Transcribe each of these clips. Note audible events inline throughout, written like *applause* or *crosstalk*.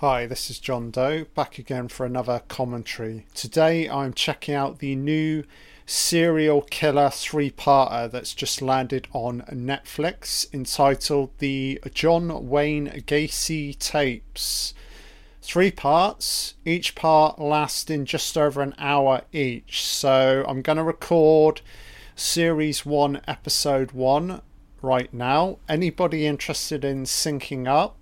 Hi, this is John Doe, back again for another commentary. Today I'm checking out the new serial killer three parter that's just landed on Netflix entitled The John Wayne Gacy Tapes. Three parts, each part lasting just over an hour each. So I'm going to record series one, episode one right now. Anybody interested in syncing up?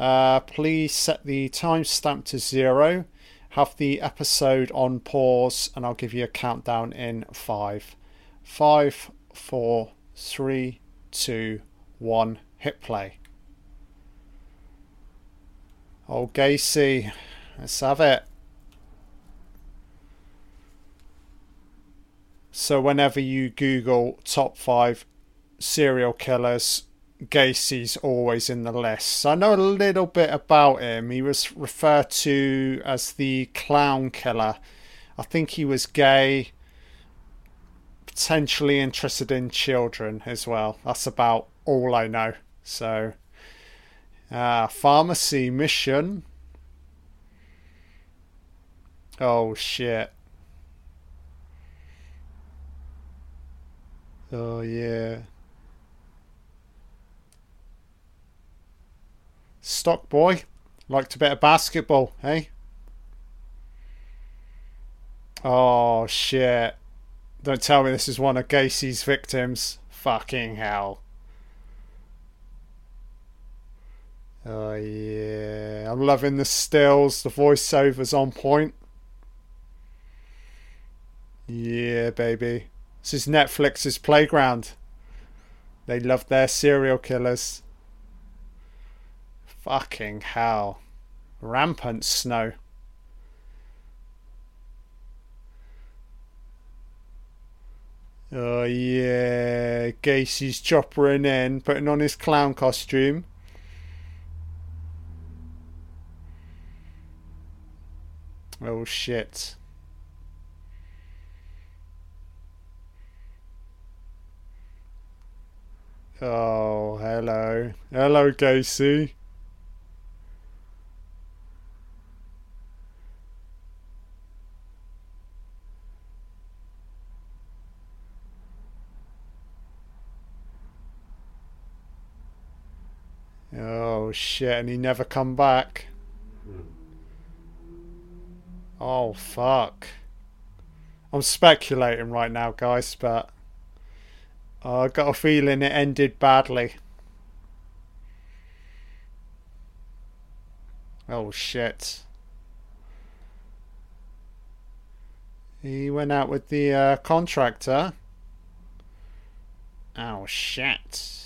Uh, please set the timestamp to zero. Have the episode on pause, and I'll give you a countdown in five, five, four, three, two, one. Hit play. Oh, Gacy, let's have it. So, whenever you Google top five serial killers, Gacy's always in the list. I know a little bit about him. He was referred to as the clown killer. I think he was gay, potentially interested in children as well. That's about all I know. So, uh, pharmacy mission. Oh shit. Oh yeah. Stock boy. Liked a bit of basketball, hey? Oh, shit. Don't tell me this is one of Gacy's victims. Fucking hell. Oh, yeah. I'm loving the stills. The voiceover's on point. Yeah, baby. This is Netflix's playground. They love their serial killers. Fucking hell. Rampant snow. Oh yeah, Gacy's choppering in, putting on his clown costume. Oh shit. Oh, hello. Hello, Gacy. Oh shit, and he never come back. Oh fuck. I'm speculating right now, guys, but I got a feeling it ended badly. Oh shit. He went out with the uh, contractor. Oh shit.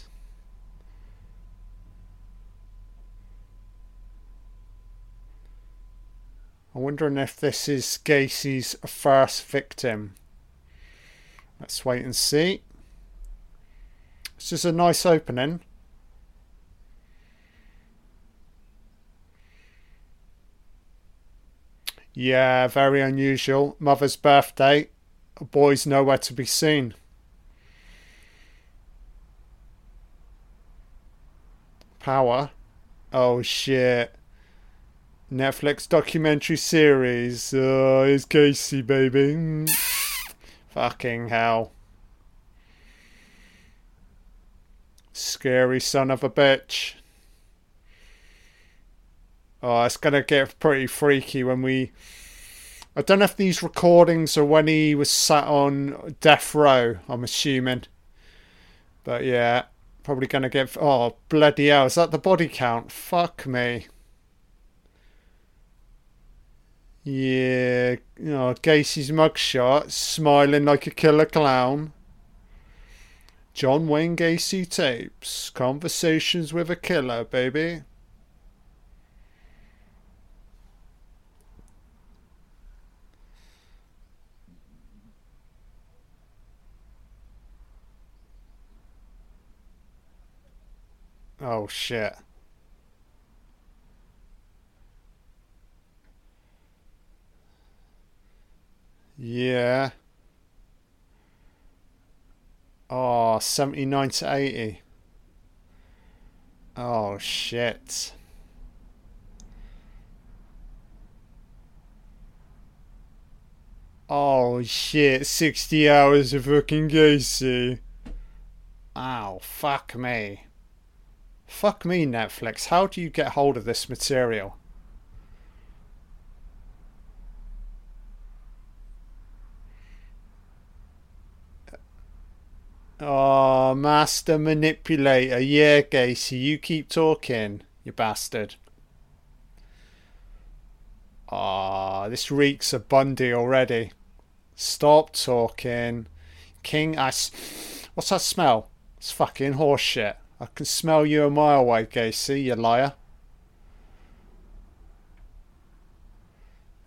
I'm wondering if this is Gacy's first victim. Let's wait and see. This is a nice opening. Yeah, very unusual. Mother's birthday. A boy's nowhere to be seen. Power. Oh shit. Netflix documentary series. Uh, oh, it's Gacy, baby. Fucking hell. Scary son of a bitch. Oh, it's gonna get pretty freaky when we. I don't know if these recordings are when he was sat on death row. I'm assuming, but yeah, probably gonna get. Oh bloody hell! Is that the body count? Fuck me. Yeah, you Gacy's mugshot, smiling like a killer clown. John Wayne Gacy tapes, conversations with a killer, baby. Oh shit. Yeah. Oh, 79 to 80. Oh, shit. Oh, shit. 60 hours of fucking Gacy. Ow, fuck me. Fuck me, Netflix. How do you get hold of this material? Oh, master manipulator. Yeah, Gacy, you keep talking, you bastard. Ah, oh, this reeks of Bundy already. Stop talking. King, I. What's that smell? It's fucking horseshit. I can smell you a mile away, Gacy, you liar.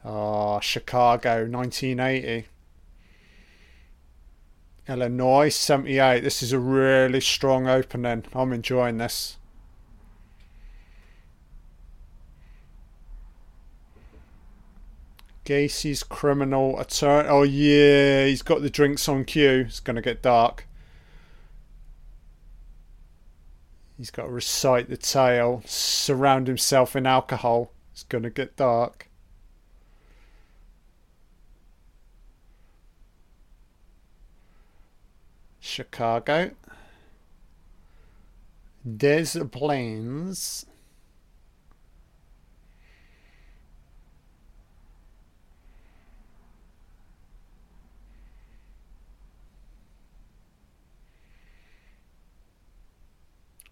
Oh, Chicago, 1980. Illinois, 78. This is a really strong opening. I'm enjoying this. Gacy's criminal attorney. Oh, yeah, he's got the drinks on cue. It's going to get dark. He's got to recite the tale, surround himself in alcohol. It's going to get dark. Chicago. Des Plaines.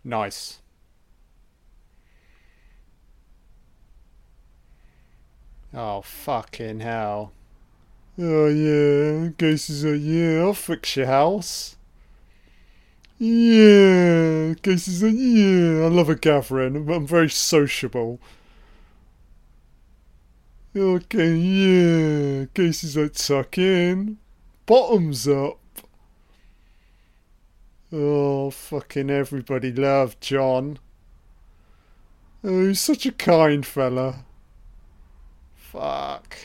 Nice. Oh, fucking hell. Oh, yeah. Cases are, yeah, I'll fix your house. Yeah. Cases are, yeah. I love a Catherine. I'm very sociable. Okay, yeah. Cases are tuck in. Bottoms up. Oh, fucking everybody loved John. Oh, he's such a kind fella. Fuck.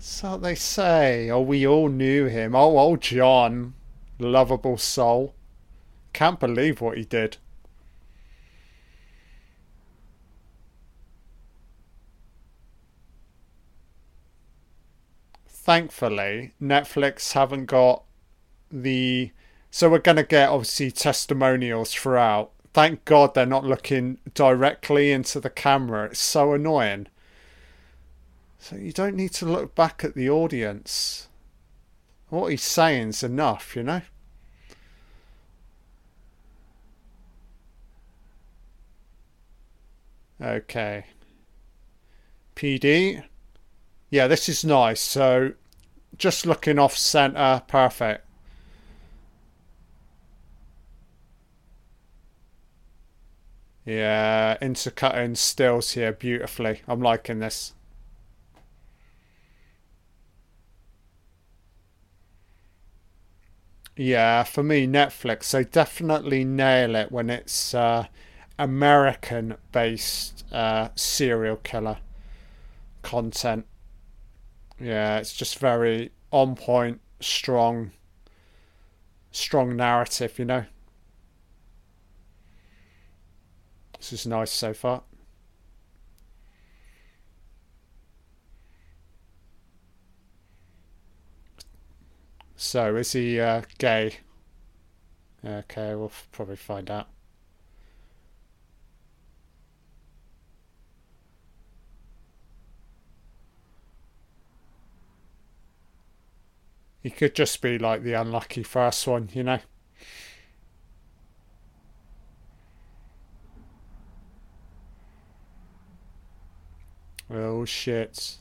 So they say. Oh, we all knew him. Oh, oh, John. Lovable soul. Can't believe what he did. thankfully, Netflix haven't got the. So we're going to get obviously testimonials throughout. Thank God they're not looking directly into the camera. It's so annoying. So you don't need to look back at the audience. What he's saying's enough, you know? Okay. PD. Yeah, this is nice. So just looking off center, perfect. Yeah, intercutting stills here beautifully. I'm liking this. Yeah, for me, Netflix, they definitely nail it when it's uh, American based uh, serial killer content. Yeah, it's just very on point, strong, strong narrative, you know. This is nice so far. So, is he uh, gay? Okay, we'll probably find out. He could just be like the unlucky first one, you know? Oh shit.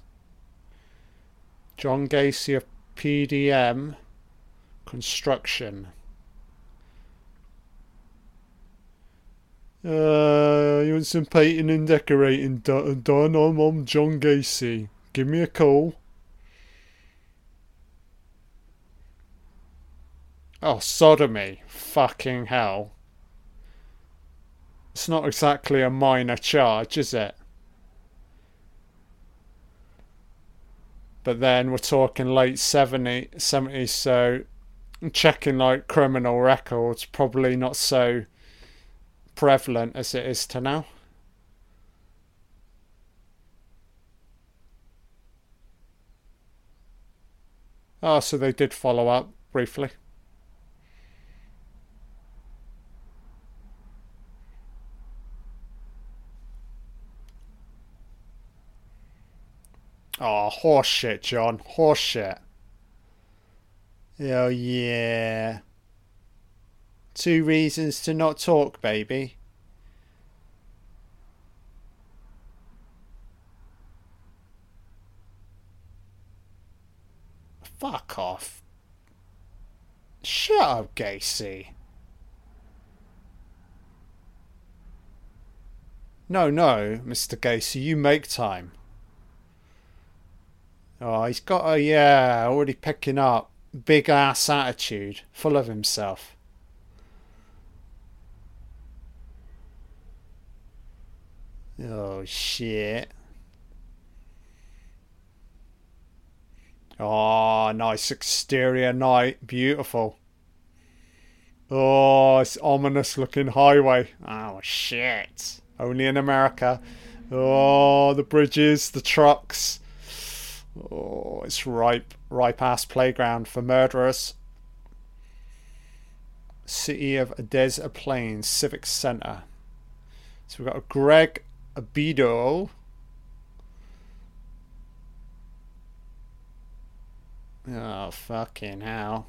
John Gacy of PDM Construction. Uh, you want some painting and decorating done? I'm, I'm John Gacy. Give me a call. Oh, sodomy. Fucking hell. It's not exactly a minor charge, is it? But then we're talking late 70, 70s, so checking like criminal records probably not so prevalent as it is to now. Ah, oh, so they did follow up briefly. Oh, horseshit, John. Horseshit. Oh, yeah. Two reasons to not talk, baby. Fuck off. Shut up, Gacy. No, no, Mr. Gacy, you make time. Oh, he's got a, yeah, already picking up. Big ass attitude, full of himself. Oh, shit. Oh, nice exterior night. Beautiful. Oh, it's ominous looking highway. Oh, shit. Only in America. Oh, the bridges, the trucks. Oh, it's ripe, ripe ass playground for murderers. City of Des Plaines Civic Center. So we've got Greg Bedoe. Oh, fucking hell.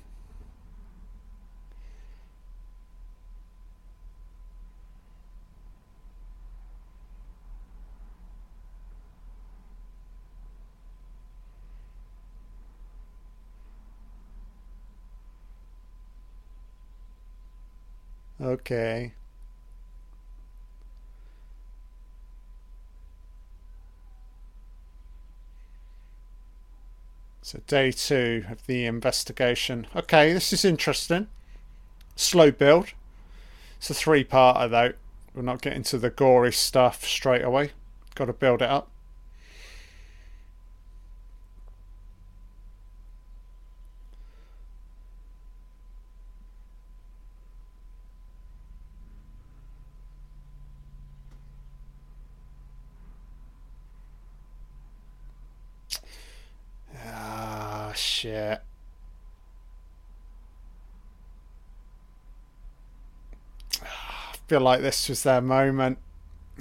Okay. So day two of the investigation. Okay, this is interesting. Slow build. It's a three-parter though. We're not getting to the gory stuff straight away. Got to build it up. shit. I feel like this was their moment.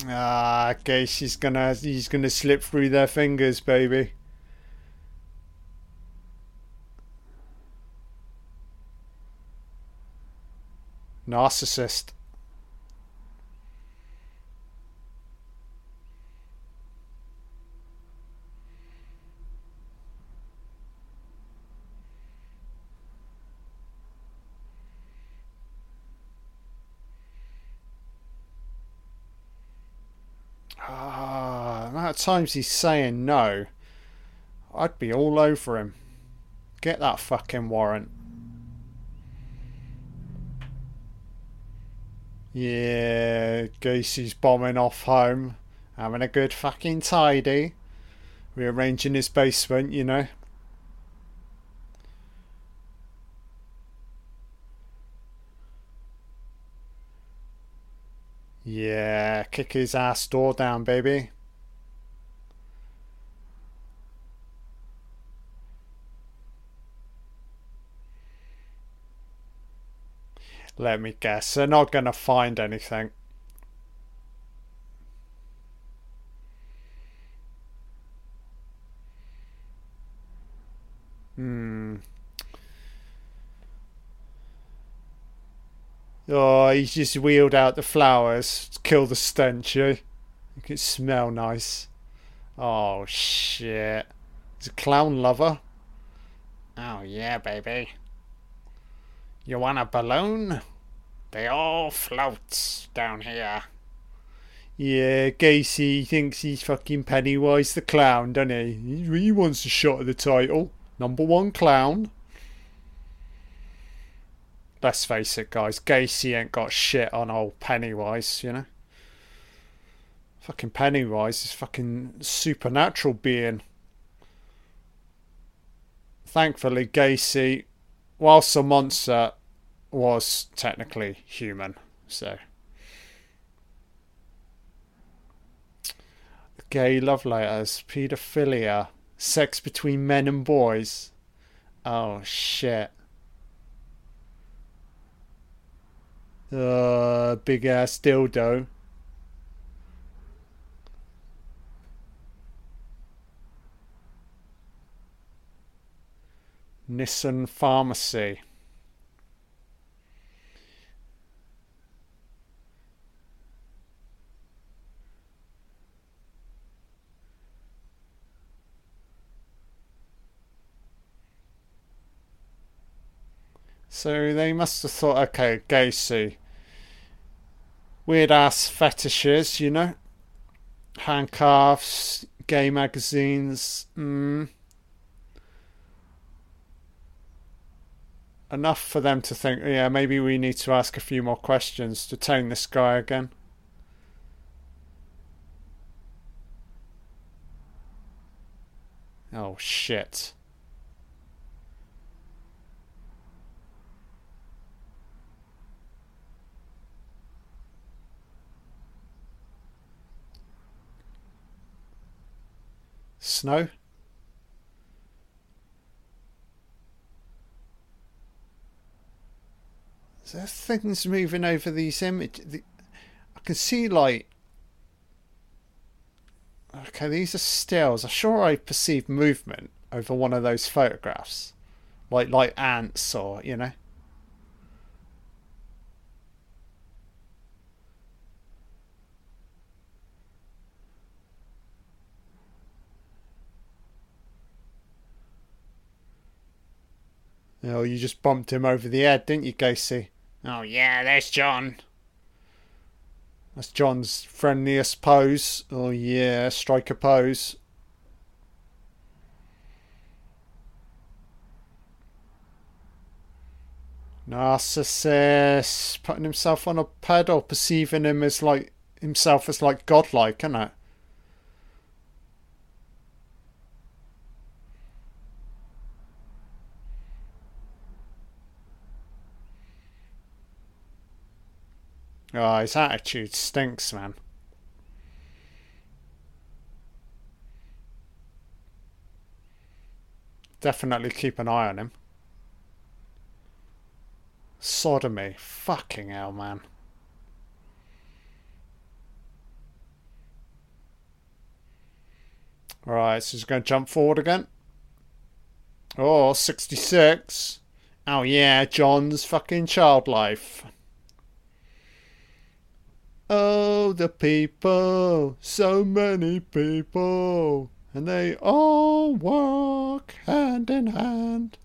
Ah, he's gonna he's gonna slip through their fingers, baby. Narcissist. Times he's saying no, I'd be all over him. Get that fucking warrant. Yeah, Gacy's bombing off home, having a good fucking tidy, rearranging his basement, you know. Yeah, kick his ass door down, baby. Let me guess. They're not going to find anything. Hmm. Oh, he's just wheeled out the flowers to kill the stench, eh? Make it smell nice. Oh, shit. He's a clown lover. Oh, yeah, baby. You want a balloon? They all float down here. Yeah, Gacy thinks he's fucking Pennywise the clown, doesn't he? He wants a shot at the title. Number one clown. Let's face it, guys. Gacy ain't got shit on old Pennywise, you know? Fucking Pennywise is fucking supernatural being. Thankfully, Gacy, whilst a monster, was technically human. So, gay love letters, paedophilia, sex between men and boys, Oh shit. Uh, big ass dildo. Nisson Pharmacy. So they must have thought, okay, Gacy. Weird ass fetishes, you know? Handcuffs, gay magazines. Mm. Enough for them to think, yeah, maybe we need to ask a few more questions to tone this guy again. Oh, shit. Snow? There things moving over these images. I can see like. Okay, these are stills. I'm sure I perceive movement over one of those photographs, like like ants or you know. Oh, you just bumped him over the head, didn't you, Gacy? Oh, yeah, there's John. That's John's friendliest pose. Oh, yeah, striker pose. Narcissus putting himself on a pedal, perceiving him as like himself as like godlike, isn't it? Oh, his attitude stinks, man. Definitely keep an eye on him. Sodomy. Fucking hell, man. Right, so he's going to jump forward again. Oh, 66. Oh, yeah, John's fucking child life. Oh, the people, so many people, and they all walk hand in hand,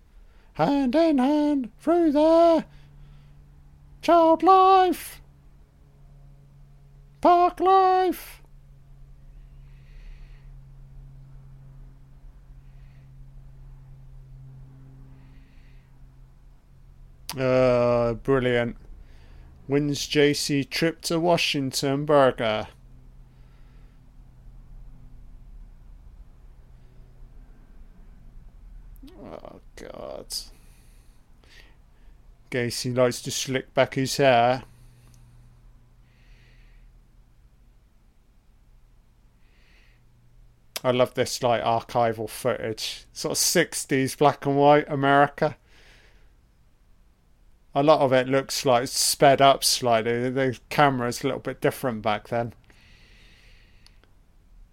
hand in hand through their child life, park life. Uh, brilliant. Wins JC trip to Washington Burger. Oh, God. Gacy likes to slick back his hair. I love this like archival footage. Sort of 60s black and white America a lot of it looks like sped up slightly. The camera's a little bit different back then.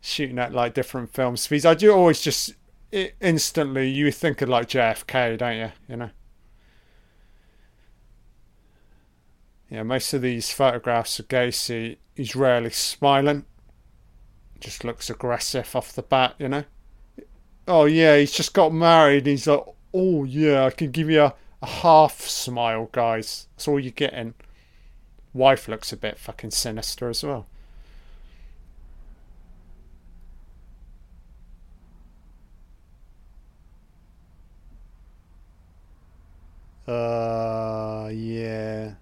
Shooting at like different film speeds. I do always just instantly you think of like JFK, don't you? You know. Yeah, most of these photographs of Gacy, he's rarely smiling. Just looks aggressive off the bat, you know. Oh yeah, he's just got married. He's like, oh yeah, I can give you a a half smile, guys. That's all you're getting. Wife looks a bit fucking sinister as well. Uh, yeah.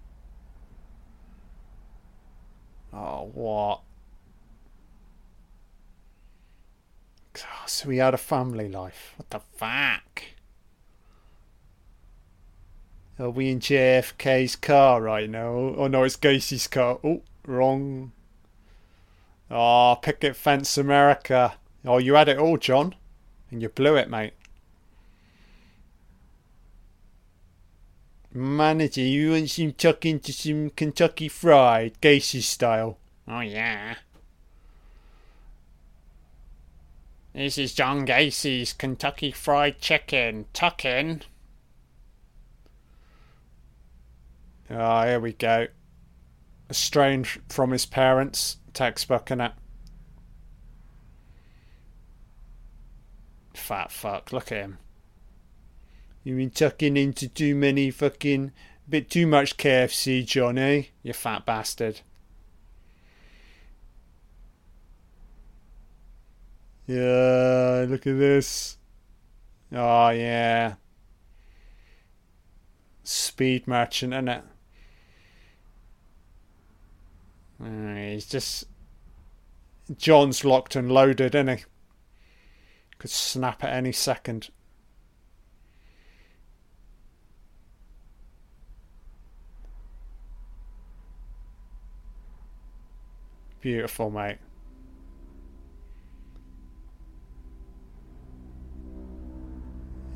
Oh, what? So he had a family life. What the fuck? Are we in JFK's car right now? Oh no, it's Gacy's car. Oh, wrong. Oh, picket fence America. Oh, you had it all, John. And you blew it, mate. Manager, you want some tuck into some Kentucky Fried, Gacy style? Oh, yeah. This is John Gacy's Kentucky Fried Chicken. Tuck in. Ah, here we go. Estranged from his parents. Textbook, innit? Fat fuck, look at him. You've been tucking into too many fucking. bit too much KFC, Johnny. You fat bastard. Yeah, look at this. Oh, yeah. Speed merchant, innit? Uh, he's just. John's locked and loaded, isn't he? Could snap at any second. Beautiful, mate.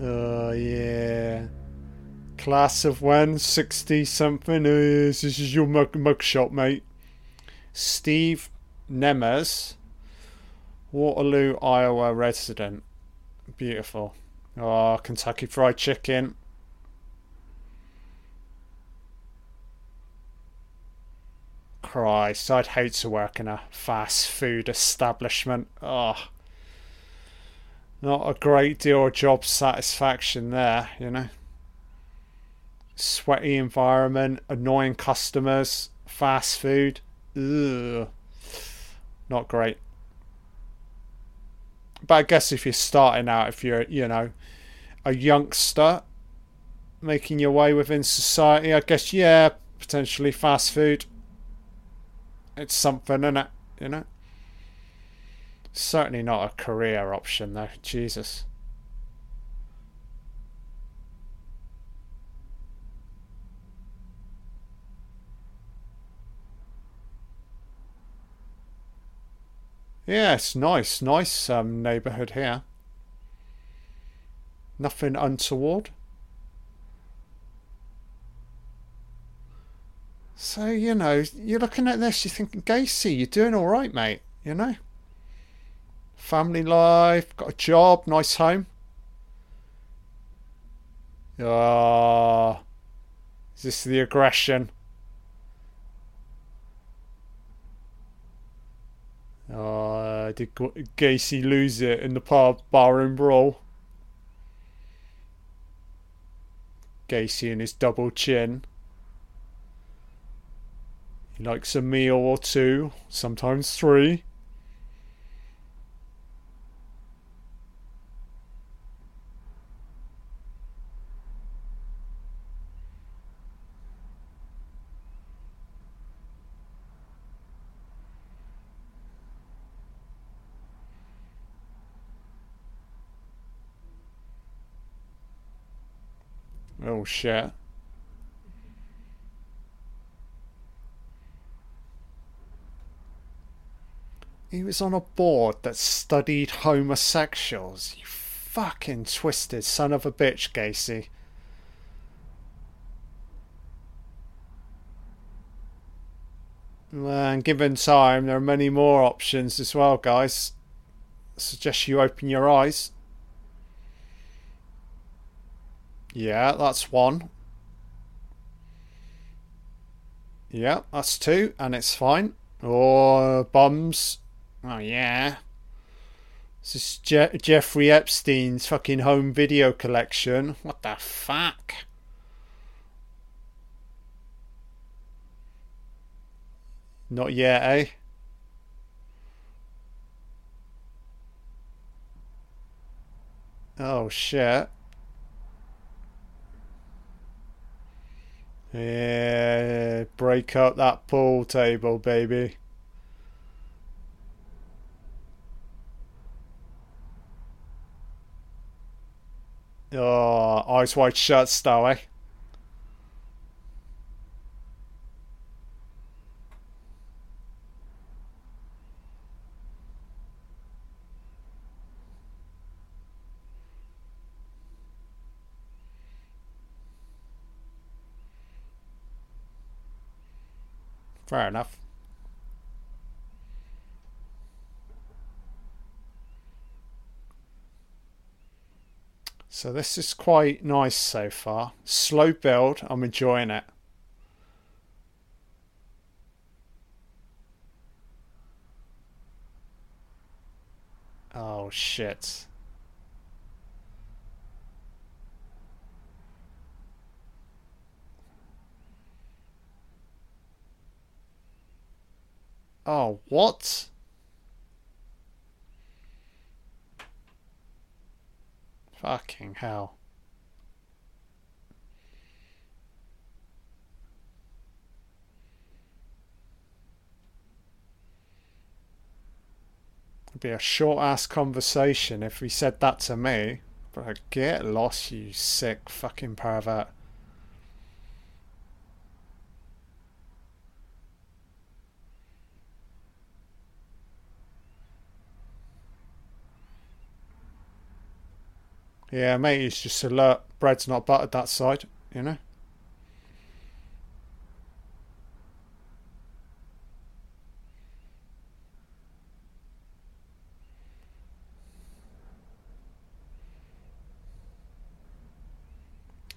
Oh, yeah. Class of when? 60 something? Yes, this is your mug, mug shot, mate. Steve Nemes, Waterloo, Iowa resident. Beautiful. Oh, Kentucky Fried Chicken. Christ, I'd hate to work in a fast food establishment. Oh, not a great deal of job satisfaction there, you know. Sweaty environment, annoying customers, fast food. Ugh. Not great. But I guess if you're starting out, if you're, you know, a youngster making your way within society, I guess, yeah, potentially fast food. It's something, isn't it? You know? Certainly not a career option, though. Jesus. It's nice, nice um, neighbourhood here. Nothing untoward. So, you know, you're looking at this, you're thinking, Gacy, you're doing all right, mate, you know? Family life, got a job, nice home. Ah, is this the aggression? Uh, did Gacy lose it in the pub barroom brawl? Gacy and his double chin. He likes a meal or two, sometimes three. Oh shit. He was on a board that studied homosexuals. You fucking twisted son of a bitch, Gacy. And given time, there are many more options as well, guys. I suggest you open your eyes. Yeah, that's one. Yeah, that's two, and it's fine. Or oh, bums. Oh, yeah. This is Je- Jeffrey Epstein's fucking home video collection. What the fuck? Not yet, eh? Oh shit. Yeah, break up that pool table, baby. Oh, eyes wide shut style, eh? Fair enough. So this is quite nice so far. Slow build, I'm enjoying it. Oh shit. Oh, what? Fucking hell. It'd be a short ass conversation if he said that to me. But I get lost, you sick fucking pervert. Yeah, mate, it's just alert. Bread's not buttered that side, you know?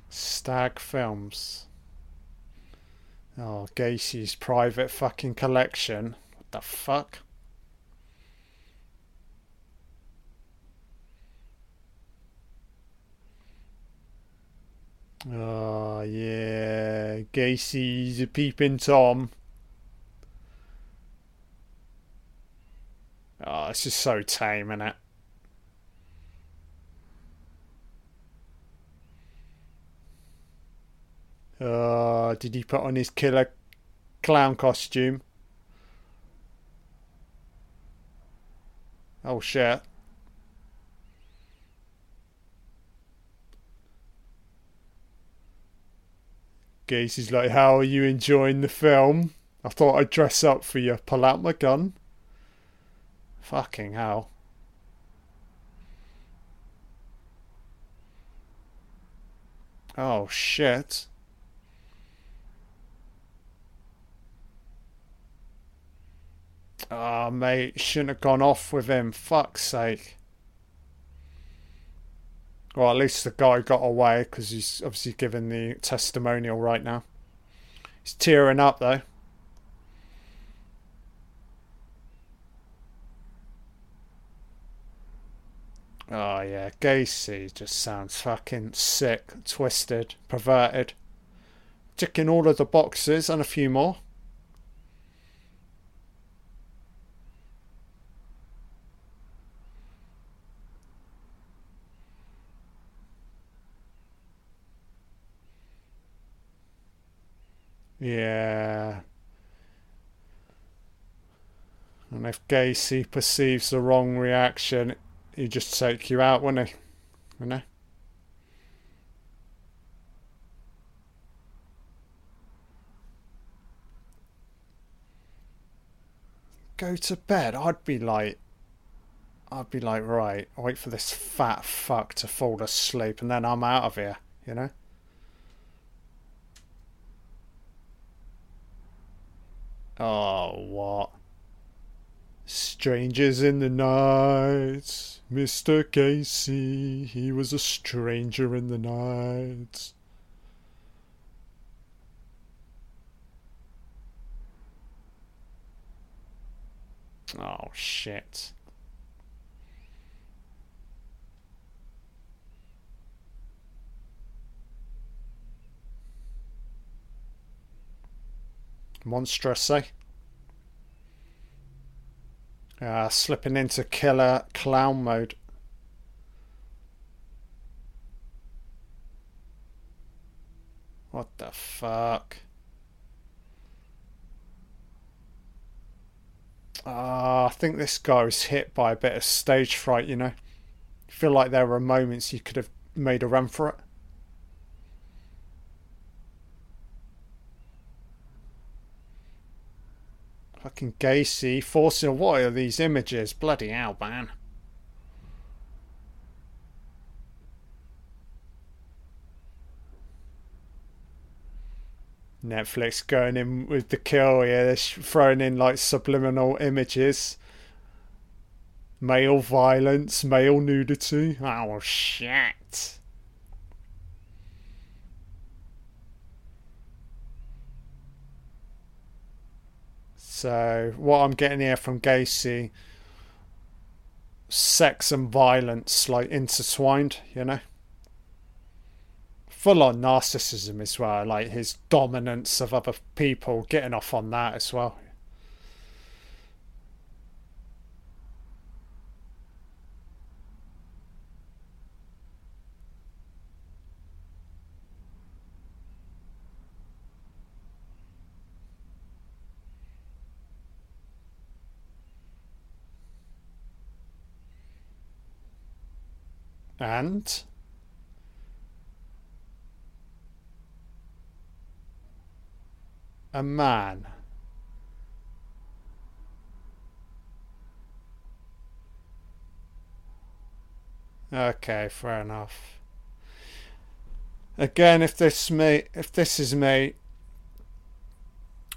Stag Films. Oh, Gacy's private fucking collection. What the fuck? Oh, yeah. Gacy's a peeping Tom. Oh, this is so tame, isn't it? Oh, did he put on his killer clown costume? Oh, shit. Gacy's like, How are you enjoying the film? I thought I'd dress up for you. Pull out my gun. Fucking hell. Oh shit. Ah, oh, mate, shouldn't have gone off with him. Fuck's sake. Well, at least the guy got away because he's obviously given the testimonial right now. He's tearing up though. Oh yeah, Gacy just sounds fucking sick, twisted, perverted. Ticking all of the boxes and a few more. Yeah. And if Gacy perceives the wrong reaction, he'd just take you out, wouldn't he? You know? Go to bed. I'd be like, I'd be like, right, wait for this fat fuck to fall asleep and then I'm out of here, you know? Oh, what? Strangers in the night. Mr. Casey, he was a stranger in the night. Oh, shit. Monstrous, eh? Uh, slipping into killer clown mode. What the fuck? Uh, I think this guy was hit by a bit of stage fright, you know. I feel like there were moments you could have made a run for it. Fucking Gacy forcing what are these images? Bloody hell, man. Netflix going in with the kill Yeah, They're throwing in like subliminal images. Male violence, male nudity. Oh shit. So what I'm getting here from Gacy, sex and violence like intertwined, you know full on narcissism as well, like his dominance of other people, getting off on that as well. And a man. Okay, fair enough. Again, if this me, if this is me,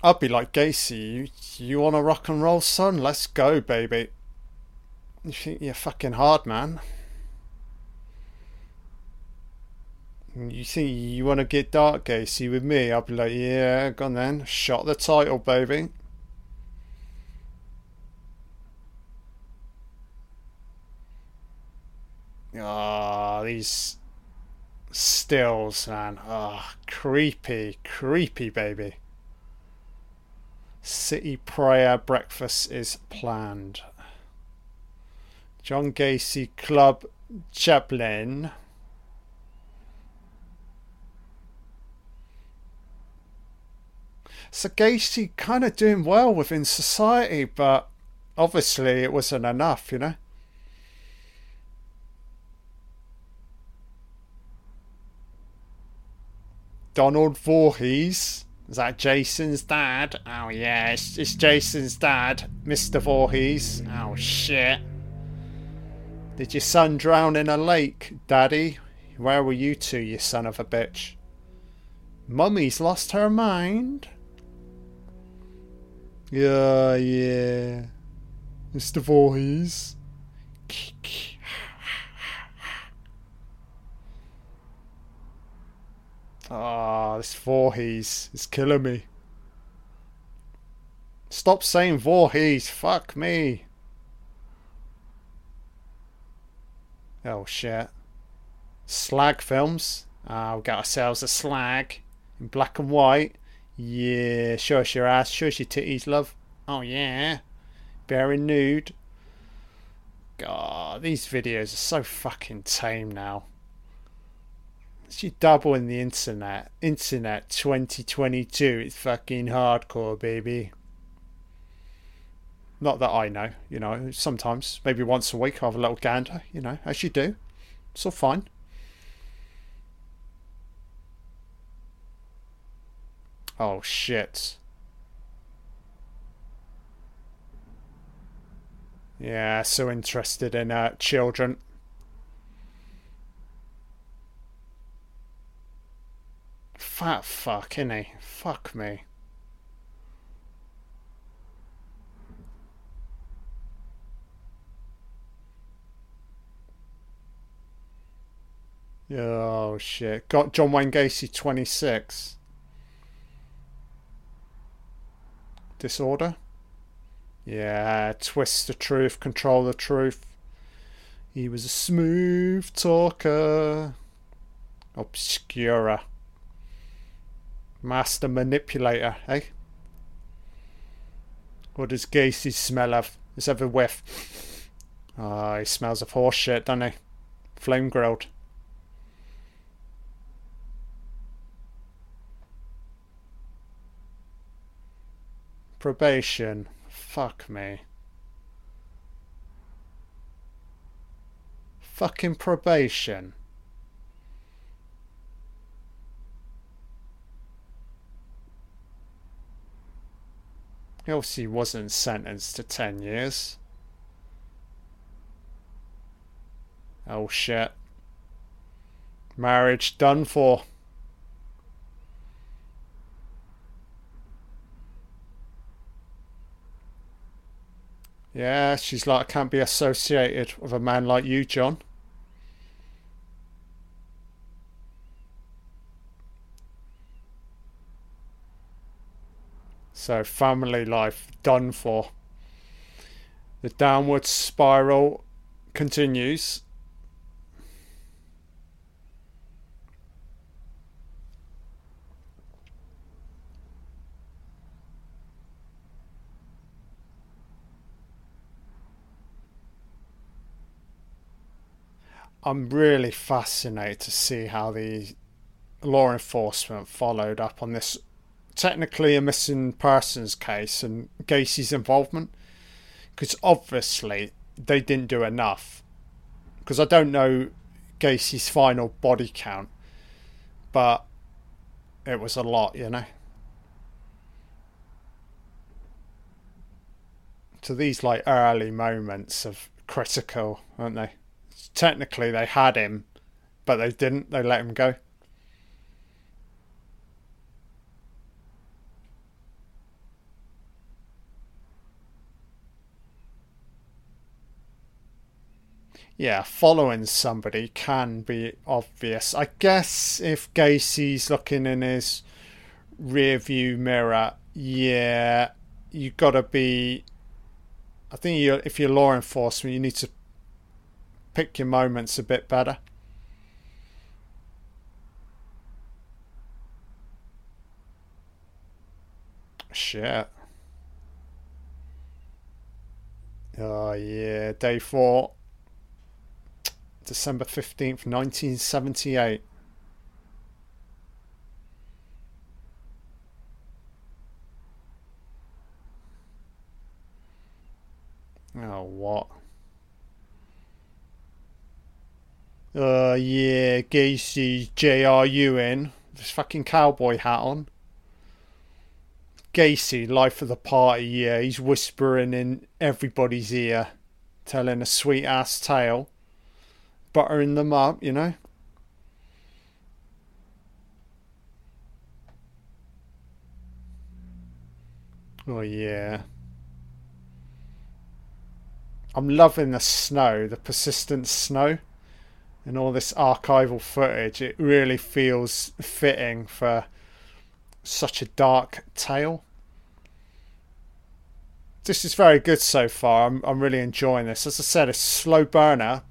I'd be like Gacy. You, you want to rock and roll, son? Let's go, baby. You think you're fucking hard, man? You think you want to get dark Gacy with me? I'll be like, yeah, go on then. Shot the title, baby. Ah, oh, these stills, man. Ah, oh, creepy, creepy, baby. City prayer breakfast is planned. John Gacy Club Chaplain. So Gacy kind of doing well within society, but obviously it wasn't enough, you know. Donald Voorhees. Is that Jason's dad? Oh, yeah, it's, it's Jason's dad, Mr. Voorhees. Oh, shit. Did your son drown in a lake, Daddy? Where were you two, you son of a bitch? Mummy's lost her mind. Yeah, yeah. Mr. Voorhees. Ah, oh, this Voorhees is killing me. Stop saying Voorhees. Fuck me. Oh shit. Slag films. Uh, we got ourselves a slag in black and white. Yeah, show us your ass, show us your titties, love. Oh yeah, bearing nude. God, these videos are so fucking tame now. Double in the internet. Internet 2022. It's fucking hardcore, baby. Not that I know, you know. Sometimes, maybe once a week, I have a little gander, you know, as you do. It's all fine. Oh shit. Yeah, so interested in uh, children. Fat fuck, innit? Fuck me. Oh shit. Got John Wayne Gacy 26. Disorder? Yeah, twist the truth, control the truth. He was a smooth talker. Obscura. Master manipulator, eh? What does Gacy smell of? Have a whiff. Ah, oh, he smells of horse shit, doesn't he? Flame grilled. Probation. Fuck me. Fucking probation. He wasn't sentenced to 10 years. Oh shit. Marriage done for. Yeah, she's like, I can't be associated with a man like you, John. So, family life done for. The downward spiral continues. I'm really fascinated to see how the law enforcement followed up on this technically a missing persons case and Gacy's involvement because obviously they didn't do enough. Because I don't know Gacy's final body count but it was a lot you know? To these like early moments of critical aren't they technically they had him, but they didn't. They let him go. Yeah, following somebody can be obvious. I guess if Gacy's looking in his rear view mirror, yeah, you got to be. I think you, if you're law enforcement, you need to pick your moments a bit better. Shit. Oh, yeah. Day four. December 15th, 1978. Oh, what? Uh, yeah, Gacy, J.R. This fucking cowboy hat on. Gacy, life of the party, yeah, he's whispering in everybody's ear, telling a sweet ass tale, buttering them up, you know. Oh, yeah. I'm loving the snow, the persistent snow and all this archival footage, it really feels fitting for such a dark tale. This is very good so far. I'm I'm really enjoying this. As I said, it's slow burner,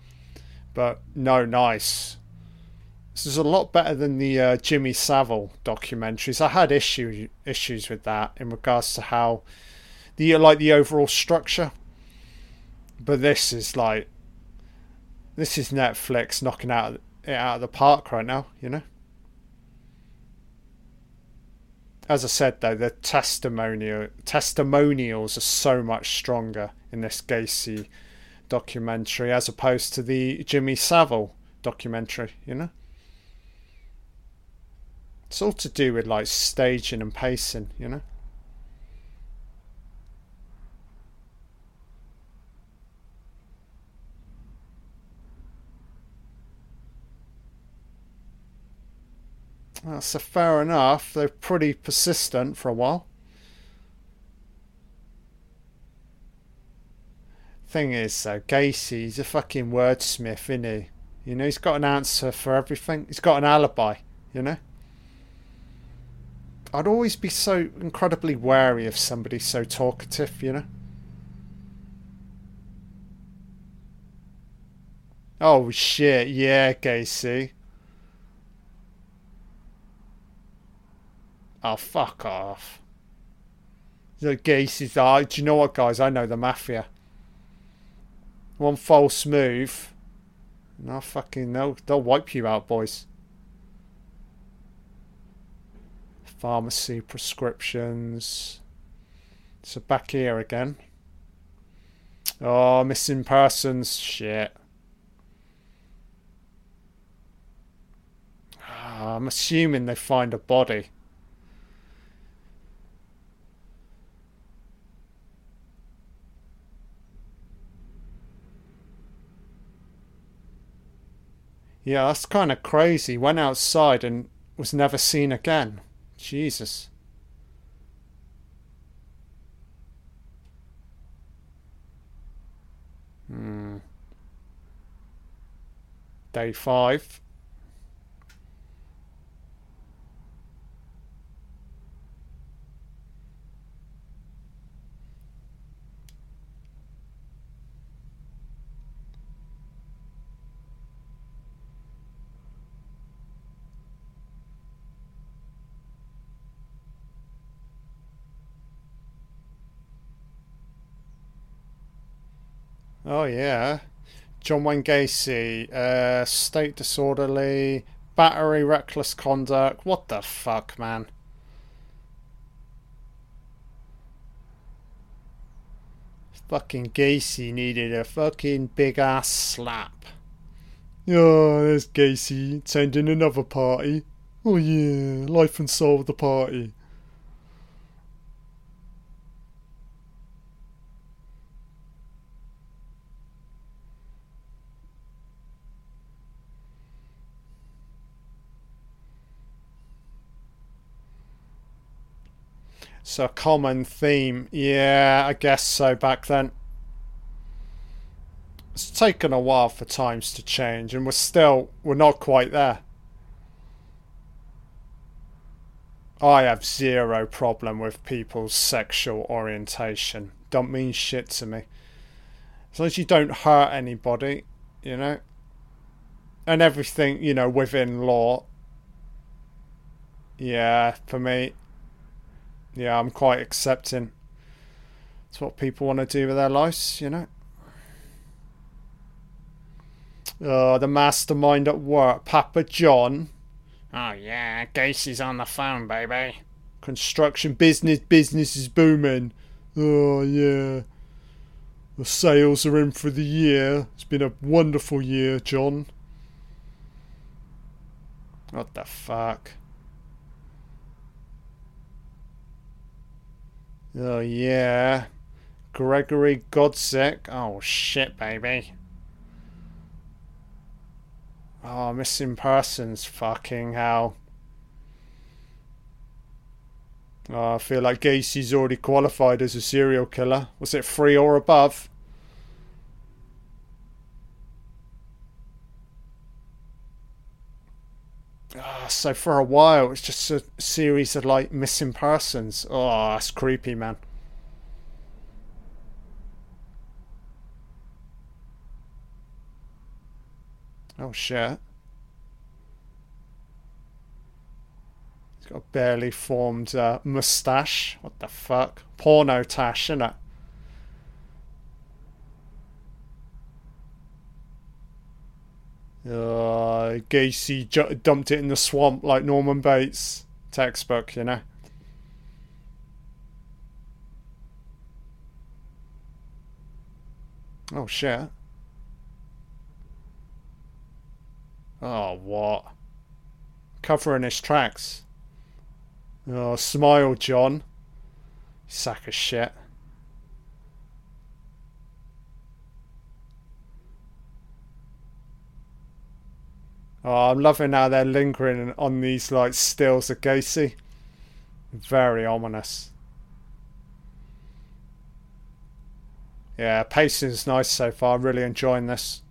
but no nice. This is a lot better than the uh, Jimmy Savile documentaries. I had issue issues with that in regards to how the like the overall structure, but this is like this is Netflix knocking out it out of the park right now, you know. As I said though, the testimonial testimonials are so much stronger in this Gacy documentary as opposed to the Jimmy Savile documentary, you know. It's all to do with like staging and pacing, you know. Well, so fair enough. They're pretty persistent for a while. Thing is, though, Gacy's a fucking wordsmith, isn't he? You know, he's got an answer for everything. He's got an alibi, you know? I'd always be so incredibly wary of somebody so talkative, you know? Oh shit, yeah, Gacy. Oh, fuck off. The geese is like, do you know what, guys? I know the mafia. One false move. No fucking no. They'll wipe you out, boys. Pharmacy prescriptions. So back here again. Oh, missing persons. Shit. Ah, I'm assuming they find a body. Yeah, that's kind of crazy. Went outside and was never seen again. Jesus. Hmm. Day five. Oh yeah. John Wayne Gacy, uh, state disorderly, battery, reckless conduct. What the fuck, man? Fucking Gacy needed a fucking big ass slap. Oh, there's Gacy attending another party. Oh yeah, life and soul of the party. So a common theme. Yeah, I guess so back then. It's taken a while for times to change and we're still we're not quite there. I have zero problem with people's sexual orientation. Don't mean shit to me. As long as you don't hurt anybody, you know. And everything, you know, within law. Yeah, for me, yeah, I'm quite accepting. It's what people want to do with their lives, you know. Oh, the mastermind at work, Papa John. Oh yeah, Gacy's on the phone, baby. Construction business, business is booming. Oh yeah. The sales are in for the year. It's been a wonderful year, John. What the fuck? Oh, yeah. Gregory Godzik. Oh, shit, baby. Oh, missing persons. Fucking hell. Oh, I feel like Gacy's already qualified as a serial killer. Was it three or above? Oh, so for a while, it's just a series of like missing persons. Oh, that's creepy, man. Oh shit. He's got a barely formed uh, mustache. What the fuck? Porno tash, isn't Uh, Gacy ju- dumped it in the swamp like Norman Bates. Textbook, you know. Oh shit. Oh, what? Covering his tracks. Oh, smile, John. Sack of shit. Oh, I'm loving how they're lingering on these like stills of Gacy. Very ominous. Yeah, pacing's nice so far. Really enjoying this.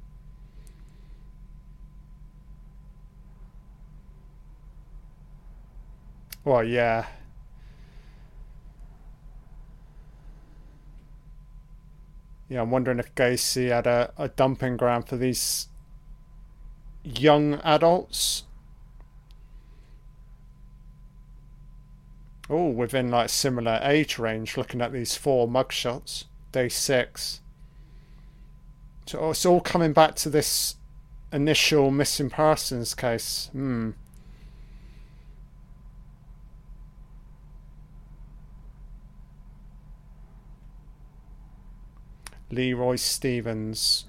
Well, yeah. Yeah, I'm wondering if Gacy had a, a dumping ground for these young adults. Oh, within like similar age range, looking at these four mugshots. Day six. So it's all coming back to this initial missing persons case. Hmm. Leroy Stevens.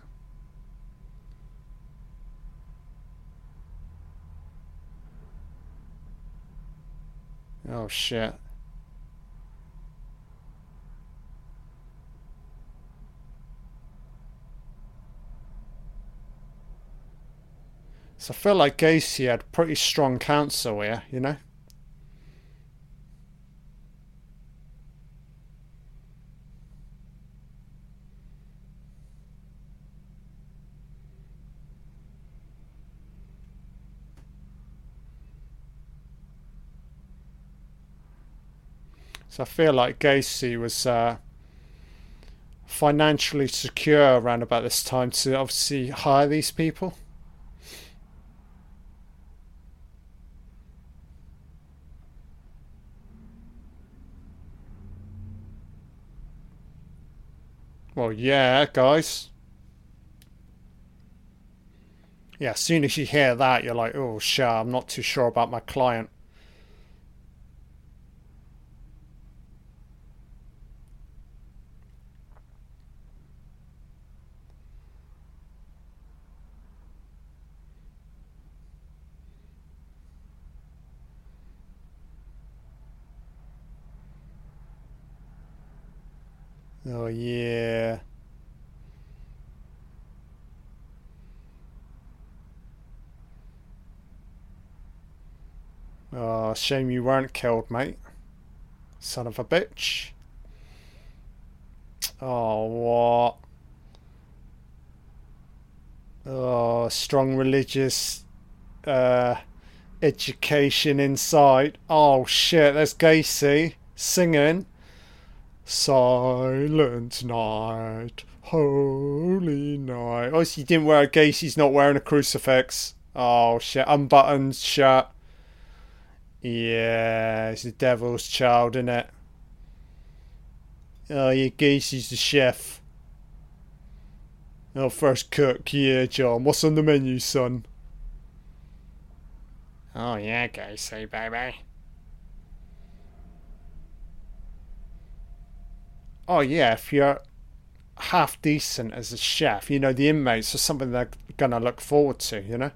Oh shit. So I feel like Gacy had pretty strong counsel here, you know? So I feel like Gacy was uh, financially secure around about this time to obviously hire these people. Well, yeah, guys. Yeah, as soon as you hear that, you're like, oh, shit, I'm not too sure about my client. Yeah. Oh, shame you weren't killed, mate. Son of a bitch. Oh, what? Oh, strong religious uh, education inside. Oh, shit, there's Gacy singing. Silent night, holy night. Oh, he didn't wear a Gacy's not wearing a crucifix. Oh, shit, unbuttoned shirt. Yeah, it's the devil's child, isn't it? Oh, yeah, Gacy's the chef. Oh, first cook, yeah, John. What's on the menu, son? Oh, yeah, Gacy, baby. Oh, yeah, if you're half decent as a chef, you know, the inmates are something they're to look forward to, you know?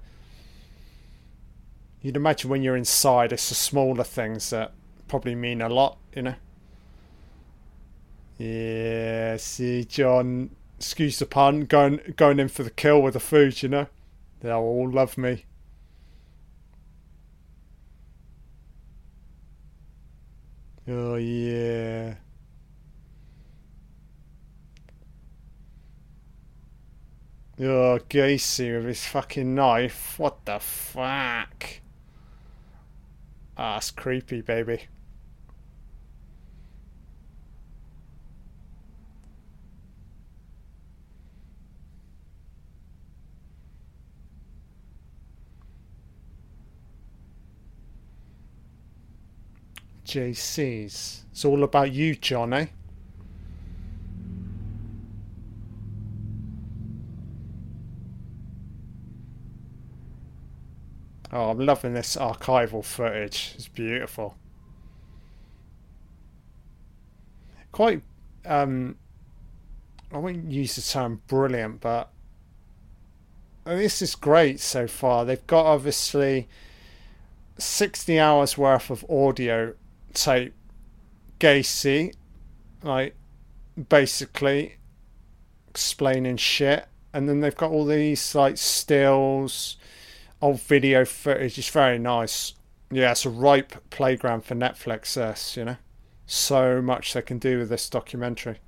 You'd imagine when you're inside, it's the smaller things that probably mean a lot, you know? Yeah, see, John, excuse the pun, going going in for the kill with the food, you know? They'll all love me. Oh, yeah. Oh, Gacy with his fucking knife. What the fuck? Ah, it's creepy, baby. JC's. It's all about you, Johnny. Eh? Oh, I'm loving this archival footage. It's beautiful. Quite, um, I wouldn't use the term brilliant, but this is great so far. They've got obviously 60 hours worth of audio tape Gacy, like basically explaining shit, and then they've got all these like stills old video footage is very nice. Yeah, it's a ripe playground for Netflix. This, you know, so much they can do with this documentary,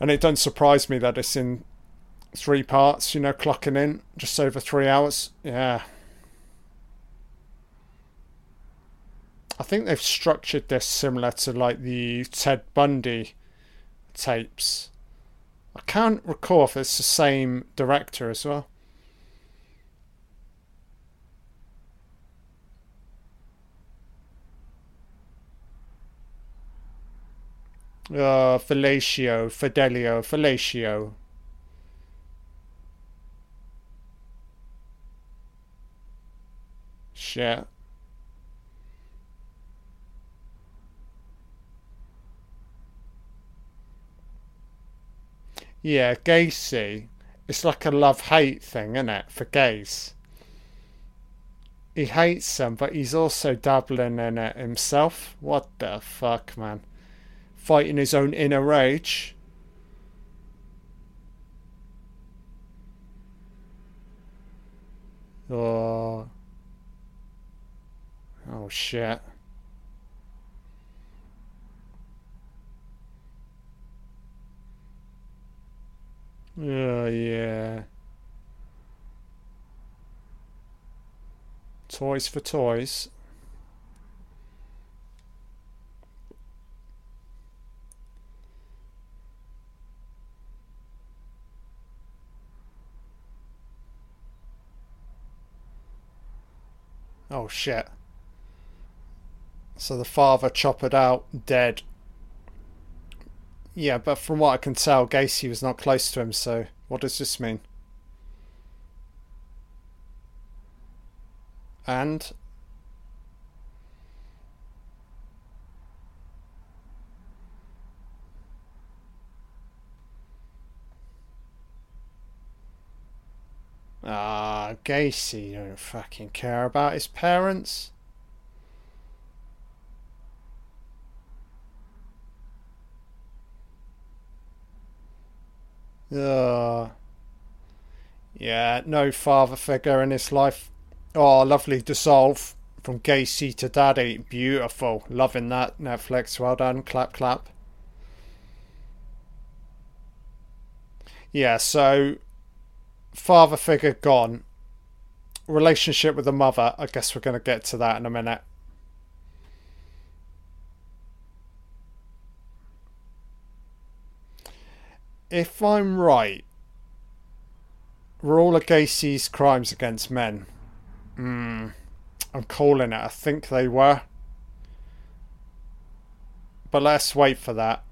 and it doesn't surprise me that it's in three parts. You know, clocking in just over three hours. Yeah. I think they've structured this similar to like the Ted Bundy tapes. I can't recall if it's the same director as well. Uh, fellatio, Fidelio, fellatio. Shit. Yeah, Gacy. It's like a love hate thing, isn't it, for gays? He hates them, but he's also dabbling in it himself. What the fuck, man? Fighting his own inner rage. Oh. Oh shit. Oh yeah. Toys for toys. Oh shit. So the father choppered out, dead. Yeah, but from what I can tell, Gacy was not close to him, so what does this mean? And Ah, Gacy don't fucking care about his parents. Ugh. Yeah, no father figure in his life. Oh, lovely dissolve from Gacy to Daddy. Beautiful. Loving that. Netflix. Well done. Clap, clap. Yeah, so father figure gone. Relationship with the mother. I guess we're going to get to that in a minute. If I'm right, of Gacy's crimes against men? Hmm. I'm calling it. I think they were. But let's wait for that.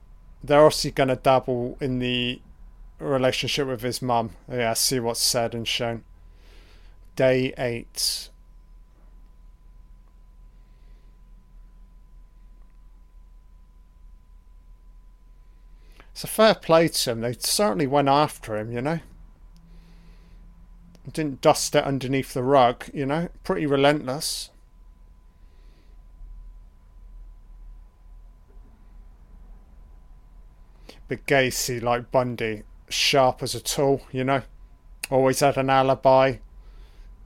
They're obviously going to dabble in the relationship with his mum. Yeah, see what's said and shown. Day eight. It's a fair play to him. They certainly went after him, you know. Didn't dust it underneath the rug, you know. Pretty relentless. But Gacy, like Bundy, sharp as a tool, you know. Always had an alibi.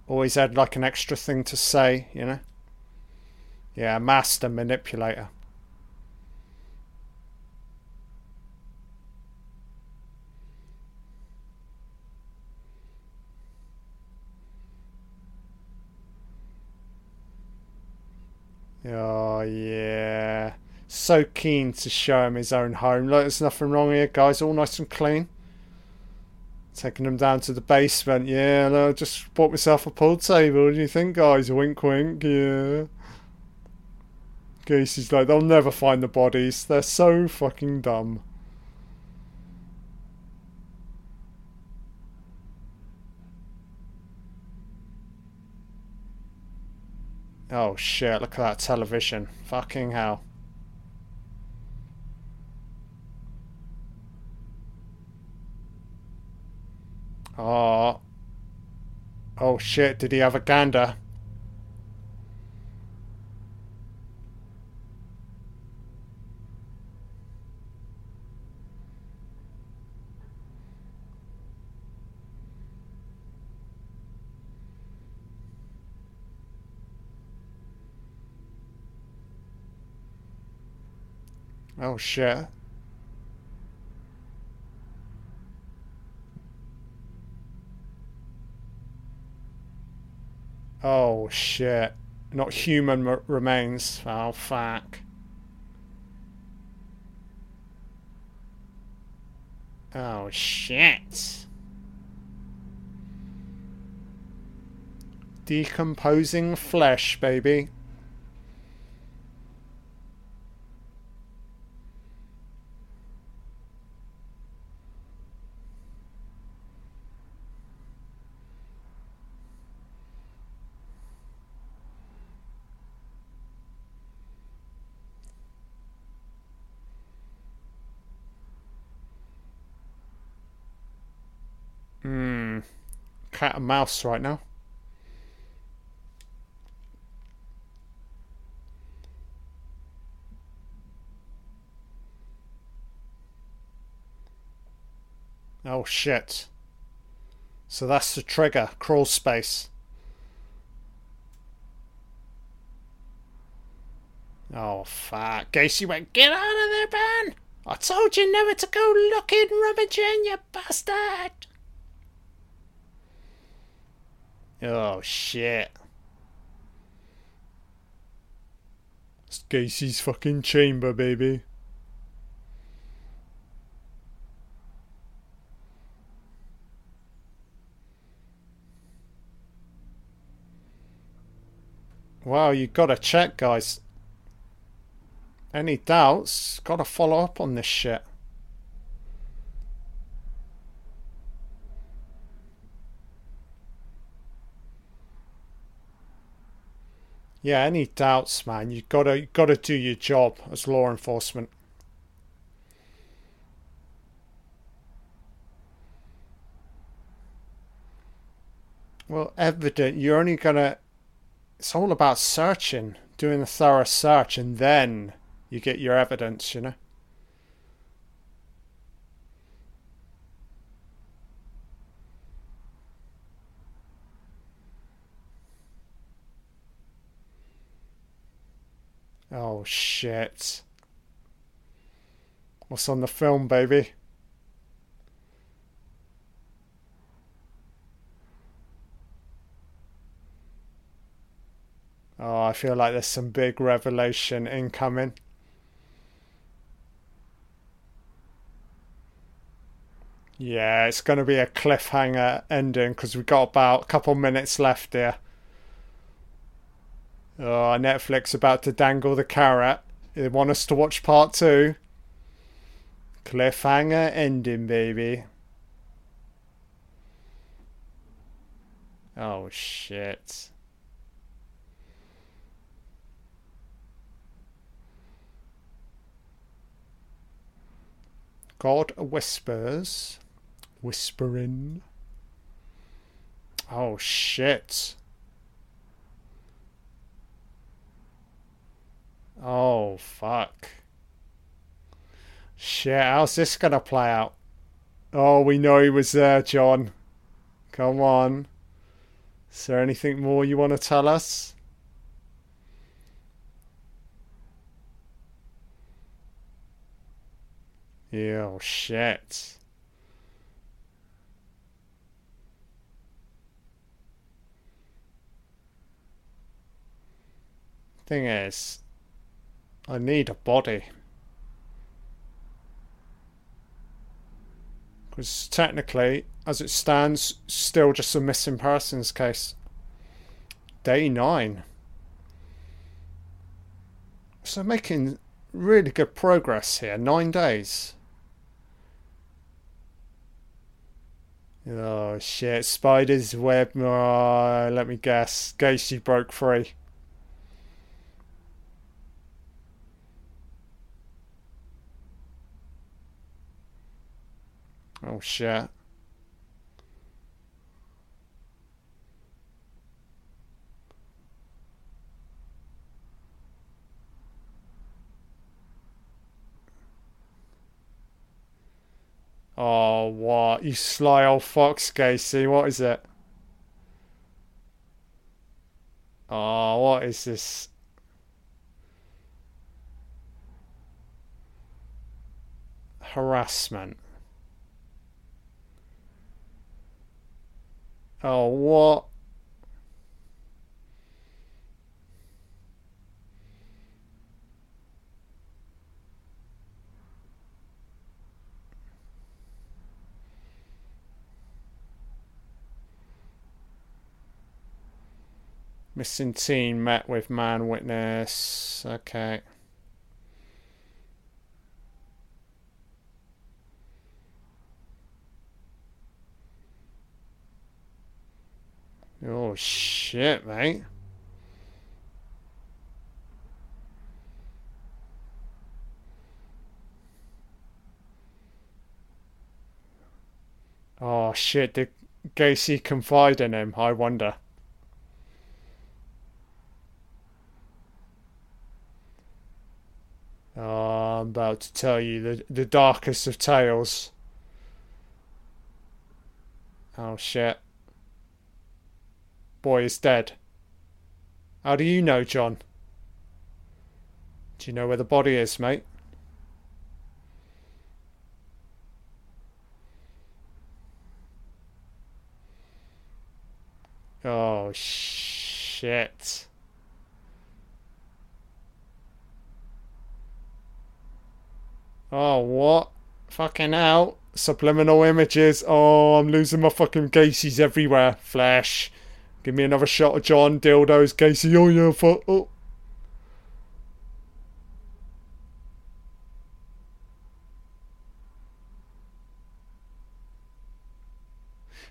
Always had like an extra thing to say, you know. Yeah, master manipulator. Oh yeah. So keen to show him his own home. Look, there's nothing wrong here, guys. All nice and clean. Taking them down to the basement. Yeah, no, just bought myself a pool table. What do you think, guys? Wink, wink. Yeah. Gacy's like, they'll never find the bodies. They're so fucking dumb. Oh shit, look at that television. Fucking hell. Oh. Oh shit, did he have a gander? Oh shit. Oh shit. Not human remains. Oh fuck. Oh shit. Decomposing flesh, baby. Cat and mouse right now. Oh shit. So that's the trigger, crawl space. Oh fuck. Gacy went, Get out of there, Ben! I told you never to go looking rummaging, you bastard! Oh shit. It's Gacy's fucking chamber, baby. Well, you gotta check, guys. Any doubts? Gotta follow up on this shit. Yeah, any doubts, man? You gotta you gotta do your job as law enforcement. Well, evident. You're only gonna. It's all about searching, doing a thorough search, and then you get your evidence. You know. Oh shit. What's on the film, baby? Oh, I feel like there's some big revelation incoming. Yeah, it's going to be a cliffhanger ending because we've got about a couple minutes left here. Oh, Netflix about to dangle the carrot. They want us to watch part two. Cliffhanger ending, baby. Oh, shit. God whispers. Whispering. Oh, shit. Oh, fuck. Shit, how's this gonna play out? Oh, we know he was there, John. Come on. Is there anything more you want to tell us? Yeah, oh, shit. Thing is, I need a body. Because technically, as it stands, still just a missing persons case. Day 9. So making really good progress here. Nine days. Oh shit, Spider's web. Oh, let me guess. Gacy broke free. Oh shit. Oh, what? You sly old fox, Gacy. What is it? Oh, what is this? Harassment. Oh, what? Missing teen met with man witness. Okay. Oh shit, mate. Oh shit, did Gacy confide in him? I wonder. Oh, I'm about to tell you the, the darkest of tales. Oh shit. Boy is dead. How do you know, John? Do you know where the body is, mate? Oh, shit. Oh, what? Fucking hell. Subliminal images. Oh, I'm losing my fucking gases everywhere. Flash. Give me another shot of John, dildos, Gacy Oh, yeah, fuck. Oh.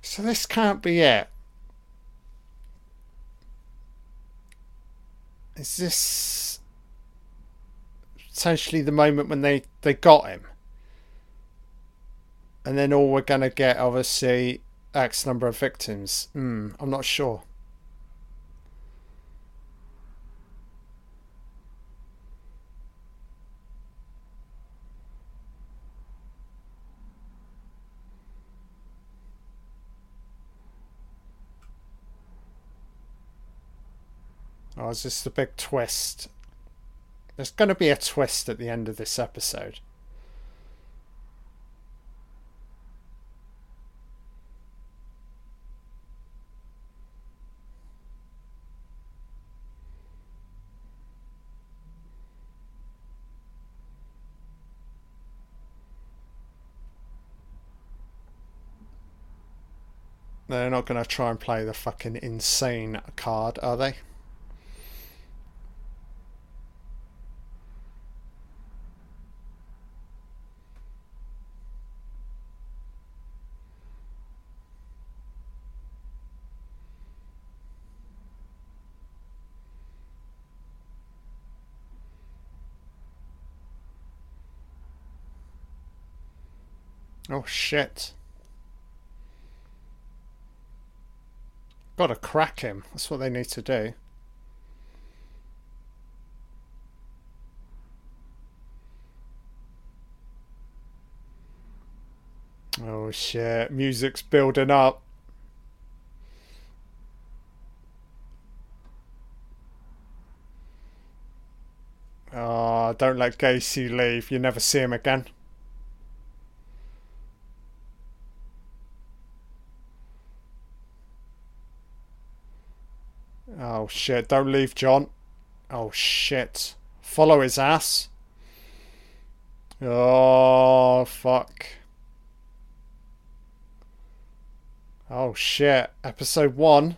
So this can't be it. Is this potentially the moment when they, they got him? And then all we're going to get, obviously, X number of victims. Hmm, I'm not sure. Oh, is this the big twist? There's going to be a twist at the end of this episode. They're not going to try and play the fucking insane card, are they? Oh shit. Gotta crack him. That's what they need to do. Oh shit, music's building up. Oh, don't let Gacy leave. You never see him again. Oh shit, don't leave John. Oh shit. Follow his ass. Oh fuck. Oh shit. Episode 1.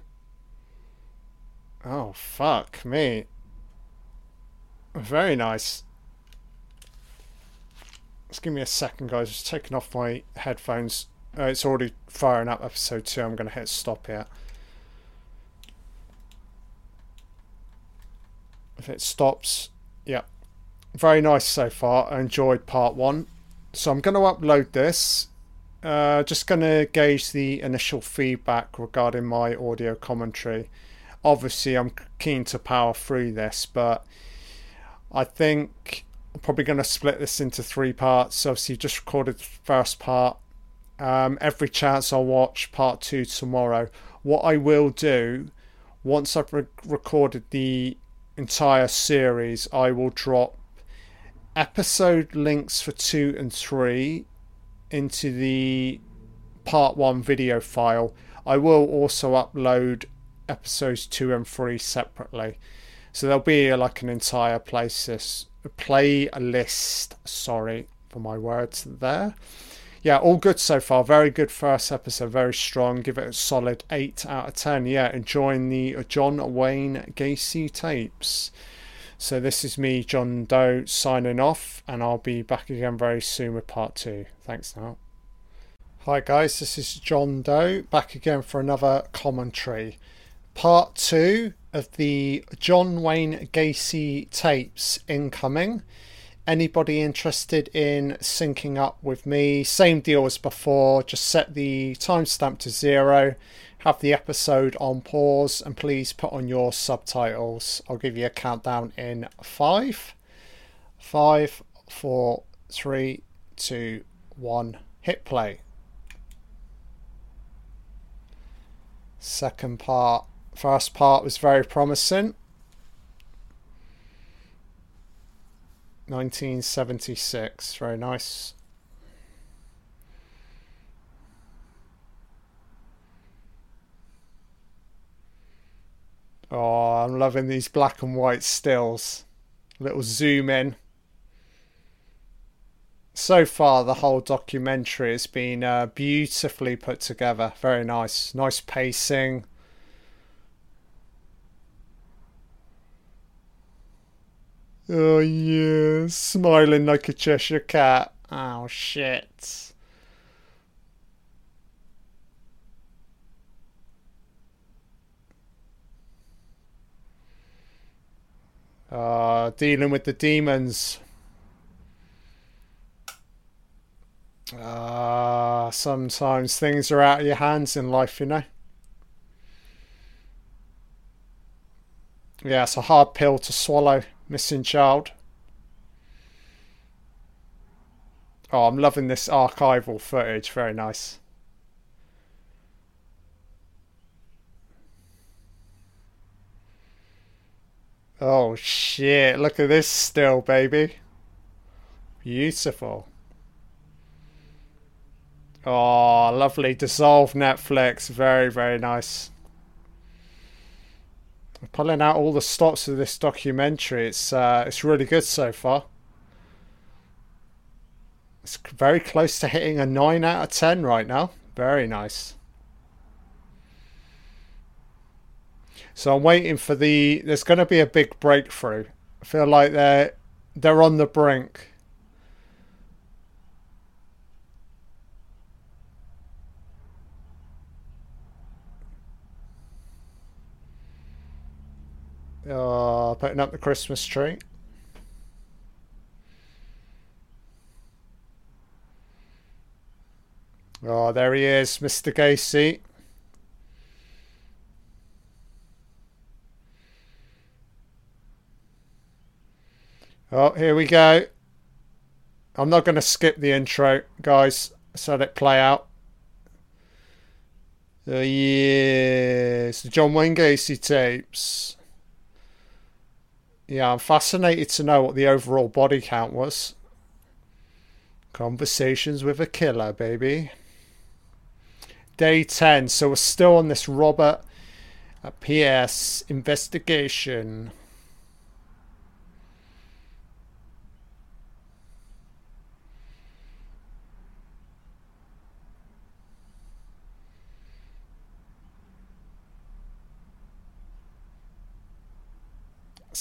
Oh fuck me. Very nice. Just give me a second guys, just taking off my headphones. Uh, it's already firing up episode 2, I'm going to hit stop here. If it stops yeah. Very nice so far. I enjoyed part one. So i'm going to upload this. Uh, just going to gauge the initial feedback regarding my audio commentary. Obviously i'm keen to power through this but i think i'm probably going to split this into three parts. So, obviously just recorded the first part. Um, every chance i'll watch part two tomorrow. What i will do once i've re- recorded the entire series, I will drop episode links for two and three into the part one video file. I will also upload episodes two and three separately. So there'll be like an entire playlist, playlist. Sorry for my words there yeah, all good so far. Very good first episode, very strong. Give it a solid 8 out of 10. Yeah, enjoying the uh, John Wayne Gacy tapes. So this is me, John Doe, signing off, and I'll be back again very soon with part 2. Thanks now. Hi guys, this is John Doe, back again for another commentary. Part 2 of the John Wayne Gacy tapes incoming anybody interested in syncing up with me, same deal as before. Just set the timestamp to zero, have the episode on pause, and please put on your subtitles. I'll give you a countdown in five, five, four, three, two, one. Hit play. Second part, first part was very promising. 1976. Very nice. Oh, I'm loving these black and white stills. Little zoom in. So far, the whole documentary has been uh, beautifully put together. Very nice. Nice pacing. Oh yeah, smiling like a Cheshire cat. Oh shit. Uh, dealing with the demons. Uh, sometimes things are out of your hands in life, you know. Yeah, it's a hard pill to swallow, missing child. Oh, I'm loving this archival footage. Very nice. Oh shit, look at this still, baby. Beautiful. Oh, lovely. Dissolve Netflix. Very, very nice. Pulling out all the stops of this documentary. It's uh, it's really good so far. It's very close to hitting a 9 out of 10 right now. Very nice. So I'm waiting for the there's going to be a big breakthrough. I feel like they're they're on the brink. Oh, putting up the Christmas tree. Oh, there he is, Mr. Gacy. Oh, here we go. I'm not going to skip the intro, guys. So let it play out. Uh, yes, John Wayne Gacy tapes. Yeah, I'm fascinated to know what the overall body count was. Conversations with a killer, baby. Day 10, so we're still on this Robert Piest investigation.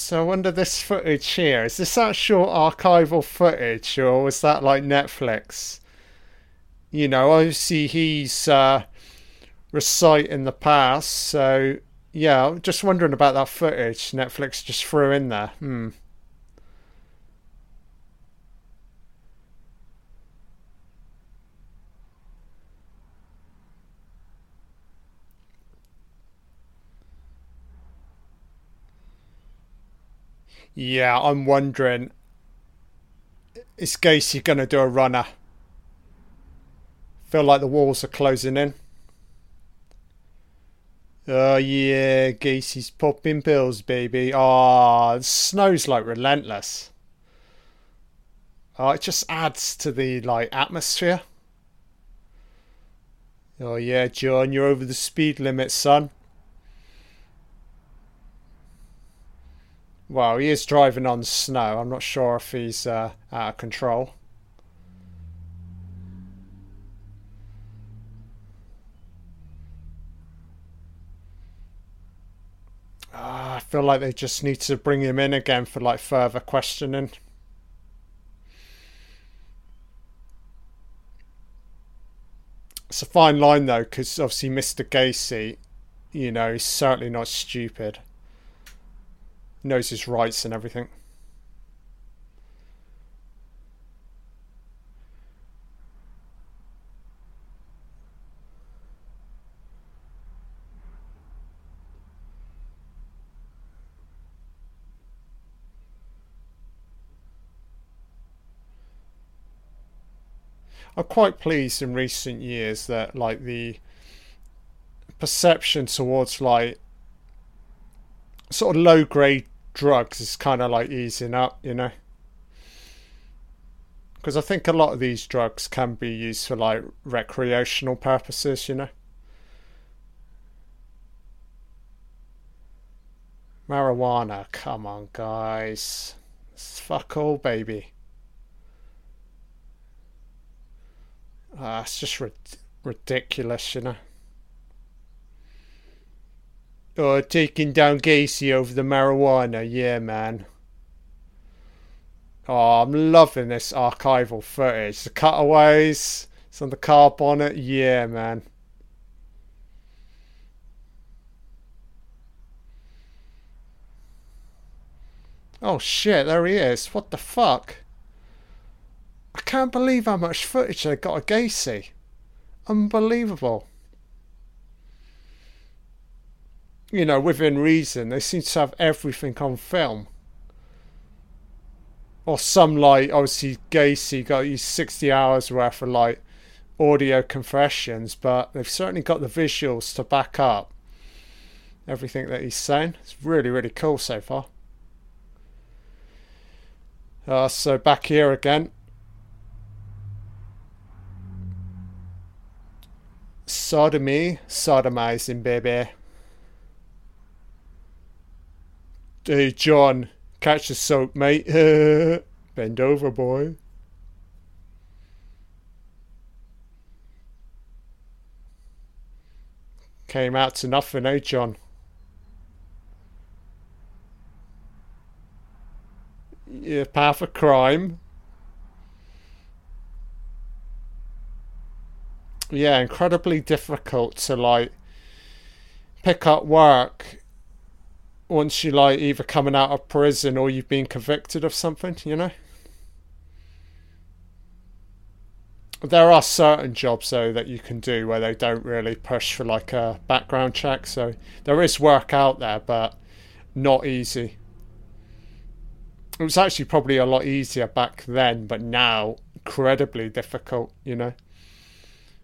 So under this footage here, is this actual archival footage or was that like Netflix? You know, obviously he's uh, reciting the past, so yeah, just wondering about that footage Netflix just threw in there. Hmm. Yeah, I'm wondering is Gacy going to do a runner? Feel like the walls are closing in. Oh yeah, Gacy's popping pills, baby. Ah, oh, the snow's like relentless. Oh, it just adds to the like atmosphere. Oh yeah, John, you're over the speed limit, son. Well, he is driving on snow. I'm not sure if he's uh, out of control. Uh, I feel like they just need to bring him in again for like further questioning. It's a fine line though, because obviously Mr. Gacy, you know, he's certainly not stupid knows his rights and everything. I'm quite pleased in recent years that like the perception towards like sort of low grade drugs is kind of like easing up, you know. Because I think a lot of these drugs can be used for like recreational purposes, you know. Marijuana, come on, guys. It's fuck all, baby. Ah, it's just ri- ridiculous, you know. Oh, taking down Gacy over the marijuana. Yeah, man. Oh, I'm loving this archival footage. The cutaways, it's on the car bonnet. Yeah, man. Oh shit, there he is. What the fuck? I can't believe how much footage they got of Gacy. Unbelievable. You know, within reason, they seem to have everything on film. Or some, like, obviously, Gacy got these 60 hours worth of, like, audio confessions, but they've certainly got the visuals to back up everything that he's saying. It's really, really cool so far. Uh, so back here again. Sodomy, sodomizing, baby. Hey, John, catch the soap, mate. *laughs* Bend over, boy. Came out to nothing, eh, John? Yeah, path of crime. Yeah, incredibly difficult to like pick up work once you like either coming out of prison or you've been convicted of something, you know? There are certain jobs though that you can do where they don't really push for like a background check, so there is work out there, but not easy. It was actually probably a lot easier back then, but now incredibly difficult, you know,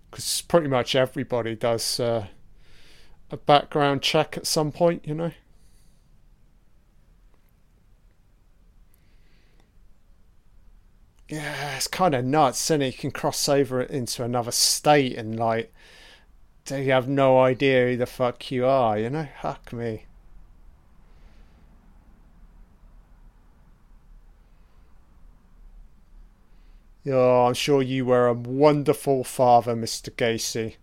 because pretty much everybody does uh, a background check at some point, you know. Yeah, it's kind of nuts, and you can cross over into another state and like, do you have no idea who the fuck you are, you know? Fuck me. Oh, I'm sure you were a wonderful father, Mr. Gacy.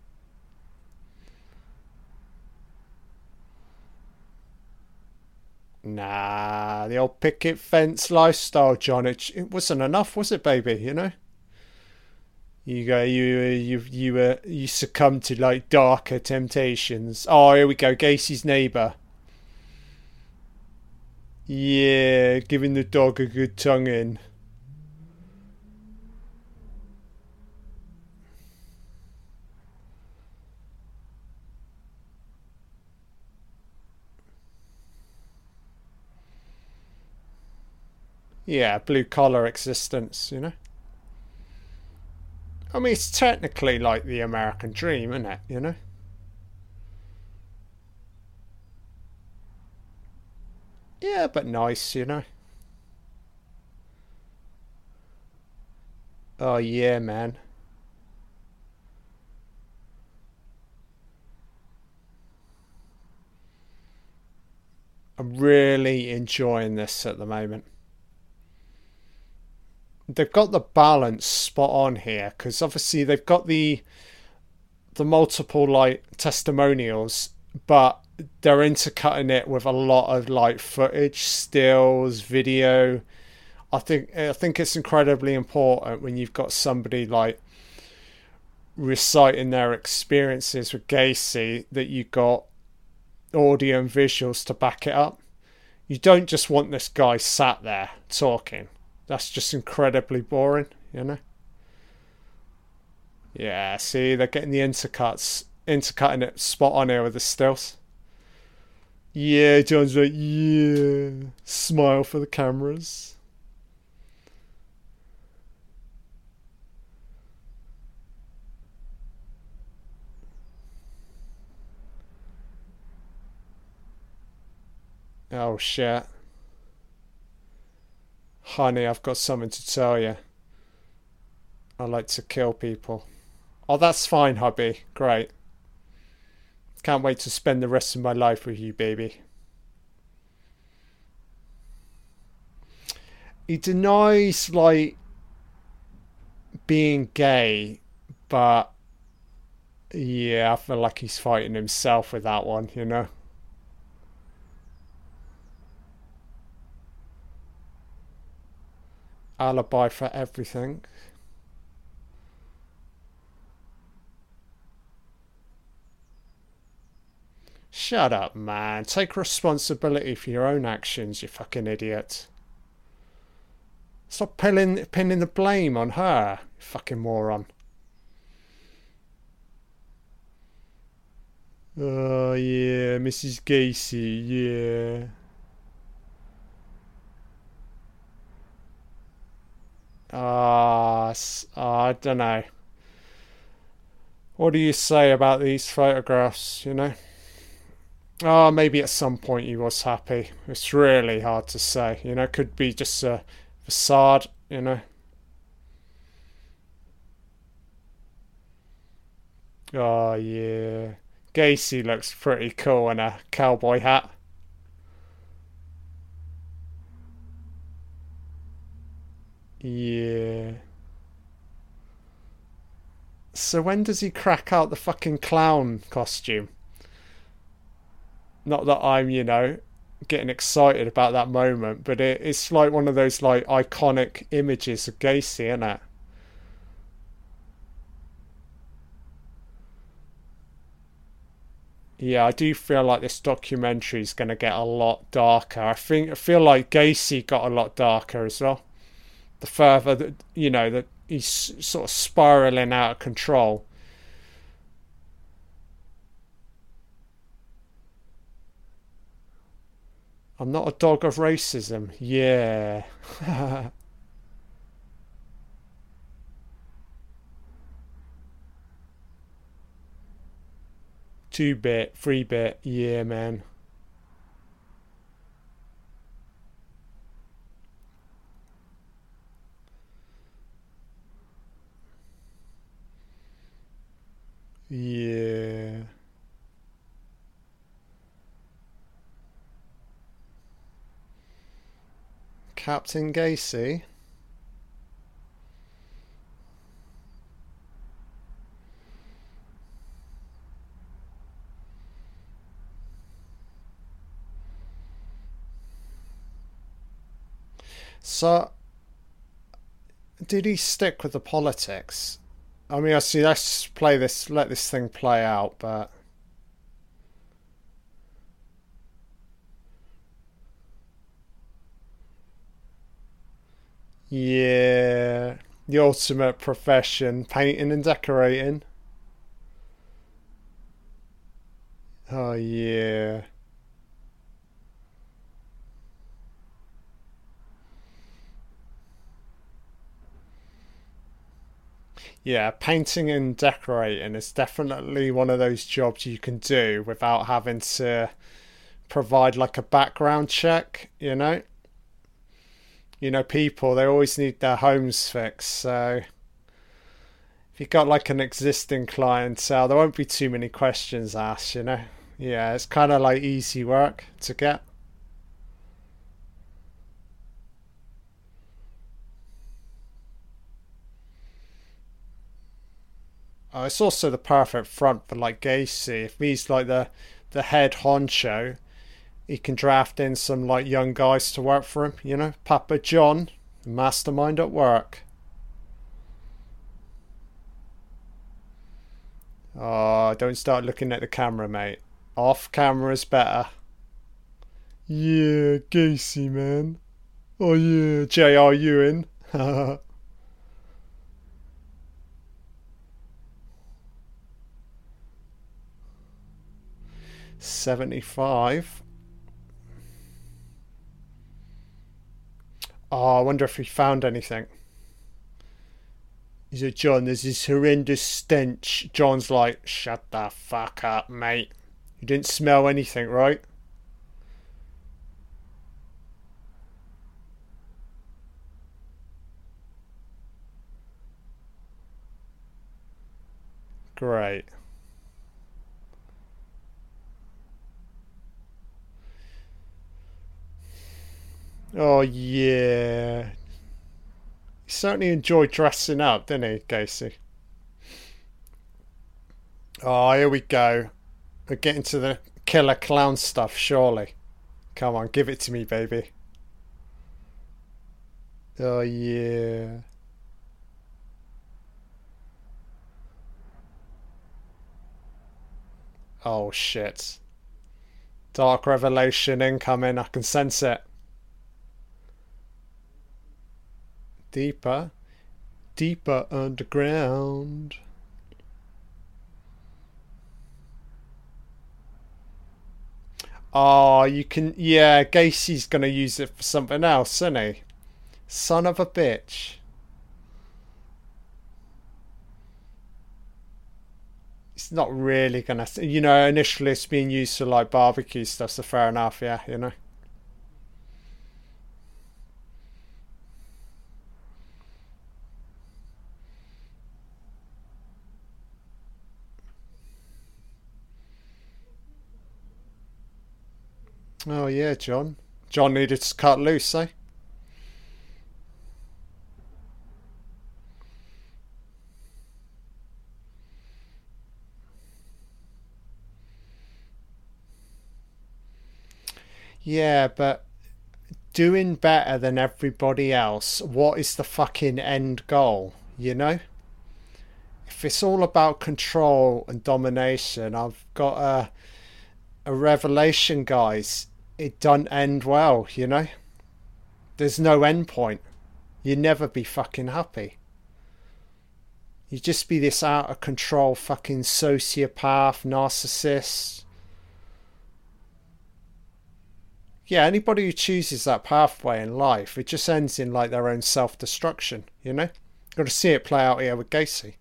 Nah, the old picket fence lifestyle, John. It, it wasn't enough, was it, baby? You know. You go, you you you uh, you succumb to like darker temptations. Oh, here we go, Gacy's neighbour. Yeah, giving the dog a good tongue in. Yeah, blue collar existence, you know? I mean, it's technically like the American dream, isn't it? You know? Yeah, but nice, you know? Oh, yeah, man. I'm really enjoying this at the moment they've got the balance spot on here because obviously they've got the the multiple like testimonials, but they're intercutting it with a lot of like footage, stills, video. I think I think it's incredibly important when you've got somebody like reciting their experiences with Gacy that you got audio and visuals to back it up. You don't just want this guy sat there talking that's just incredibly boring, you know. Yeah, see, they're getting the intercuts, intercutting it spot on here with the stills. Yeah, John's like, yeah, smile for the cameras. Oh shit. Honey, I've got something to tell you. I like to kill people. Oh, that's fine, hubby. Great. Can't wait to spend the rest of my life with you, baby. He denies, like, being gay, but yeah, I feel like he's fighting himself with that one, you know? Alibi for everything. Shut up, man. Take responsibility for your own actions, you fucking idiot. Stop pinning, pinning the blame on her, you fucking moron. Oh, yeah, Mrs. Gacy, yeah. Uh, I don't know. What do you say about these photographs, you know? Oh, maybe at some point he was happy. It's really hard to say. You know, it could be just a facade, you know. Oh, yeah. Gacy looks pretty cool in a cowboy hat. Yeah. So when does he crack out the fucking clown costume? Not that I'm, you know, getting excited about that moment, but it, it's like one of those like iconic images of Gacy, isn't it? Yeah, I do feel like this documentary is going to get a lot darker. I think I feel like Gacy got a lot darker as well. The further that you know that he's sort of spiraling out of control. I'm not a dog of racism. Yeah. *laughs* Two bit, three bit. Yeah, man. Yeah. Captain Gacy. So, did he stick with the politics? I mean, I see. Let's play this. Let this thing play out. But yeah, the ultimate profession: painting and decorating. Oh yeah. Yeah, painting and decorating is definitely one of those jobs you can do without having to provide like a background check, you know? You know, people, they always need their homes fixed, so if you've got like an existing clientele, there won't be too many questions asked, you know? Yeah, it's kind of like easy work to get. Uh, it's also the perfect front for like Gacy. If he's like the the head honcho, he can draft in some like young guys to work for him. You know, Papa John, mastermind at work. Oh, don't start looking at the camera, mate. Off camera's better. Yeah, Gacy, man. Oh yeah, J.R. Ewing. *laughs* 75. Oh, I wonder if he found anything. He said, John, there's this horrendous stench. John's like, shut the fuck up, mate. You didn't smell anything, right? Great. Oh yeah. He certainly enjoyed dressing up, didn't he, Gacy? Oh, here we go. We're getting to the killer clown stuff, surely. Come on, give it to me, baby. Oh yeah. Oh shit. Dark revelation incoming, I can sense it. Deeper. Deeper underground. Oh, you can. Yeah, Gacy's gonna use it for something else, isn't he? Son of a bitch. It's not really gonna. You know, initially it's being used for like barbecue stuff, so fair enough, yeah, you know. Oh yeah, John. John needed to cut loose, eh? Yeah, but doing better than everybody else, what is the fucking end goal, you know? If it's all about control and domination, I've got a a revelation, guys. It don't end well, you know? There's no end point. You never be fucking happy. You just be this out of control fucking sociopath, narcissist, yeah, anybody who chooses that pathway in life, it just ends in like their own self destruction, you know? Got to see it play out here with Gacy.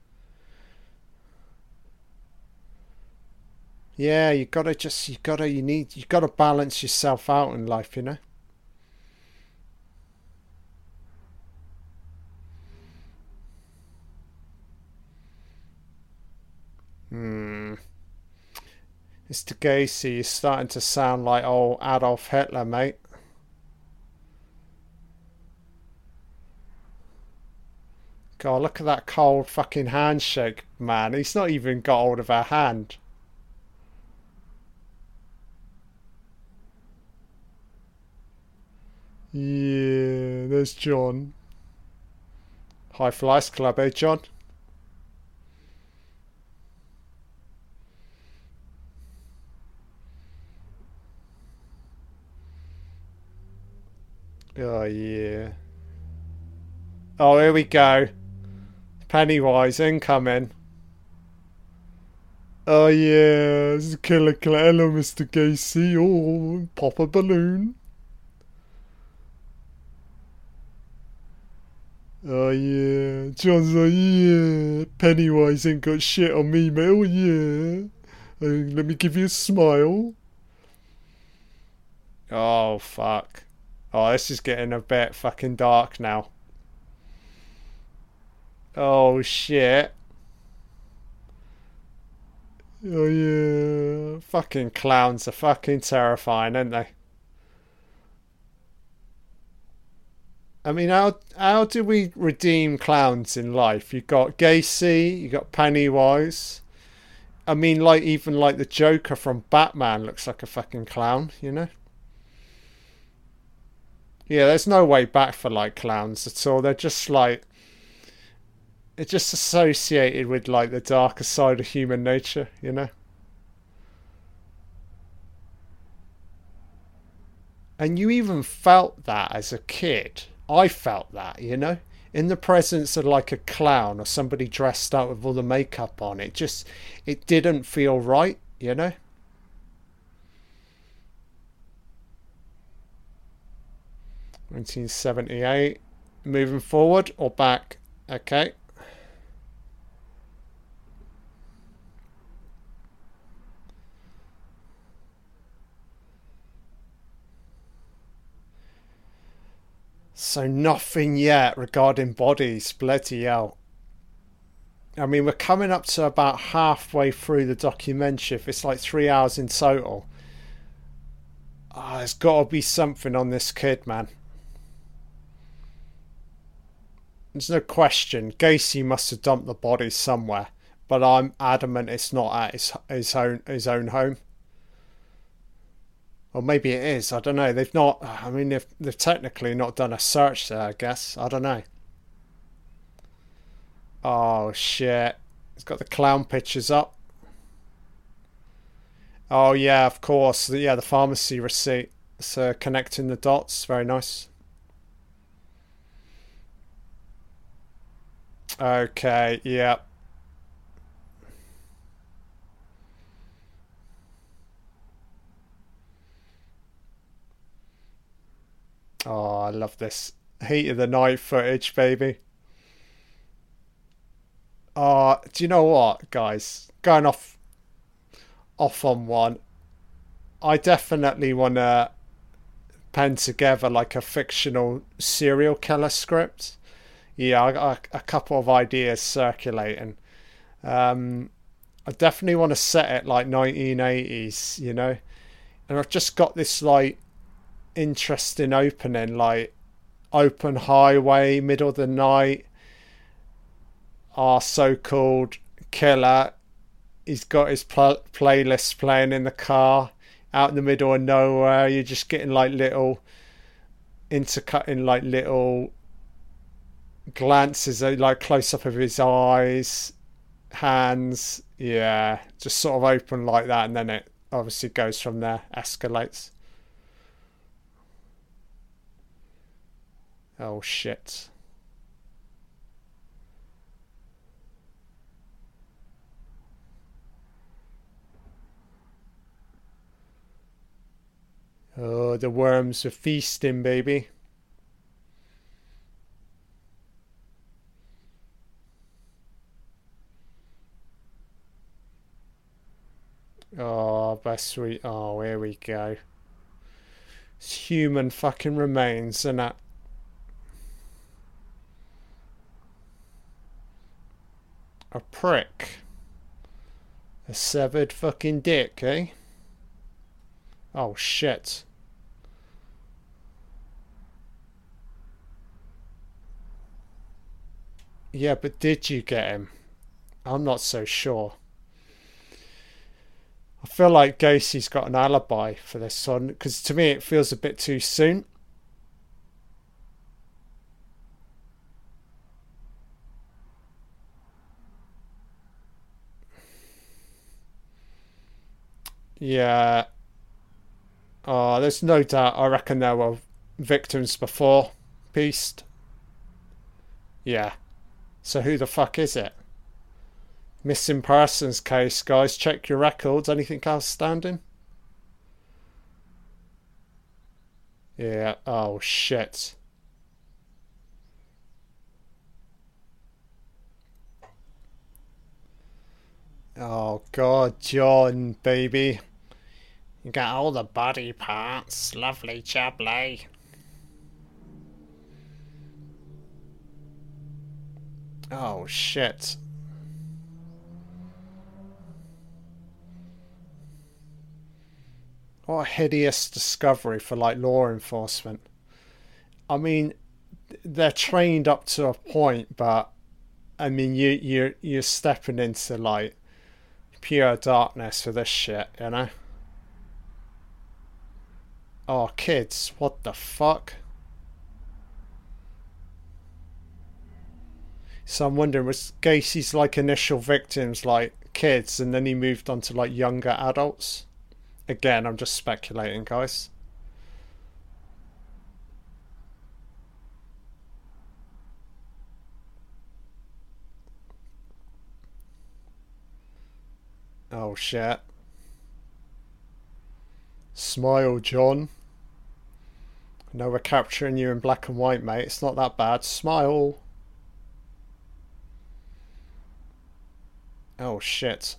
Yeah, you gotta just you gotta you need you gotta balance yourself out in life, you know? Hmm. Mr. Gacy is starting to sound like old Adolf Hitler, mate. God, look at that cold fucking handshake, man. He's not even got hold of her hand. Yeah, there's John. High Flies Club, eh, John? Oh, yeah. Oh, here we go. Pennywise incoming. Oh, yeah. It's Killer Claire. Hello, Mr. Gacy. Oh, pop a balloon. Oh, yeah. John's like, yeah. Pennywise ain't got shit on me, mate. Oh, yeah. Uh, let me give you a smile. Oh, fuck. Oh, this is getting a bit fucking dark now. Oh shit. Oh yeah. Fucking clowns are fucking terrifying, aren't they? I mean, how how do we redeem clowns in life? You got Gacy, you got Pennywise. I mean, like even like the Joker from Batman looks like a fucking clown, you know? Yeah, there's no way back for like clowns at all. They're just like it's just associated with like the darker side of human nature, you know. And you even felt that as a kid. I felt that, you know, in the presence of like a clown or somebody dressed up with all the makeup on. It just it didn't feel right, you know. 1978. Moving forward or back? Okay. So nothing yet regarding bodies. Bloody hell. I mean, we're coming up to about halfway through the documentary. It's like three hours in total. Oh, there's got to be something on this kid, man. There's no question. Gacy must have dumped the body somewhere, but I'm adamant it's not at his his own his own home. Or maybe it is. I don't know. They've not. I mean, they've they've technically not done a search there. I guess. I don't know. Oh shit! It's got the clown pictures up. Oh yeah, of course. Yeah, the pharmacy receipt. So connecting the dots. Very nice. Okay. Yeah. Oh, I love this heat of the night footage, baby. Oh, do you know what, guys? Going off off on one. I definitely want to pen together like a fictional serial killer script. Yeah, I got a, a couple of ideas circulating. Um, I definitely want to set it like 1980s, you know, and I've just got this like interesting opening, like open highway, middle of the night. Our so-called killer, he's got his pl- playlist playing in the car, out in the middle of nowhere. You're just getting like little intercutting, like little glances, uh, like close up of his eyes, hands. Yeah, just sort of open like that, and then it obviously goes from there, escalates. Oh shit. Oh, the worms are feasting, baby. Oh, best sweet. Oh, here we go. It's human fucking remains, and that. A prick. A severed fucking dick, eh? Oh shit. Yeah, but did you get him? I'm not so sure. I feel like Gacy's got an alibi for this one because to me it feels a bit too soon. Yeah. Oh, there's no doubt. I reckon there were victims before Piest. Yeah. So who the fuck is it? Missing persons case, guys. Check your records. Anything outstanding? Yeah. Oh, shit. Oh, God, John, baby. You got all the body parts. Lovely jubbly. Oh, shit. What a hideous discovery for like law enforcement. I mean, they're trained up to a point, but I mean, you you you're stepping into like pure darkness for this shit, you know. Oh, kids, what the fuck? So I'm wondering, was Gacy's like initial victims like kids, and then he moved on to like younger adults? Again, I'm just speculating, guys. Oh shit. Smile, John. No, we're capturing you in black and white, mate. It's not that bad. Smile. Oh shit.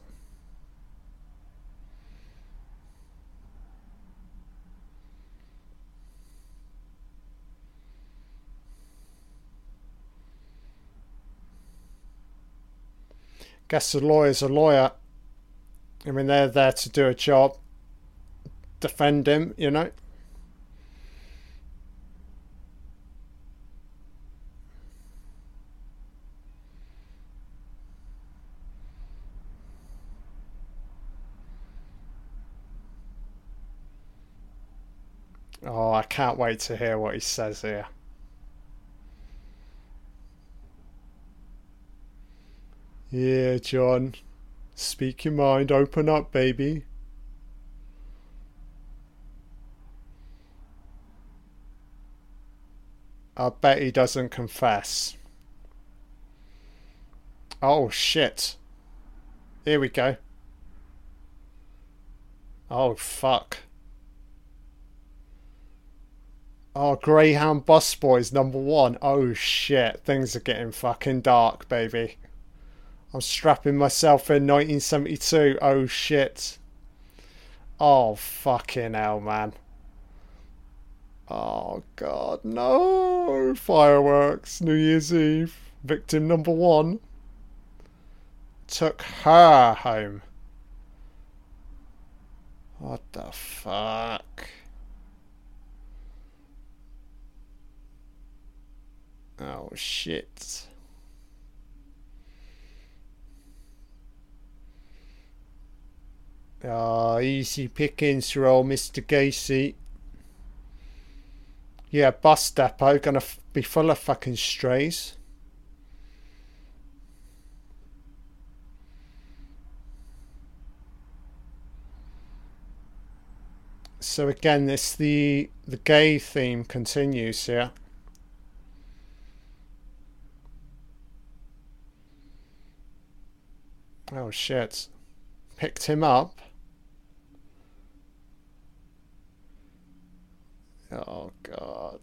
guess the lawyer's a lawyer. I mean, they're there to do a job, defend him, you know. Oh, I can't wait to hear what he says here. Yeah, John. Speak your mind. Open up, baby. I bet he doesn't confess. Oh, shit. Here we go. Oh, fuck. Oh, Greyhound Bus Boys number one. Oh, shit. Things are getting fucking dark, baby. I'm strapping myself in 1972. Oh, shit. Oh, fucking hell, man. Oh, God, no. Fireworks, New Year's Eve. Victim number one took her home. What the fuck? Oh shit. Ah, oh, easy pickings for old Mr. Gacy. Yeah, bus depot gonna be full of fucking strays. So again, this the the gay theme continues here. Oh shit. Picked him up. Oh god.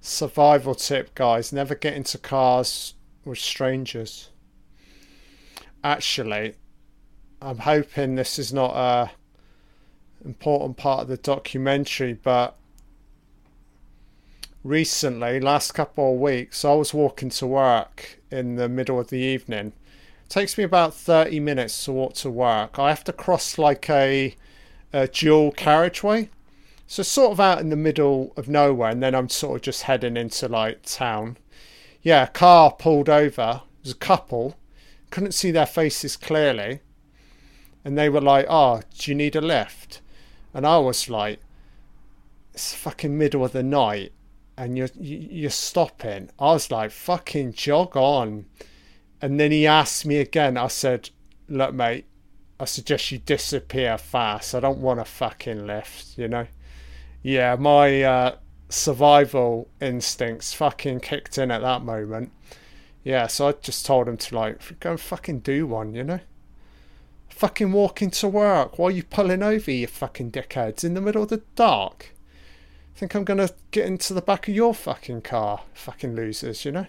Survival tip, guys. Never get into cars with strangers. Actually, I'm hoping this is not a important part of the documentary, but recently, last couple of weeks, I was walking to work in the middle of the evening. It takes me about 30 minutes to walk to work. I have to cross like a, a dual carriageway. So sort of out in the middle of nowhere, and then I'm sort of just heading into like town. Yeah, a car pulled over. It was a couple. Couldn't see their faces clearly. And they were like, Oh, do you need a lift? and I was like, it's fucking middle of the night, and you're you're stopping. I was like, fucking jog on. And then he asked me again. I said, look, mate, I suggest you disappear fast. I don't want a fucking lift, you know. Yeah, my uh, survival instincts fucking kicked in at that moment. Yeah, so I just told him to like go and fucking do one, you know fucking walking to work. Why are you pulling over, you fucking dickheads, in the middle of the dark? Think I'm gonna get into the back of your fucking car, fucking losers, you know?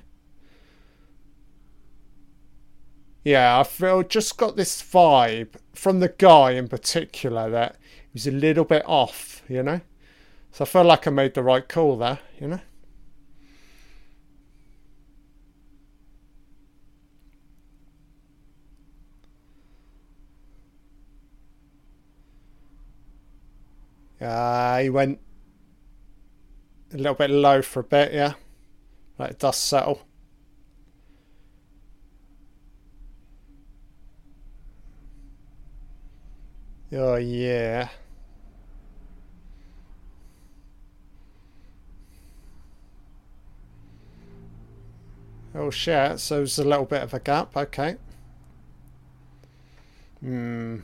Yeah, I feel just got this vibe from the guy in particular that he was a little bit off, you know? So I feel like I made the right call there, you know? Uh, he went a little bit low for a bit, yeah. Let it dust settle. Oh, yeah. Oh shit, so there's a little bit of a gap, okay. Hmm.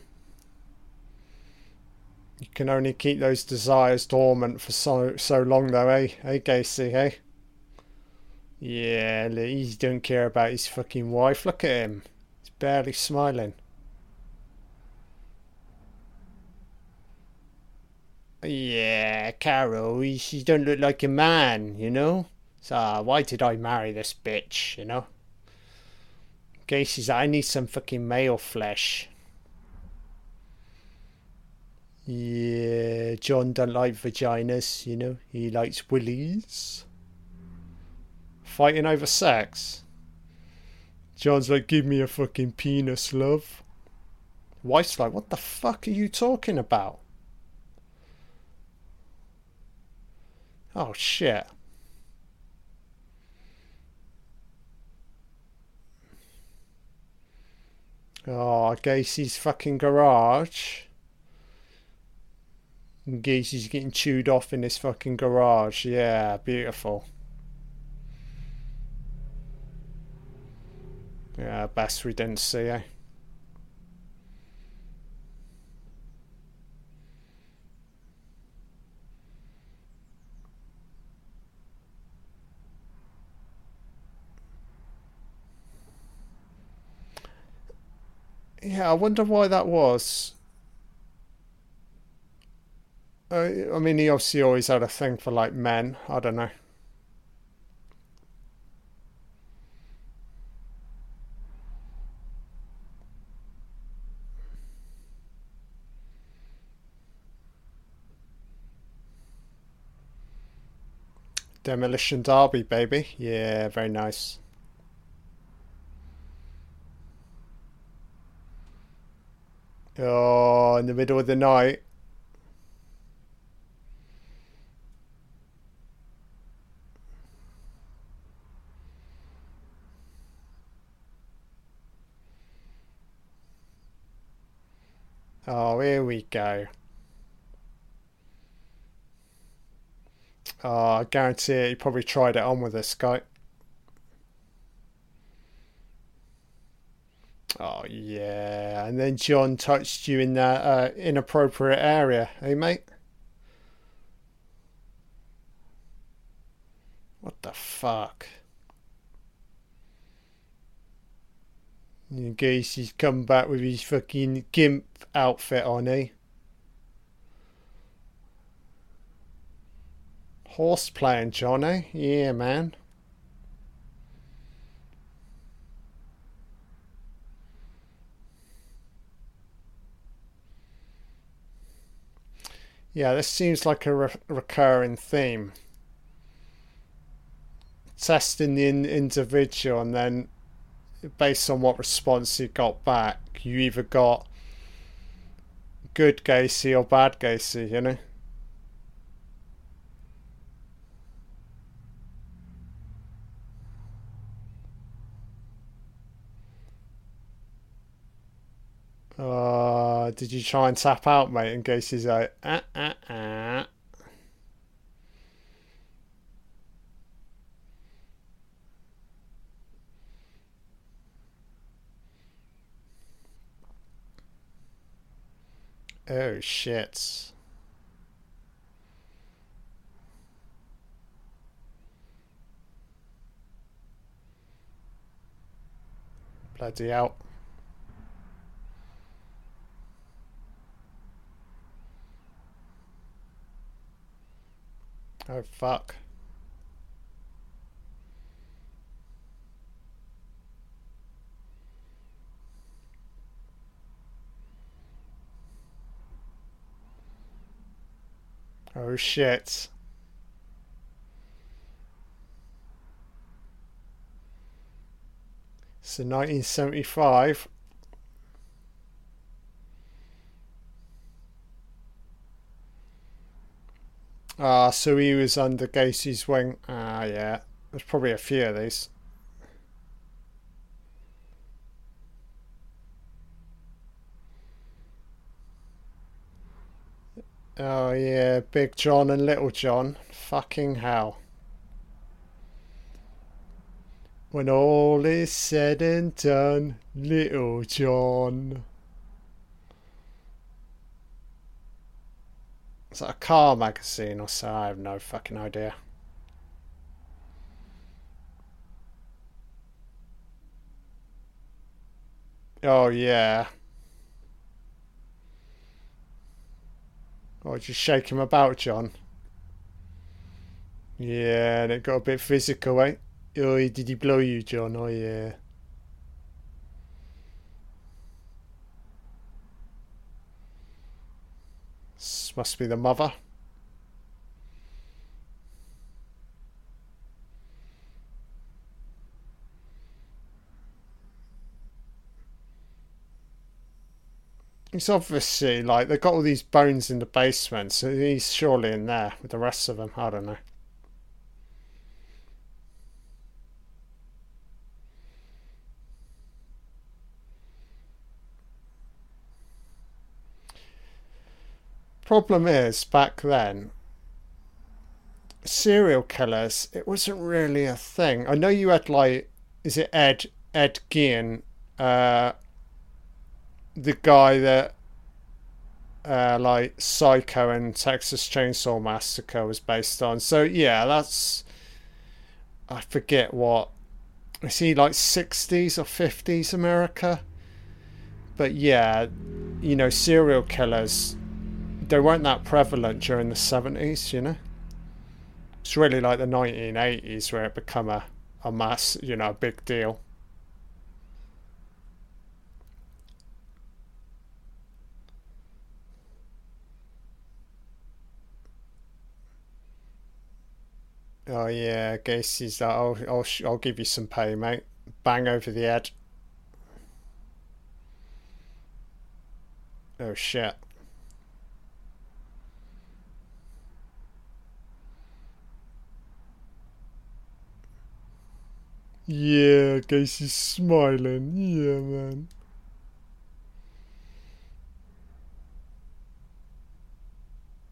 You can only keep those desires dormant for so so long, though, eh? Eh, Gacy, eh? Yeah, he don't care about his fucking wife. Look at him. He's barely smiling. Yeah, Carol, she don't look like a man, you know? So uh, why did I marry this bitch, you know? Gacy's I need some fucking male flesh. Yeah, John don't like vaginas, you know. He likes willies. Fighting over sex. John's like, give me a fucking penis, love. Wife's like, what the fuck are you talking about? Oh shit. Oh, Gacy's fucking garage. And Gacy's getting chewed off in his fucking garage. Yeah, beautiful. Yeah, best we didn't see, eh? Yeah, I wonder why that was. Uh, I mean, he obviously always had a thing for like men. I don't know. Demolition Derby, baby. Yeah, very nice. Oh, in the middle of the night. Oh, here we go. Oh, I guarantee it, he probably tried it on with this guy. Oh, yeah. And then John touched you in that uh, inappropriate area, hey mate? What the fuck? Gacy's come back with his fucking gimp outfit on, eh? Horse playing, Johnny. Yeah, man. Yeah, this seems like a re recurring theme. Testing the in individual and then based on what response you got back, you either got good Gacy or bad Gacy, you know? Uh, did you try and tap out, mate? In case he's like, ah, ah, ah. Oh shit. Bloody out. Oh fuck. Oh shit. So 1975. Ah, so he was under Gacy's wing. Ah, yeah. There's probably a few of these. Oh, yeah. Big John and Little John. Fucking hell. When all is said and done, Little John. Is that a car magazine or so? I have no fucking idea. Oh, yeah. Oh, just shake him about, John. Yeah, and it got a bit physical, eh? Oh, did he blow you, John? Oh, yeah. Must be the mother. It's obviously like they've got all these bones in the basement, so he's surely in there with the rest of them. I don't know. Problem is, back then, serial killers, it wasn't really a thing. I know you had like, is it Ed Ed Gein, uh, the guy that, uh, like Psycho and Texas Chainsaw Massacre was based on. So yeah, that's, I forget what, is he like sixties or fifties America? But yeah, you know, serial killers, they weren't that prevalent during the seventies. You know it's really like the 1980s where it become a, a mass, you know, a big deal. Oh yeah, Gacy's that. I'll, I'll, I'll give you some pay, mate. Bang over the head. Oh shit. Yeah, Gacy's smiling. Yeah, man.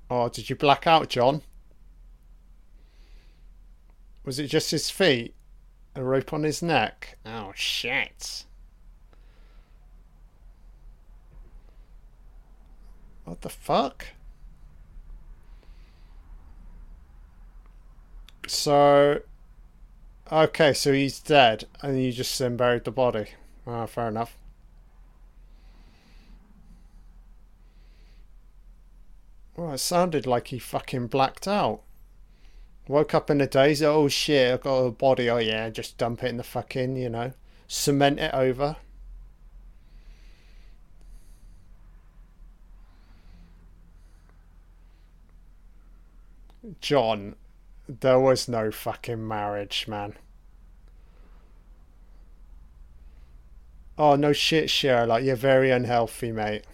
Oh, did you black out, John? Was it just his feet? A rope on his neck? Oh, shit. What the fuck? So, Okay, so he's dead, and you just then buried the body. Ah, fair enough. Well, it sounded like he fucking blacked out. Woke up in a daze, oh shit, I got a body, oh yeah, just dump it in the fucking, you know, cement it over. John, there was no fucking marriage, man. Oh, no shit, Sherlock. You're very unhealthy, mate.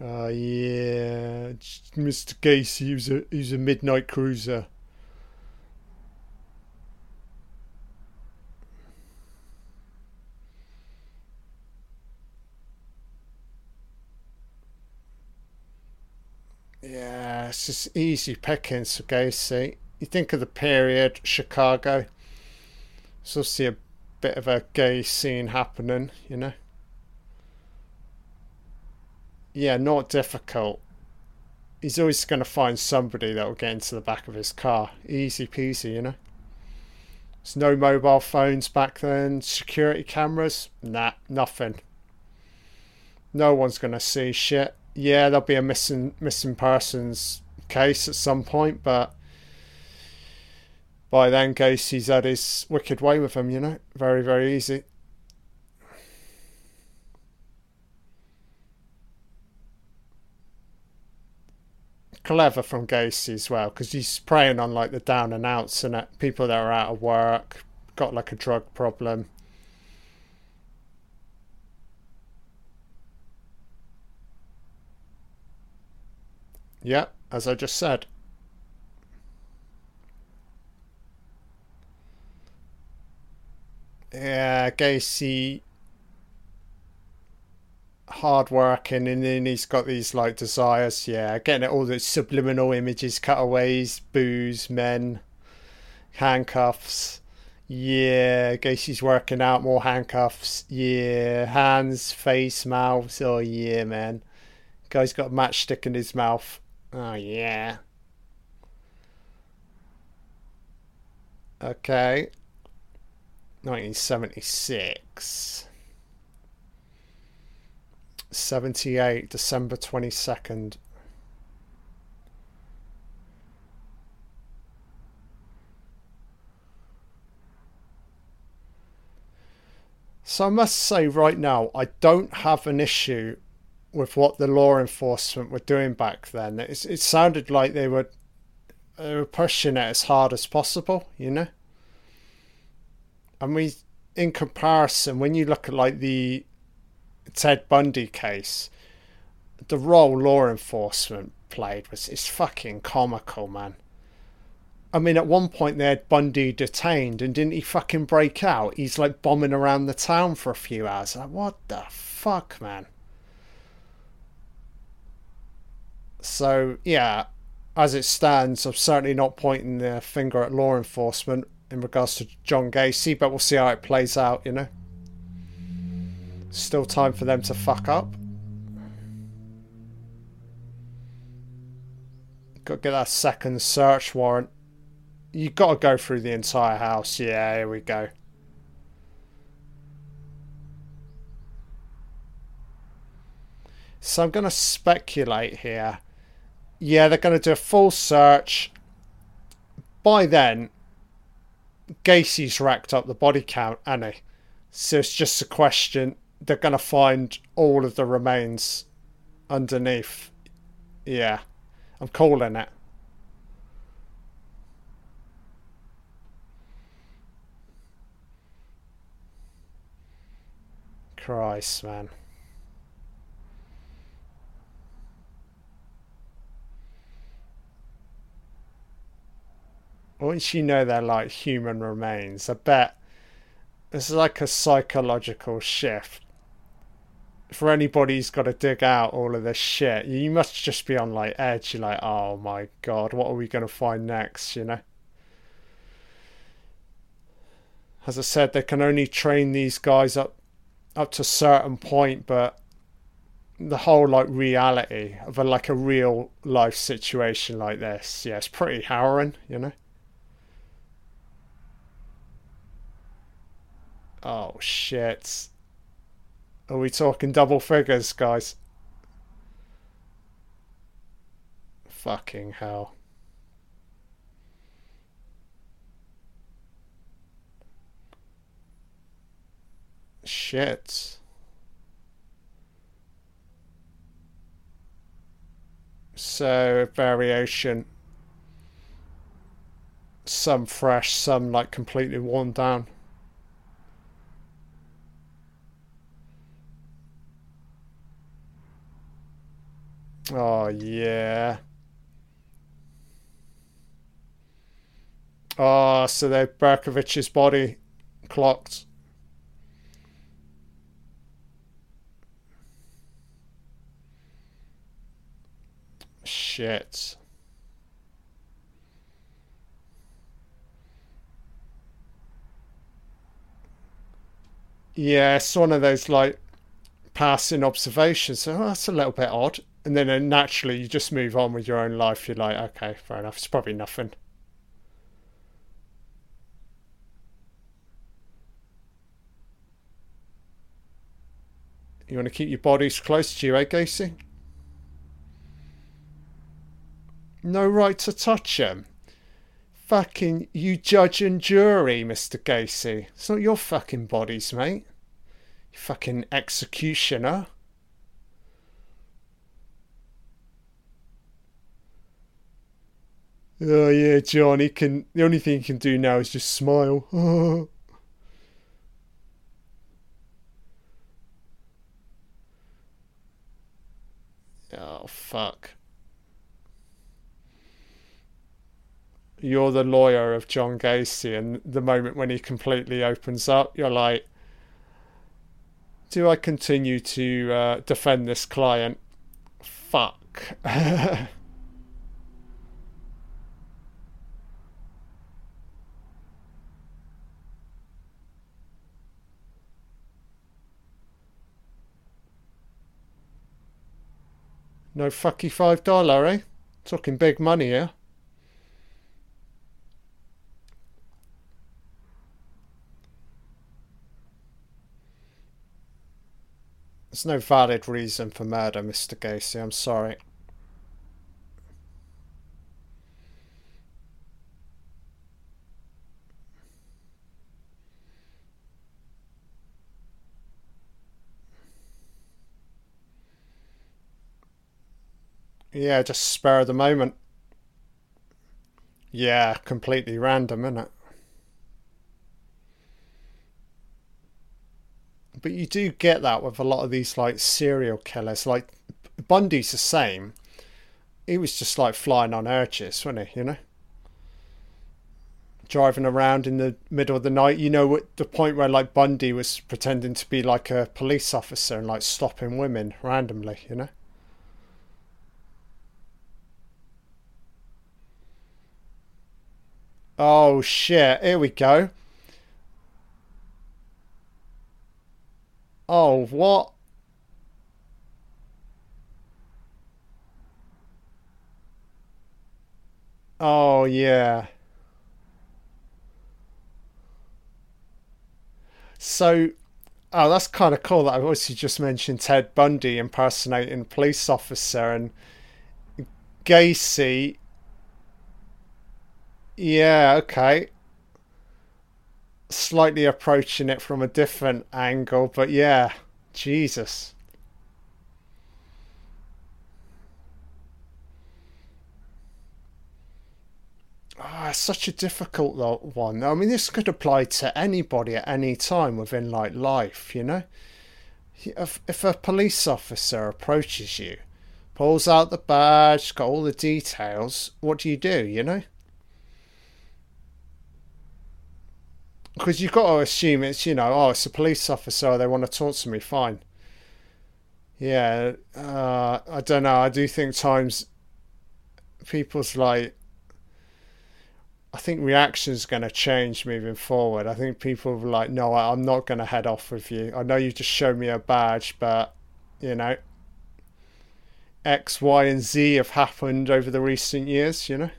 Oh, yeah. Mr. Gacy, was a, he was a midnight cruiser. Yeah, it's just easy pickings for Gacy you think of the period, Chicago. So see a bit of a gay scene happening, you know. Yeah, not difficult. He's always going to find somebody that will get into the back of his car. Easy peasy, you know. There's no mobile phones back then. Security cameras? Nah, nothing. No one's going to see shit. Yeah, there'll be a missing missing persons case at some point, but by then Gacy's had his wicked way with him, you know. Very, very easy. Clever from Gacy as well, because he's preying on like the down and outs and people that are out of work, got like a drug problem. Yeah, as I just said. yeah, Gacy hard working and then he's got these like desires, yeah, getting all the subliminal images, cutaways, booze, men, handcuffs. Yeah, Gacy's working out more handcuffs. Yeah, hands, face, mouth. Oh yeah, man. Guy's got a matchstick in his mouth. Oh yeah. Okay. 1976. 78, December 22nd. So I must say right now, I don't have an issue with what the law enforcement were doing back then. It, it sounded like they were they were pushing it as hard as possible, you know and we in comparison when you look at like the Ted Bundy case the role law enforcement played was is fucking comical man I mean, at one point they had Bundy detained, and didn't he fucking break out? He's like bombing around the town for a few hours. Like, what the fuck, man? So, yeah, as it stands, I'm certainly not pointing the finger at law enforcement in regards to John Gacy, but we'll see how it plays out, you know? Still time for them to fuck up. Got to get that second search warrant. You got to go through the entire house. Yeah, here we go. So I'm going to speculate here. Yeah, they're going to do a full search. By then, Gacy's racked up the body count, and? So it's just a question. They're going to find all of the remains underneath. Yeah, I'm calling it. Christ, man. Once you know they're like human remains, I bet it's like a psychological shift. For anybody who's got to dig out all of this shit, you must just be on like edge. You're like, oh my god, what are we going to find next? You know. As I said, they can only train these guys up up to a certain point, but the whole like reality of a like a real life situation like this, yeah, it's pretty harrowing, you know. Oh shit. Are we talking double figures, guys? Fucking hell. Shit. So, variation. Some fresh, some like completely worn down. Oh, yeah. Oh, so they Butkovich's body clocked. Shit. Yeah, it's one of those like passing observations. So oh, that's a little bit odd and then uh, naturally you just move on with your own life. You're like, okay, fair enough. It's probably nothing. You want to keep your bodies close to you, eh, Gacy? No right to touch them. Fucking you judge and jury, Mr. Gacy. It's not your fucking bodies, mate. You fucking executioner. Oh yeah, John. He can. The only thing he can do now is just smile. *laughs* oh fuck. You're the lawyer of John Gacy, and the moment when he completely opens up, you're like, "Do I continue to uh, defend this client?" Fuck. *laughs* No fucky five dollar, eh? Talking big money here. There's no valid reason for murder, Mr. Gacy. I'm sorry. Yeah, just spur of the moment. Yeah, completely random, isn't it? But you do get that with a lot of these like serial killers. Like Bundy's the same. He was just like flying on urges, wasn't he? You know. driving around in the middle of the night. You know, at the point where like Bundy was pretending to be like a police officer and like stopping women randomly, you know? Oh shit, here we go. Oh, what? Oh, yeah. So, oh, that's kind of cool that I've obviously just mentioned Ted Bundy impersonating police officer and Gacy. Yeah, okay. Slightly approaching it from a different angle, but yeah, Jesus. Oh, such a difficult one. I mean, this could apply to anybody at any time within like life, you know. If if a police officer approaches you, pulls out the badge, got all the details, what do you do? You know. Because you've got to assume it's you know oh it's a police officer they want to talk to me fine. Yeah, uh, I don't know. I do think times people's like I think reaction's going to change moving forward. I think people are like, no, I'm not going to head off with you. I know you just showed me a badge, but you know, X, Y, and Z have happened over the recent years. You know.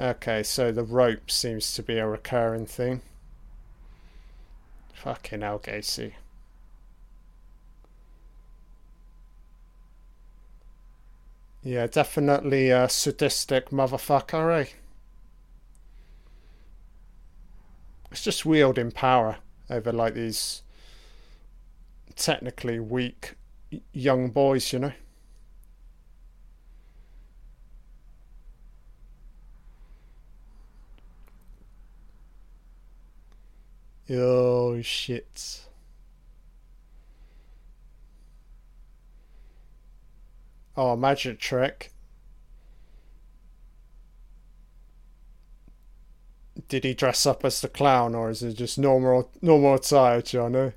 Okay, so the rope seems to be a recurring thing. Fucking hell, Gacy. Yeah, definitely a sadistic motherfucker, eh? It's just wielding power over like these technically weak young boys, you know? Oh shit. Oh, magic trick. Did he dress up as the clown or is it just normal normal attire, Johnny?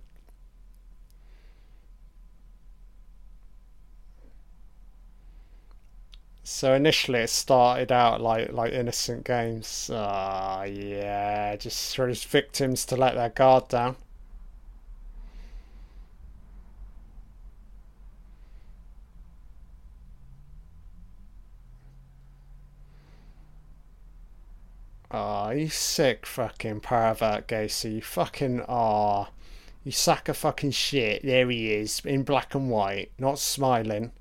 So initially it started out like like innocent games. Ah, oh, yeah, just for his victims to let their guard down. Ah, oh, you sick fucking pervert, Gacy. You fucking ah, oh, you sack of fucking shit. There he is in black and white, not smiling.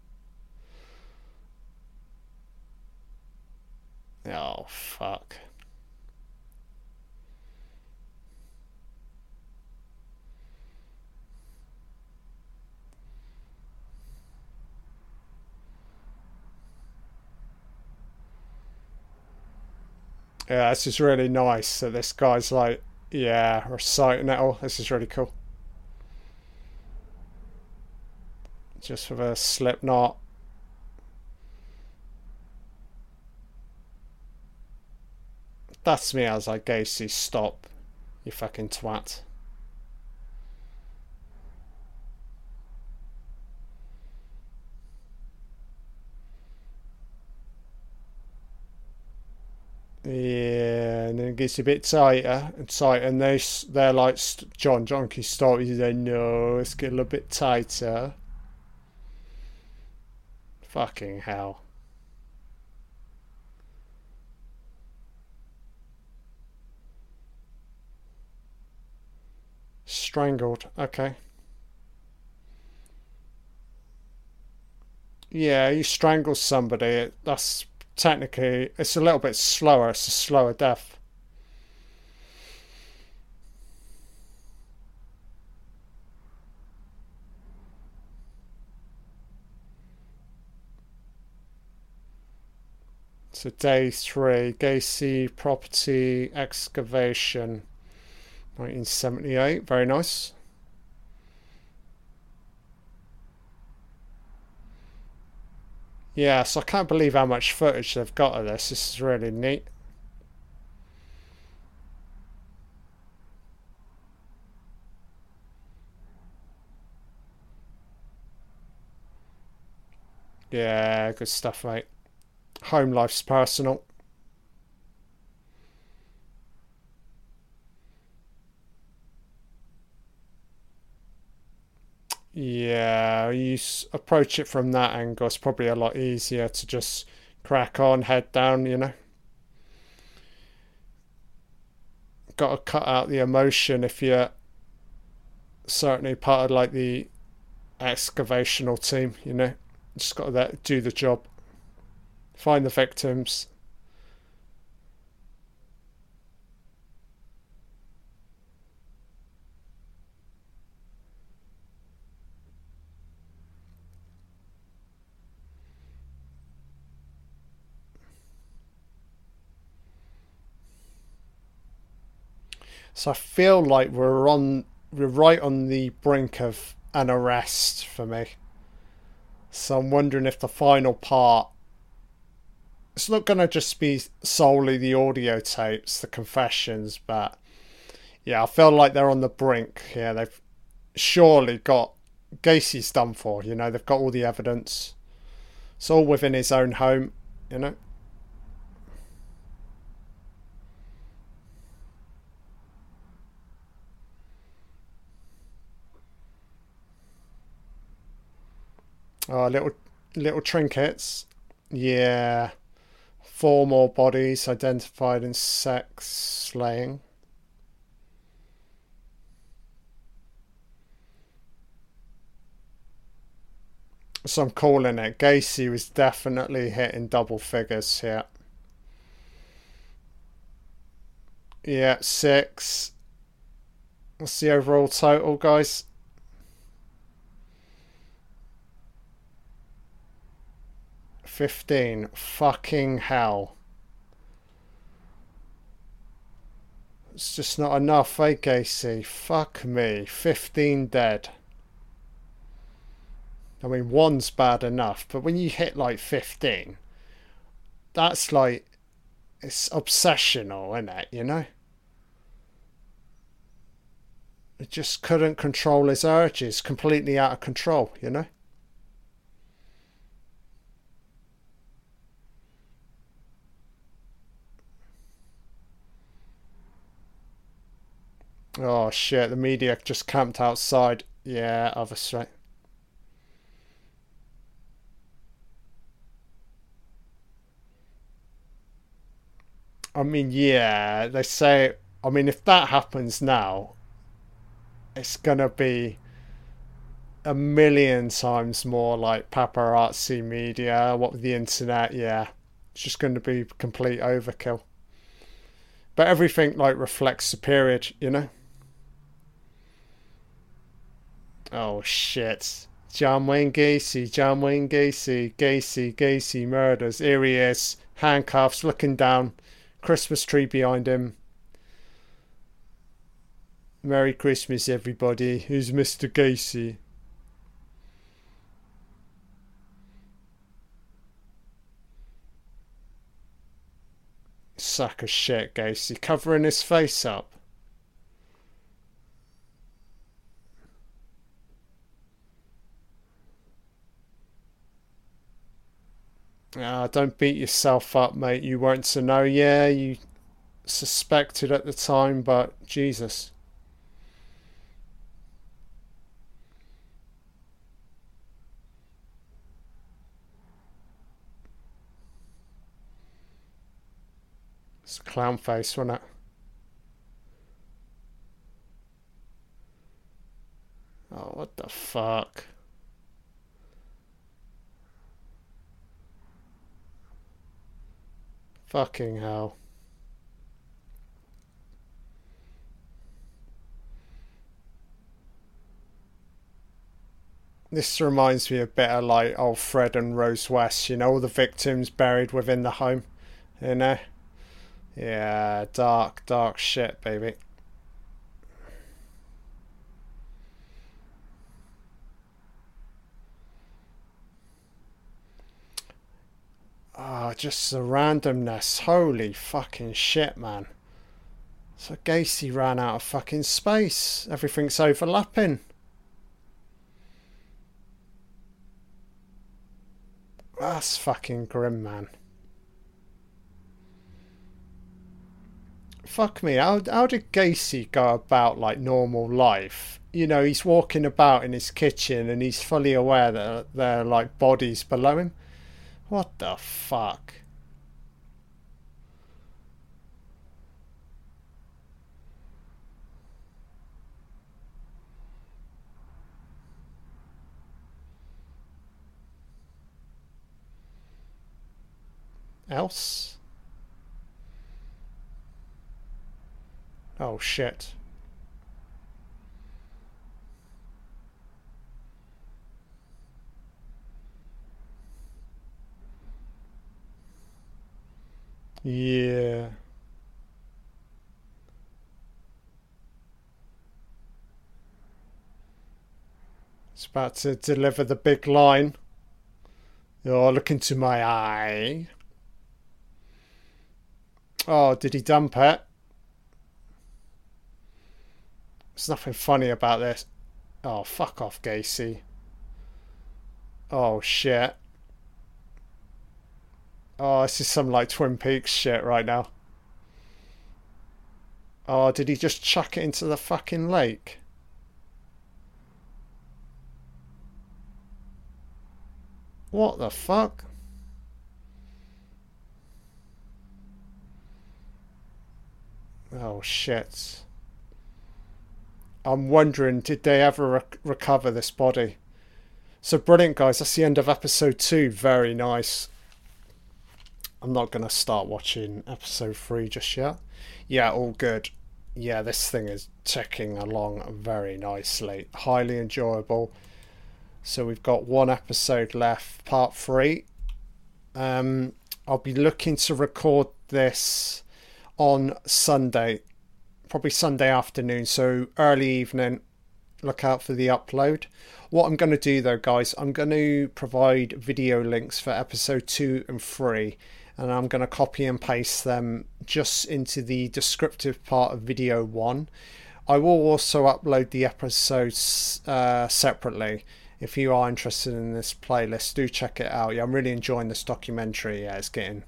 Oh, fuck. Yeah, this is really nice that this guy's like, yeah, reciting it all. This is really cool. Just with a slip knot. That's me as I Gacy, stop, you fucking twat. Yeah, and then it gets a bit tighter and tighter, and they they're like John. John can stop. He's like, no, let's get a little bit tighter. Fucking hell. Strangled. Okay. Yeah, you strangle somebody. That's technically it's a little bit slower. It's a slower death. So day three, Gacy property excavation. 1978, very nice. Yeah, so I can't believe how much footage they've got of this. This is really neat. Yeah, good stuff, mate. Home life's personal. Yeah, you approach it from that angle. It's probably a lot easier to just crack on, head down, you know. Got to cut out the emotion if you're certainly part of like the excavational team, you know. Just got to do the job, find the victims. So I feel like we're on we're right on the brink of an arrest for me. So I'm wondering if the final part it's not going to just be solely the audio tapes, the confessions, but yeah, I feel like they're on the brink. Yeah, they've surely got Gacy's done for. You know, they've got all the evidence. It's all within his own home. You know. Oh, little little trinkets. Yeah. Four more bodies identified in sex slaying. So I'm calling it. Gacy was definitely hitting double figures here. Yeah, six. What's the overall total, guys? 15. Fucking hell. It's just not enough, eh, Gacy? Fuck me. 15 dead. I mean, one's bad enough, but when you hit like 15, that's like, it's obsessional, isn't it, you know? It just couldn't control his urges, completely out of control, you know? Oh shit, the media just camped outside. Yeah, obviously. I mean, yeah, they say. I mean, if that happens now, it's gonna be a million times more like paparazzi media. What with the internet, yeah, it's just going to be complete overkill. But everything like reflects the period, you know. Oh shit. John Wayne Gacy, John Wayne Gacy, Gacy, Gacy murders. Here he is, handcuffs, looking down, Christmas tree behind him. Merry Christmas, everybody. Who's Mr. Gacy? Sack of shit, Gacy, covering his face up. Ah, don't beat yourself up, mate. You weren't to know. Yeah, you suspected at the time, but Jesus. It's a clown face, wasn't it? Oh, what the fuck? Fucking hell. This reminds me a bit of like old Fred and Rose West, you know, all the victims buried within the home, you know? Yeah, dark, dark shit, baby. Ah, just the randomness. Holy fucking shit, man. So Gacy ran out of fucking space. Everything's overlapping. That's fucking grim, man. Fuck me. How, how did Gacy go about like normal life? You know, he's walking about in his kitchen and he's fully aware that there are like bodies below him. What the fuck? else? Oh shit. Yeah. It's about to deliver the big line. Oh, look into my eye. Oh, did he dump it? There's nothing funny about this. Oh, fuck off, Gacy. Oh, shit. Oh, this is some like Twin Peaks shit right now. Oh, did he just chuck it into the fucking lake? What the fuck? Oh shit. I'm wondering, did they ever rec- recover this body? So brilliant, guys. That's the end of episode two. Very nice. I'm not going to start watching episode three just yet. Yeah, all good. Yeah, this thing is ticking along very nicely. Highly enjoyable. So we've got one episode left, part three. Um, I'll be looking to record this on Sunday, probably Sunday afternoon, so early evening. Look out for the upload. What I'm going to do though, guys, I'm going to provide video links for episode two and three, and I'm going to copy and paste them just into the descriptive part of video one. I will also upload the episodes uh, separately. If you are interested in this playlist, do check it out. Yeah, I'm really enjoying this documentary. Yeah, it's getting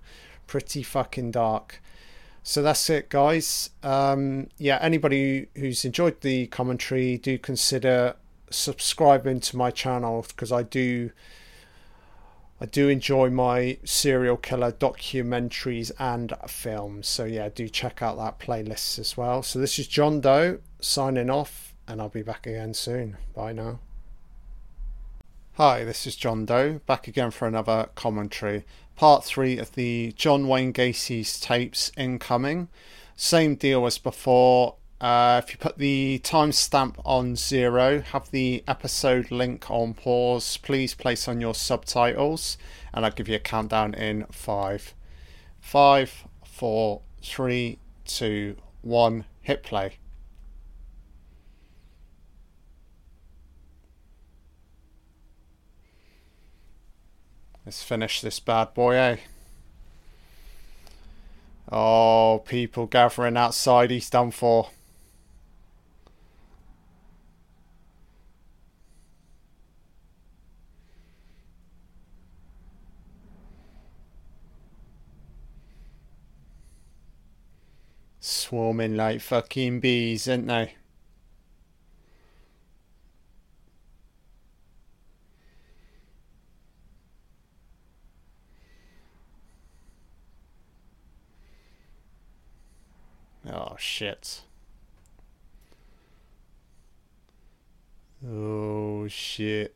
pretty fucking dark. So that's it, guys. Um, yeah, anybody who's enjoyed the commentary, do consider subscribing to my channel because I do. I do enjoy my serial killer documentaries and films. So, yeah, do check out that playlist as well. So, this is John Doe signing off, and I'll be back again soon. Bye now. Hi, this is John Doe, back again for another commentary part three of the John Wayne Gacy's tapes incoming. Same deal as before. Uh, if you put the timestamp on zero, have the episode link on pause, please place on your subtitles, and I'll give you a countdown in five, five, four, three, two, one. Hit play. Let's finish this bad boy, eh? Oh, people gathering outside, he's done Swarming like fucking bees, aren't they? Oh, shit. Oh, shit.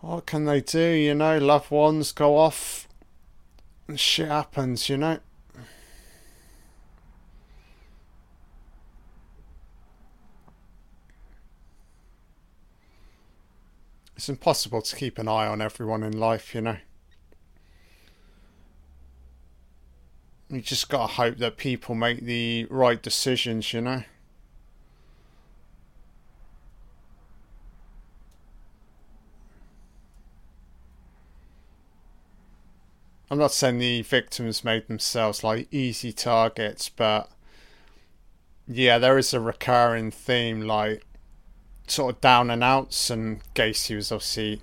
What can they do? You know, loved ones go off and shit happens, you know. It's impossible to keep an eye on everyone in life, you know. You just gotta hope that people make the right decisions, you know. I'm not saying the victims made themselves like easy targets, but yeah, there is a recurring theme like sort of down and outs, and Gacy was obviously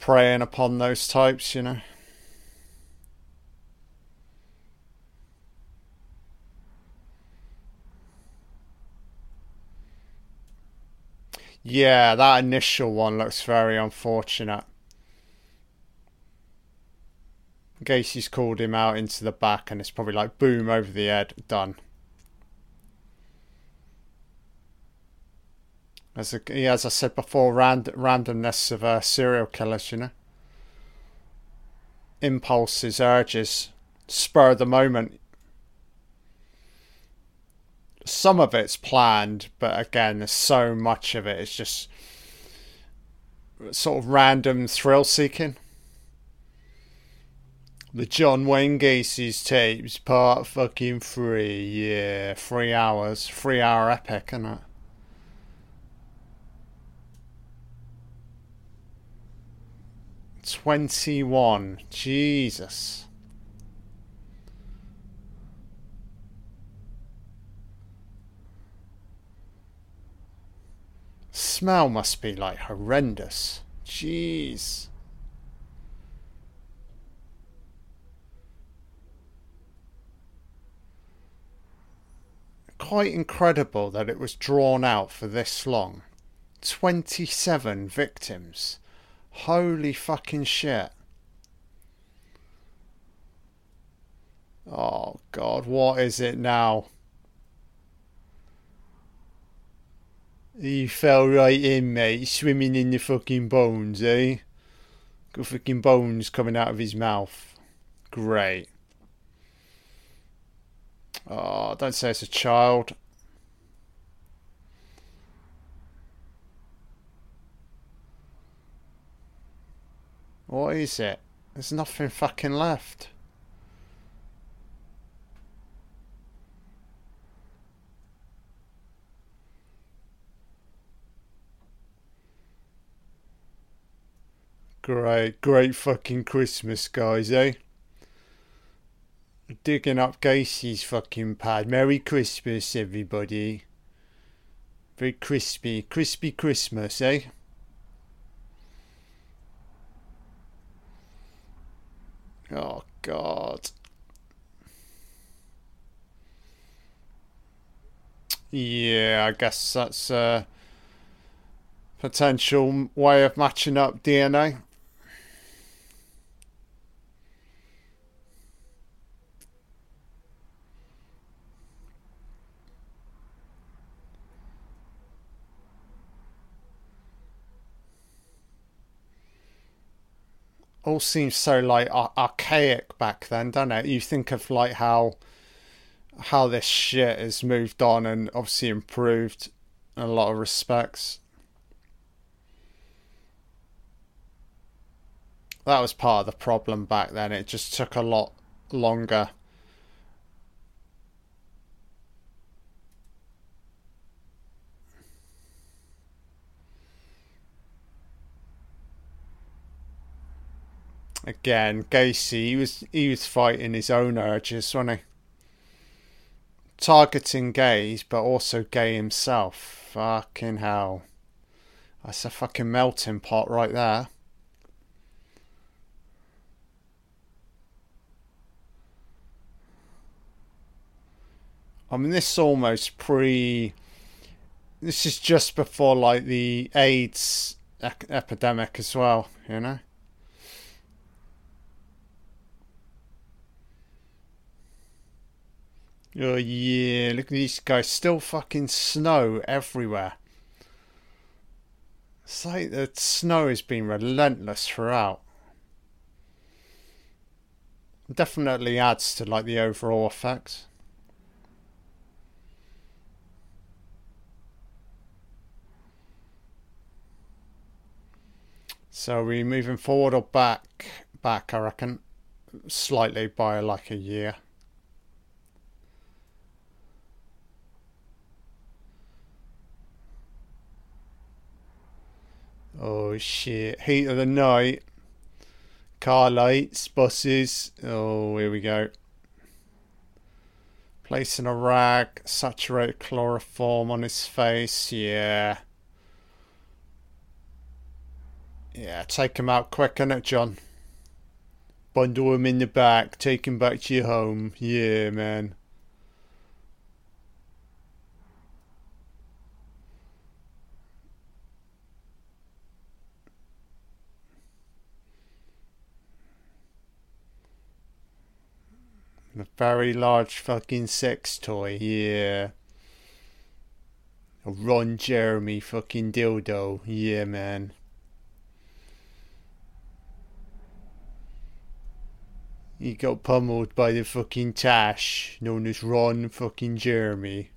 preying upon those types, you know. Yeah, that initial one looks very unfortunate. Gacy's called him out into the back, and it's probably like boom over the head, done. As, a, as I said before, rand, randomness of uh, serial killers, you know. Impulses, urges, spur of the moment. Some of it's planned, but again, there's so much of it. It's just sort of random thrill seeking. The John Wayne Gacy's tapes, part fucking three. Yeah, three hours. Three hour epic, isn't it? Twenty-one. Jesus. Smell must be like horrendous. Jeez. Quite incredible that it was drawn out for this long. 27 victims. Holy fucking shit. Oh god, what is it now? He fell right in, mate. Swimming in the fucking bones, eh? Got fucking bones coming out of his mouth. Great. Oh, don't say it's a child. What is it? There's nothing fucking left. Great, great fucking Christmas, guys, eh? Digging up Gacy's fucking pad. Merry Christmas, everybody. Very crispy, crispy Christmas, eh? Oh, God. Yeah, I guess that's a potential way of matching up DNA. All seems so like ar- archaic back then, doesn't it? You think of like how how this shit has moved on and obviously improved in a lot of respects. That was part of the problem back then. It just took a lot longer Again, Gacy, he was he was fighting his own urges, wasn't he? Targeting gays, but also gay himself. Fucking hell. That's a fucking melting pot right there. I mean, this is almost pre. This is just before, like, the AIDS epidemic as well, you know? Oh yeah, look at these guys. Still fucking snow everywhere. It's like the snow has been relentless throughout. Definitely adds to like the overall effect. So we moving forward or back? Back, I reckon. Slightly by like a year. Oh shit. Heat of the night. Car lights, buses. Oh, here we go. Placing a rag, saturated chloroform on his face. Yeah. Yeah, take him out quick, innit, John? Bundle him in the back, take him back to your home. Yeah, man. A very large fucking sex toy, yeah. A Ron Jeremy fucking dildo, yeah, man. He got pummeled by the fucking Tash, known as Ron fucking Jeremy.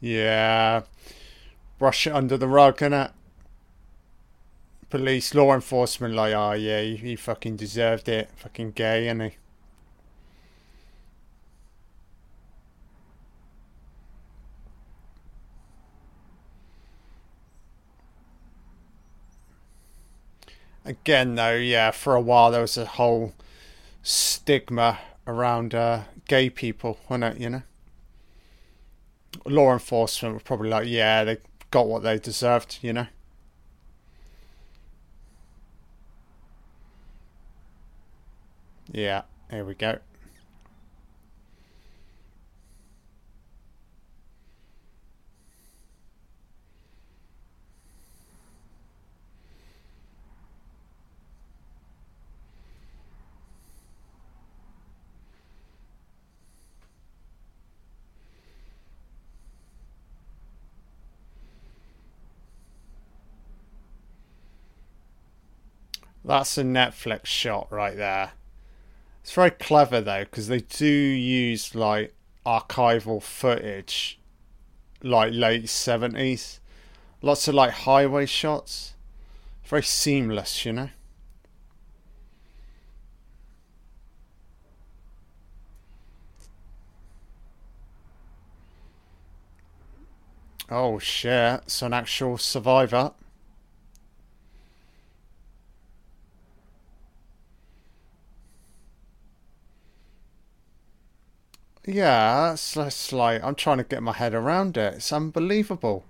Yeah. Brush it under the rug, innit? Police, law enforcement, like, oh yeah, he, he fucking deserved it. Fucking gay, ain't he? Again, though, yeah, for a while there was a whole stigma around uh, gay people, wasn't it, you know? Law enforcement were probably like, yeah, they got what they deserved, you know. Yeah, here we go. That's a Netflix shot right there. It's very clever though, because they do use like archival footage, like late 70s. Lots of like highway shots. Very seamless, you know? Oh shit, it's an actual survivor. Yeah, that's, it's like I'm trying to get my head around it. It's unbelievable.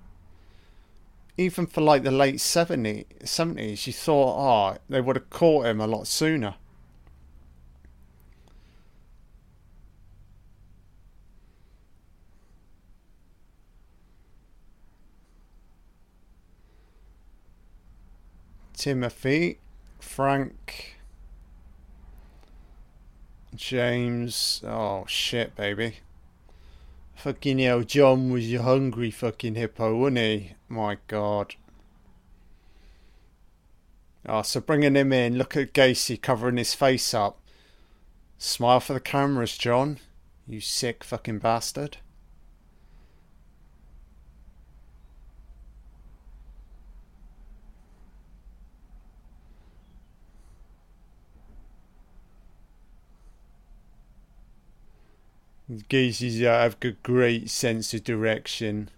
Even for like the late 70s, 70s you thought, oh, they would have caught him a lot sooner. Timothy, Frank, James. Oh, shit, baby. Fucking hell, John was your hungry fucking hippo, wasn't he? My god. Oh, so bringing him in, look at Gacy covering his face up. Smile for the cameras, John. You sick fucking bastard. Geezers uh, have a great sense of direction.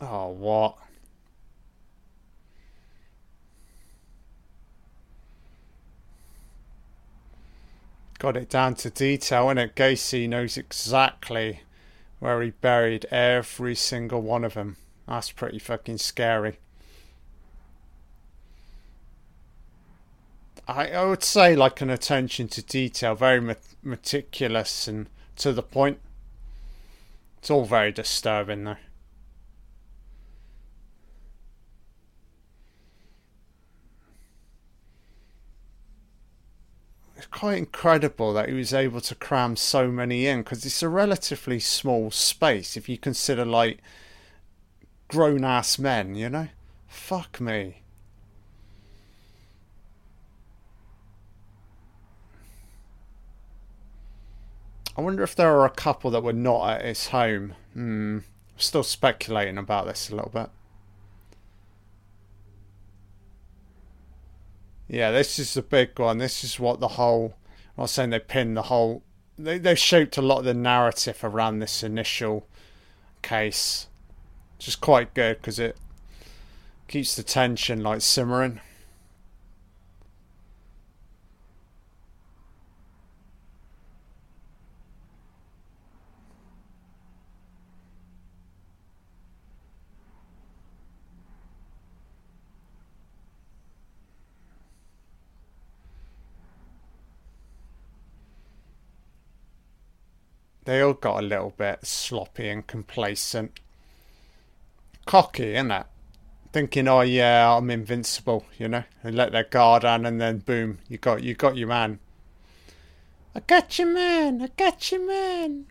Oh, what? Got it down to detail, and it? Gacy knows exactly where he buried every single one of them. That's pretty fucking scary. I, I would say like an attention to detail, very meticulous and to the point. It's all very disturbing though. It's quite incredible that he was able to cram so many in because it's a relatively small space if you consider like grown ass men, you know? Fuck me. I wonder if there are a couple that were not at his home. Hmm. Still speculating about this a little bit. Yeah, this is the big one. This is what the whole. I'm not saying they pinned the whole. They, they've shaped a lot of the narrative around this initial case. Which is quite good because it keeps the tension like simmering. They all got a little bit sloppy and complacent. Cocky, innit? Thinking, oh yeah, I'm invincible, you know, and let their guard down, and then boom, you got you got your man. I got your man. I got your man.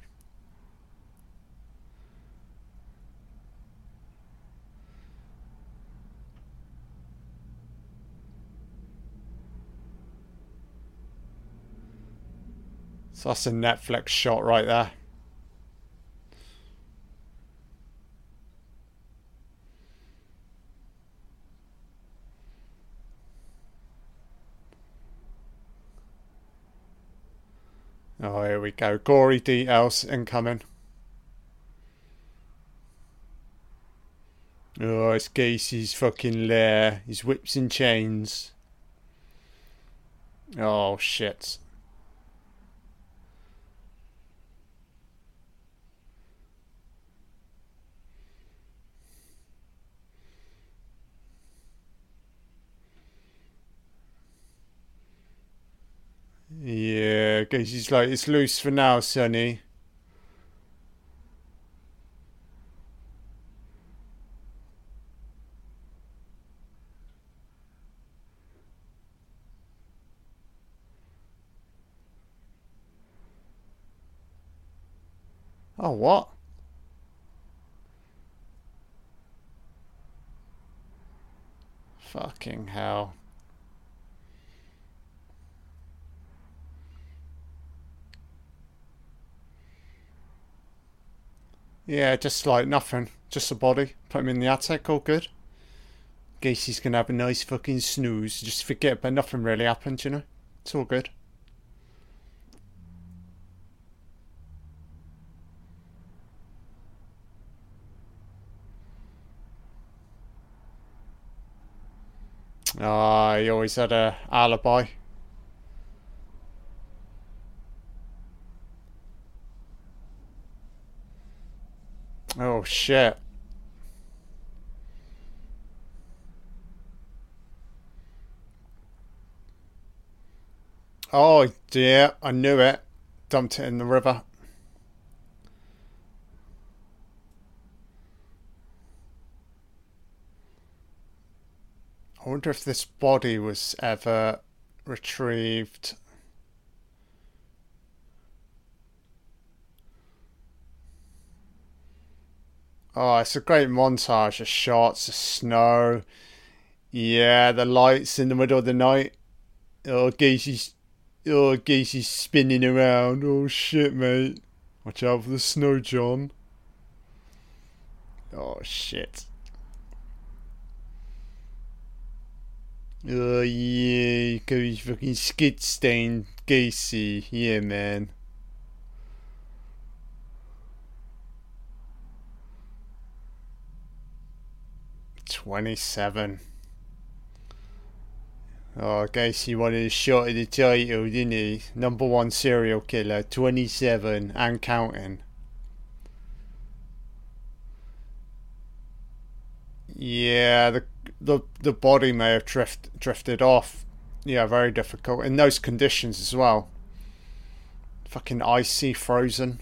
So that's a Netflix shot right there. Oh, here we go. Gory details incoming. Oh, it's Gacy's fucking lair. His whips and chains. Oh, shit. Yeah, because he's like, it's loose for now, Sonny. Oh, what? Fucking hell. Yeah, just like nothing. Just a body. Put him in the attic, all good. Gacy's gonna have a nice fucking snooze. Just forget but nothing really happened, you know? It's all good. Ah, he always had a alibi. Oh shit. Oh dear, I knew it. Dumped it in the river. I wonder if this body was ever retrieved. Oh, it's a great montage of shots of snow. Yeah, the lights in the middle of the night. Oh, Gacy's, oh, Gacy's spinning around. Oh shit, mate. Watch out for the snow, John. Oh shit. Oh yeah, his fucking skid stained Gacy. Yeah, man. 27. Oh, I guess he wanted a shot at the title, didn't he? Number one serial killer, 27 and counting. Yeah, the the the body may have drift, drifted off. Yeah, very difficult in those conditions as well. Fucking icy, frozen.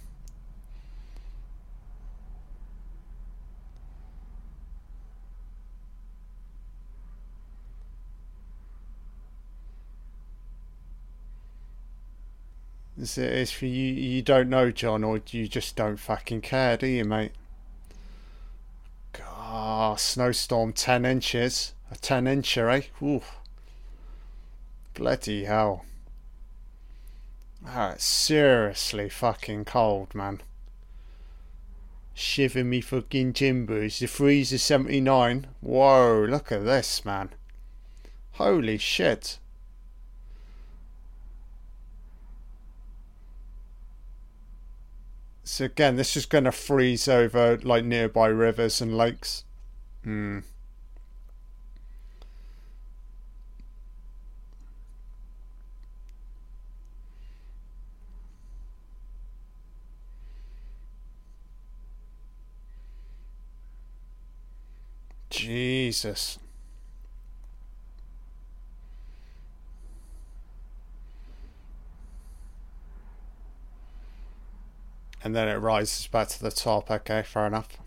It's, it's for you. You don't know, John, or you just don't fucking care, do you, mate? God, snowstorm, ten inches, a ten incher, eh? Ooh, bloody hell! Oh, it's seriously fucking cold, man. Shiver me fucking timbers. The freezer 79. Whoa, look at this, man. Holy shit. So again, this is going to freeze over like nearby rivers and lakes. Hmm. Jesus. And then it rises back to the top. Okay, fair enough.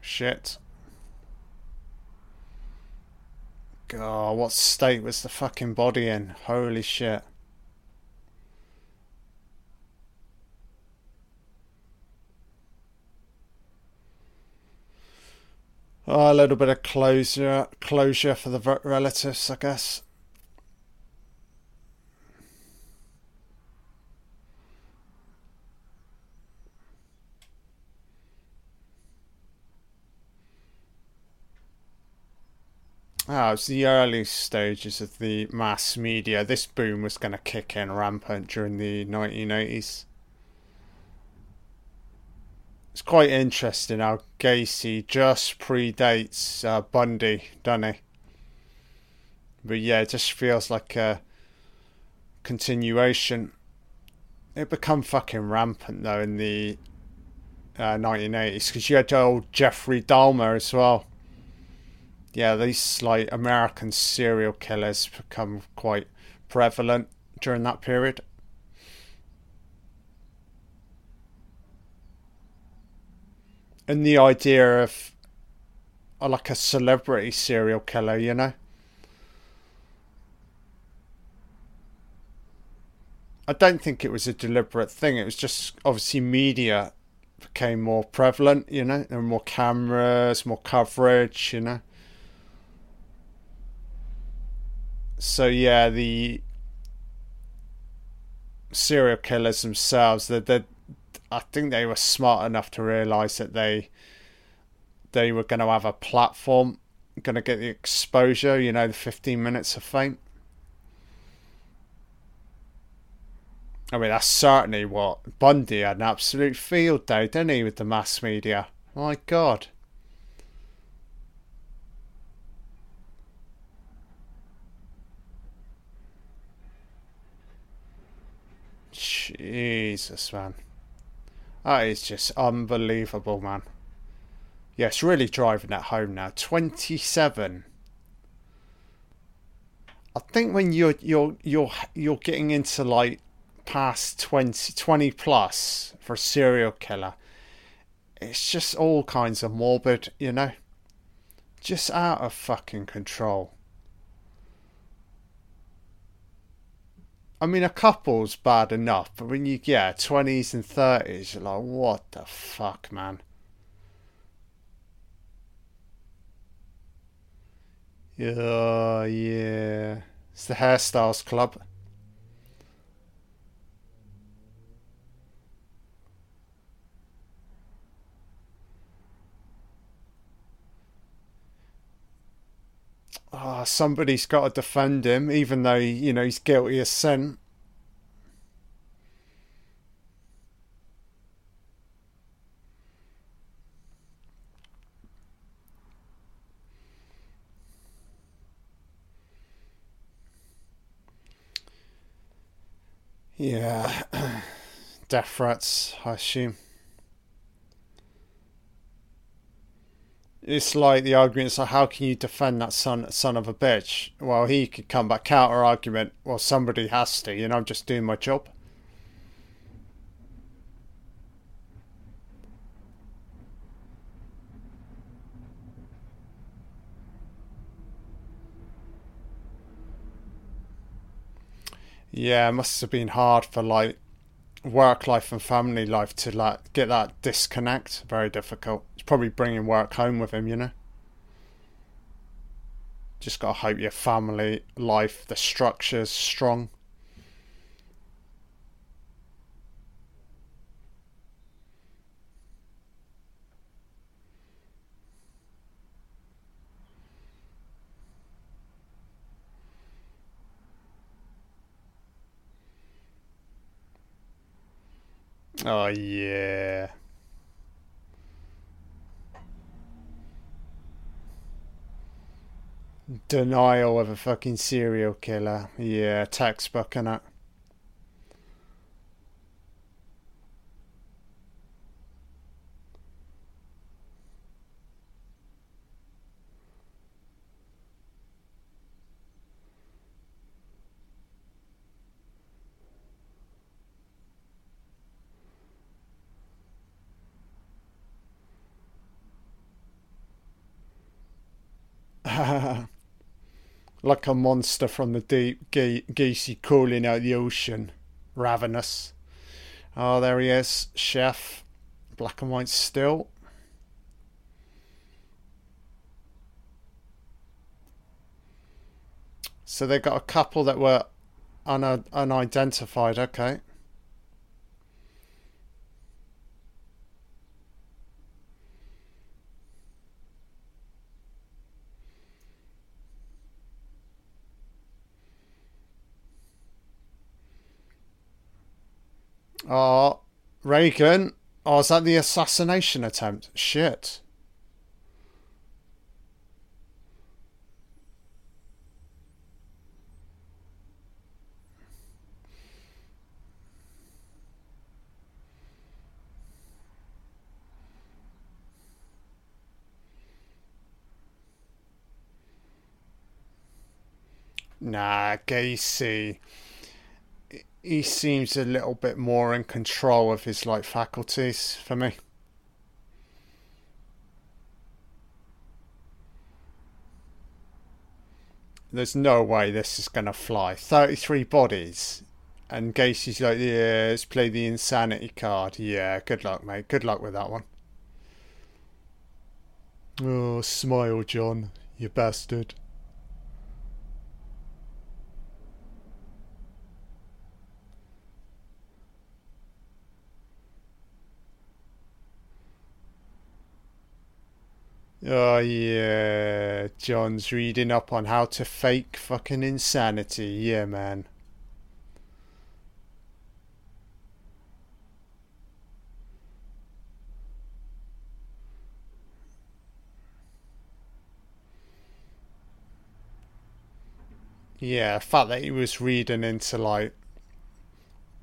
Shit. God, what state was the fucking body in? Holy shit. Oh, a little bit of closure, closure for the relatives, I guess. Oh, it's the early stages of the mass media. This boom was going to kick in rampant during the 1980s. It's quite interesting how Gacy just predates uh, Bundy, doesn't he? But yeah, it just feels like a continuation. It become fucking rampant though in the uh, 1980s because you had old Jeffrey Dahmer as well. Yeah, these like American serial killers become quite prevalent during that period. and the idea of uh, like a celebrity serial killer, you know. I don't think it was a deliberate thing. It was just obviously media became more prevalent, you know. There were more cameras, more coverage, you know. So yeah, the serial killers themselves, they're, they're I think they were smart enough to realise that they they were going to have a platform, going to get the exposure. You know, the fifteen minutes of fame. I mean, that's certainly what Bundy had an absolute field day, didn't he, with the mass media? My God. Jesus, man. That is just unbelievable, man. Yes, really driving that home now. 27. I think when you're you're you're you're getting into like past 20, 20 plus for a serial killer, it's just all kinds of morbid, you know? Just out of fucking control. I mean, a couple's bad enough, but when you get 20s and 30s, you're like, what the fuck, man? Yeah, yeah. It's the Hairstyles Club. Oh, somebody's got to defend him, even though you know he's guilty of sin. Yeah, *clears throat* death threats, I assume. It's like the argument so how can you defend that son son of a bitch? Well, he could come back counter argument. Well, somebody has to. You know, I'm just doing my job. Yeah, it must have been hard for like work life and family life to like get that disconnect. Very difficult. It's probably bringing work home with him, you know. Just gotta hope your family life, the structure's strong. Oh yeah. Denial of a fucking serial killer. Yeah, textbook and it. Like a monster from the deep, ge- Gacy crawling out the ocean, ravenous. Oh, there he is, chef, black and white still. So they got a couple that were un- unidentified. Okay. Oh, Reagan. Oh, is that the assassination attempt? Shit. Nah, Gacy he seems a little bit more in control of his like faculties for me. There's no way this is gonna fly. Thirty-three bodies, and Gacy's like, "Yeah, let's play the insanity card." Yeah, good luck, mate. Good luck with that one. Oh, smile, John, you bastard. Oh yeah, John's reading up on how to fake fucking insanity. Yeah, man. Yeah, fact that he was reading into like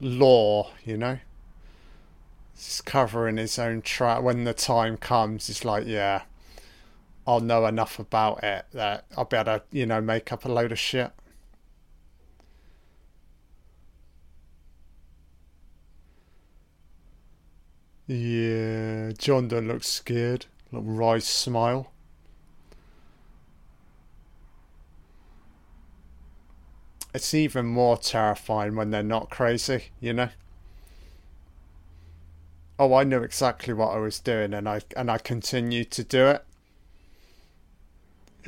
law, you know, just covering his own track. When the time comes, it's like, yeah. I'll know enough about it that I'll be able to, you know, make up a load of shit. Yeah, John don't look scared. Little wry smile. It's even more terrifying when they're not crazy, you know? Oh, I knew exactly what I was doing and I and I continued to do it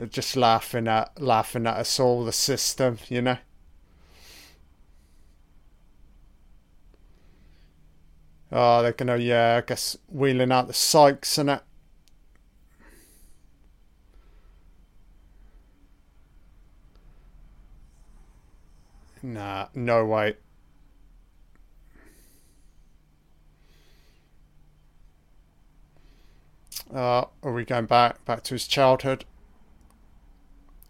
just laughing at laughing at us all, the system, you know. Oh, they're gonna yeah, I guess wheeling out the Sykes and it. Nah, no way. Uh, are we going back back to his childhood?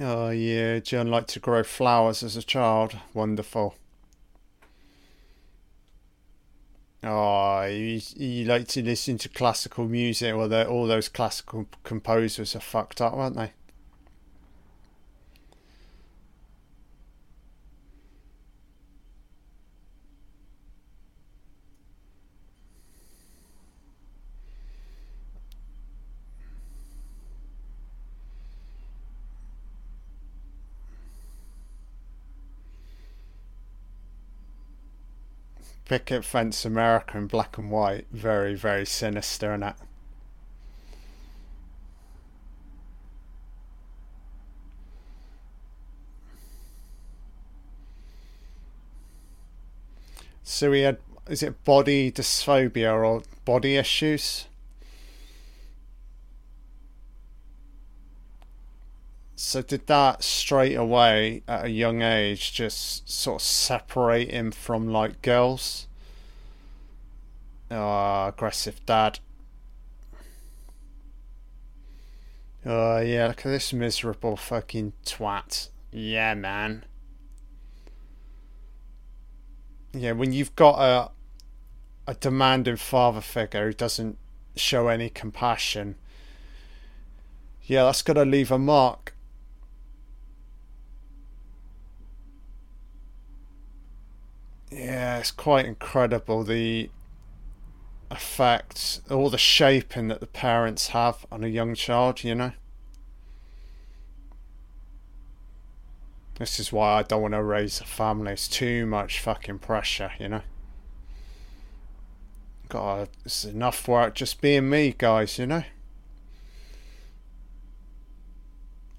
oh yeah, John liked to grow flowers as a child. Wonderful. Oh, you, you like to listen to classical music. Well, all those classical composers are fucked up, aren't they? Picket fence America in black and white. Very, very sinister, and that. So he had, is it body dysphoria or body issues? So did that straight away at a young age just sort of separate him from like girls? Oh, aggressive dad. Oh yeah, look at this miserable fucking twat. Yeah, man. Yeah, when you've got a a demanding father figure who doesn't show any compassion, yeah, that's to leave a mark. Yeah, it's quite incredible the effect, all the shaping that the parents have on a young child, you know? This is why I don't want to raise a family. It's too much fucking pressure, you know? God, it's enough work just being me, guys, you know?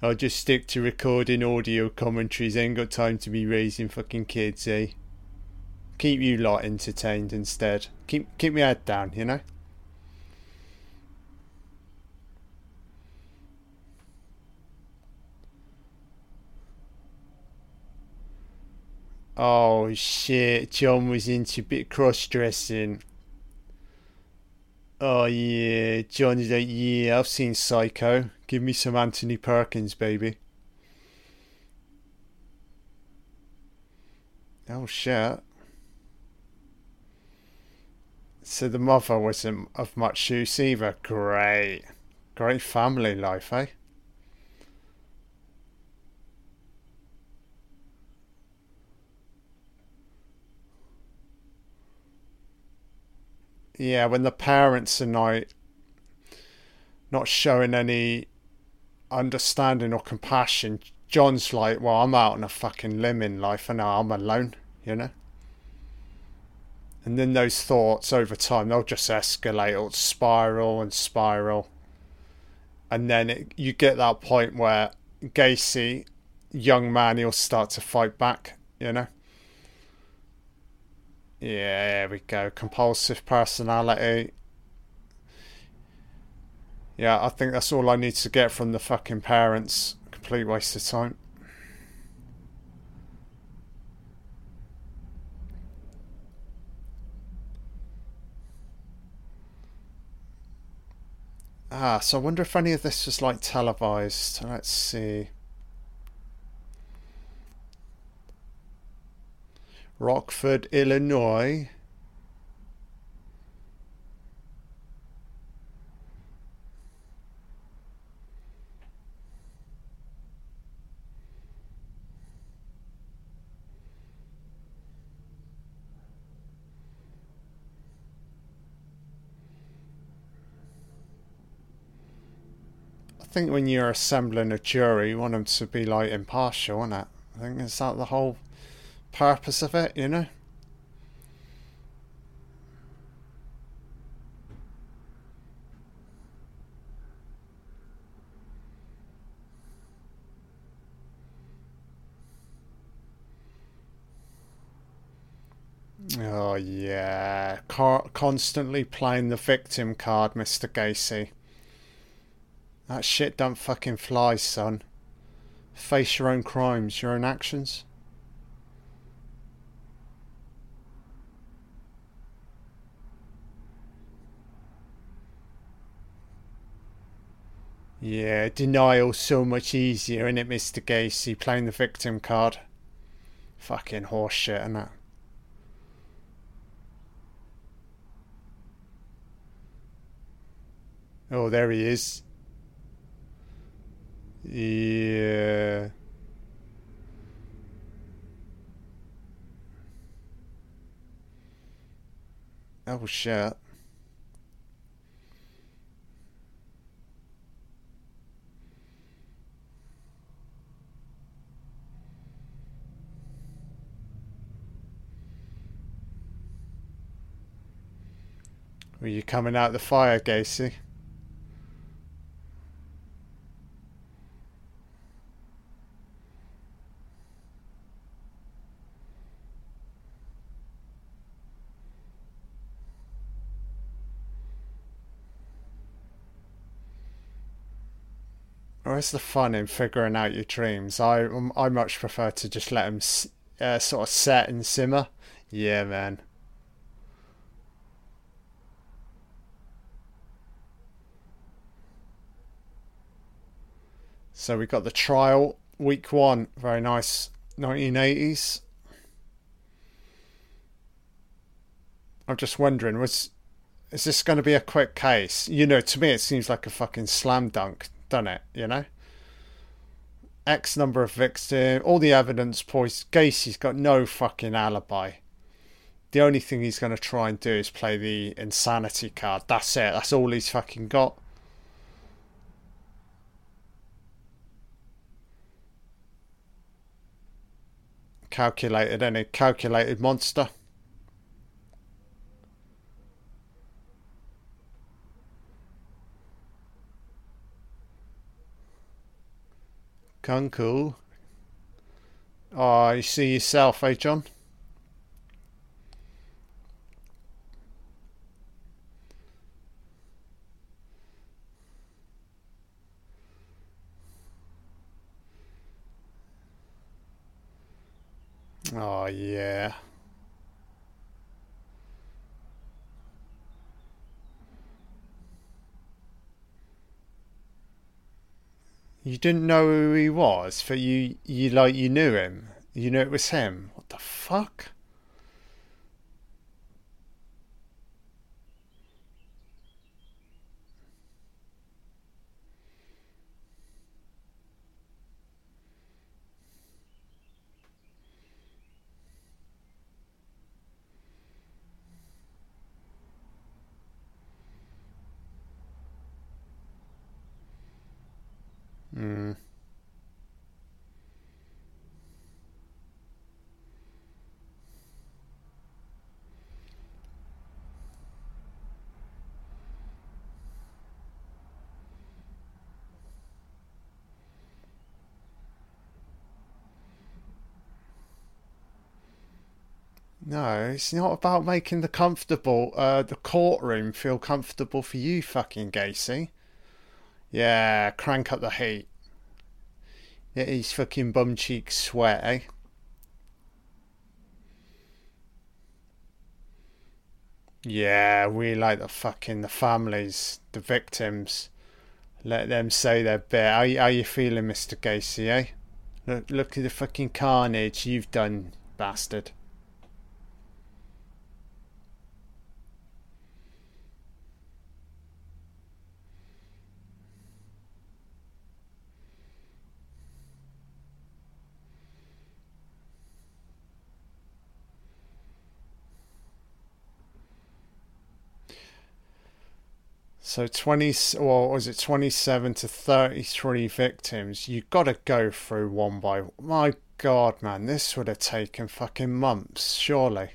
I'll just stick to recording audio commentaries. ain't got time to be raising fucking kids, eh? Keep you lot entertained instead. Keep keep my head down, you know? Oh shit, John was into a bit cross dressing. Oh yeah, John's like, yeah, I've seen Psycho. Give me some Anthony Perkins, baby. Oh shit. So the mother wasn't of much use either. Great. Great family life, eh? yeah, when the parents are not not showing any understanding or compassion, John's like, well, I'm out on a fucking limb in life, and now I'm alone, you know. And then those thoughts over time, they'll just escalate or spiral and spiral. And then it, you get that point where Gacy, young man, he'll start to fight back, you know. Yeah, there we go. Compulsive personality. Yeah, I think that's all I need to get from the fucking parents. Complete waste of time. Ah, so I wonder if any of this was like televised. Let's see. Rockford, Illinois. Think when you're assembling a jury, you want them to be like impartial, isn't it? I think is that the whole purpose of it, you know? Oh yeah, constantly playing the victim card, Mr. Gacy. That shit don't fucking fly, son. Face your own crimes, your own actions. Yeah, denial so much easier, isn't it, Mr. Gacy? Playing the victim card. Fucking horseshit, and that. Oh, there he is. Yeah. Oh shit. Were you coming out the fire, Gacy? Where's the fun in figuring out your dreams? I um, I much prefer to just let them uh, sort of set and simmer. Yeah, man. So we got the trial week one, very nice, 1980s. I'm just wondering, was is this going to be a quick case? You know, to me it seems like a fucking slam dunk done it, you know? X number of victims, all the evidence points. Gacy's got no fucking alibi. The only thing he's going to try and do is play the insanity card. That's it. That's all he's fucking got. Calculated, any calculated monster. Kunkel. Oh, you see yourself, eh, John? Oh, yeah. You didn't know who he was, but you you like you knew him. You knew it was him. What the fuck? Mm. No, it's not about making the comfortable, uh, the courtroom feel comfortable for you, fucking Gacy. Yeah, crank up the heat. Get his fucking bum cheeks sweat, eh? Yeah, we like the fucking the families, the victims. Let them say their bit. How, how you feeling, Mr. Gacy, eh? Look, look at the fucking carnage you've done, bastard. So 20, or was it 27 to 33 victims? You got to go through one by. My God, man, this would have taken fucking months, surely.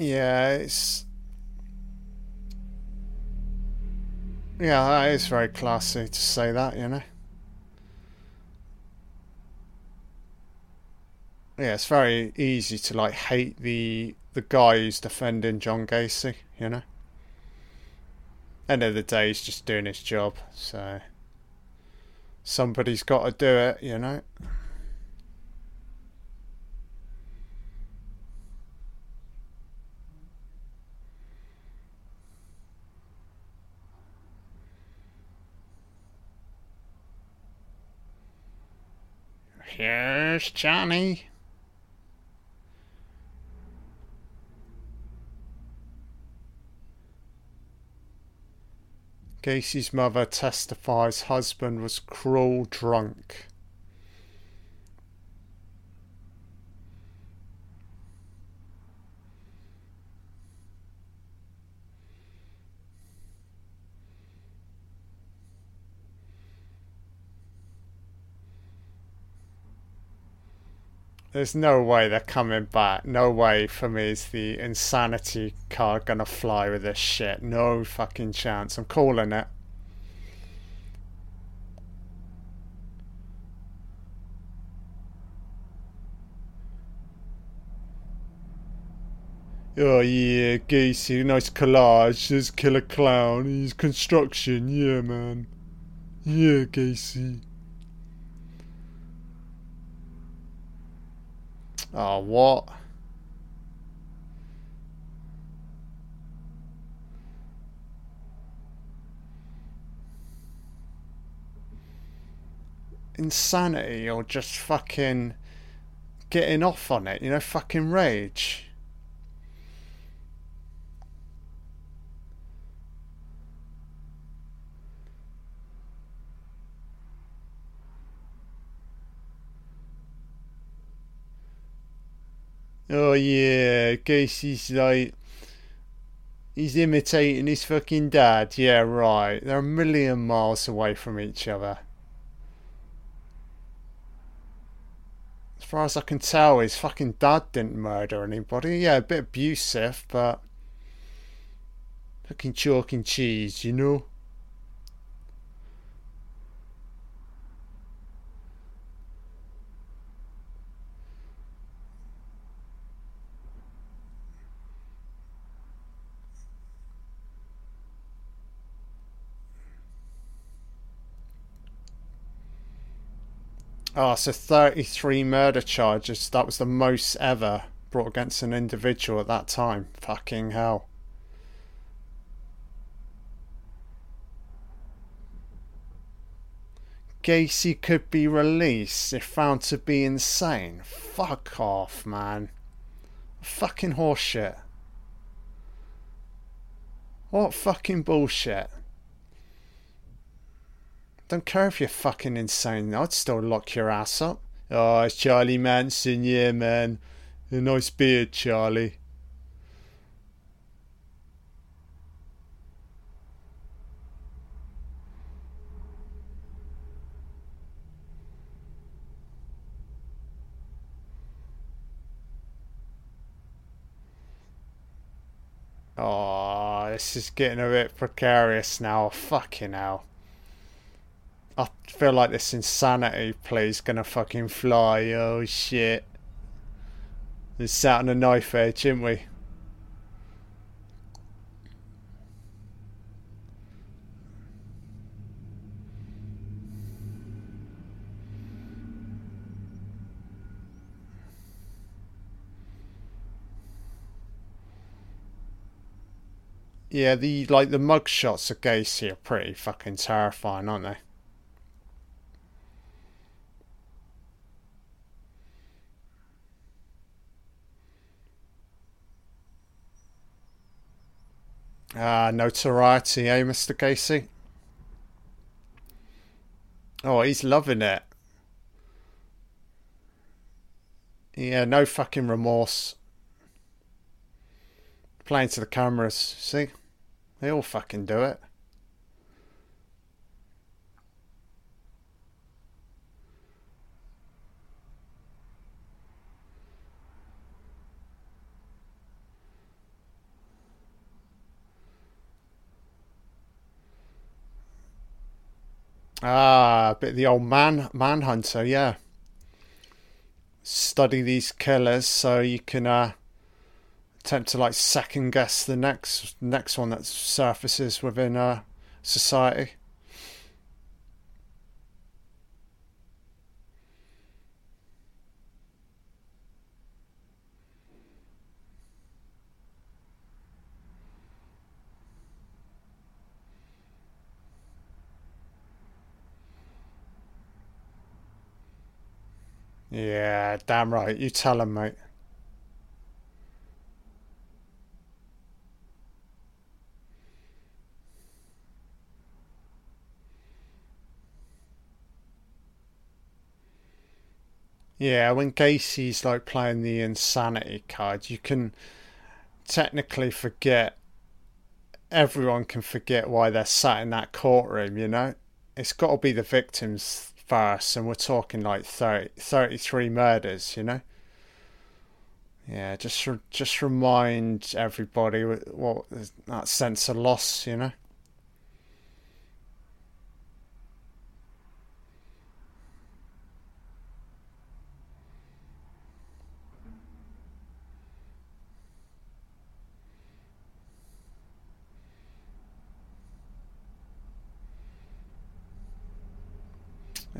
Yeah, it's. Yeah, that is very classy to say that, you know. Yeah, it's very easy to like hate the the guy who's defending John Gacy, you know. End of the day, he's just doing his job, so somebody's got to do it, you know. Where's Johnny? Gacy's mother testifies husband was cruel drunk. There's no way they're coming back. No way for me is the insanity card gonna fly with this shit. No fucking chance. I'm calling it. Oh yeah, Gacy, nice collage. There's Killer Clown. He's construction. Yeah, man. Yeah, Gacy. Oh, what? Insanity or just fucking getting off on it, you know, fucking rage. Oh yeah, Gacy's like he's imitating his fucking dad. Yeah, right. They're a million miles away from each other. As far as I can tell, his fucking dad didn't murder anybody. Yeah, a bit abusive, but fucking chalk and cheese, you know. Oh, so 33 murder charges. That was the most ever brought against an individual at that time. Fucking hell. Gacy could be released if found to be insane. Fuck off, man. Fucking horseshit. What fucking bullshit. Don't care if you're fucking insane. I'd still lock your ass up. Oh, it's Charlie Manson, yeah, man. A nice beard, Charlie. Oh, this is getting a bit precarious now. Fucking hell. I feel like this insanity play's gonna fucking fly. Oh shit. We sat on a knife edge, didn't we? Yeah, the like the mug shots of Gacy are pretty fucking terrifying, aren't they? Ah, notoriety, eh, Mr. Gacy? Oh, he's loving it. Yeah, no fucking remorse. Playing to the cameras, see? They all fucking do it. Ah, of the old man manhunter, yeah. Study these killers so you can uh, attempt to like second guess the next next one that surfaces within uh, society. Yeah, damn right. You tell him, mate. Yeah, when Gacy's like playing the insanity card, you can technically forget. Everyone can forget why they're sat in that courtroom, you know? It's got to be the victims first, and we're talking like 30, 33 murders, you know? Yeah, just just remind everybody what that sense of loss, you know?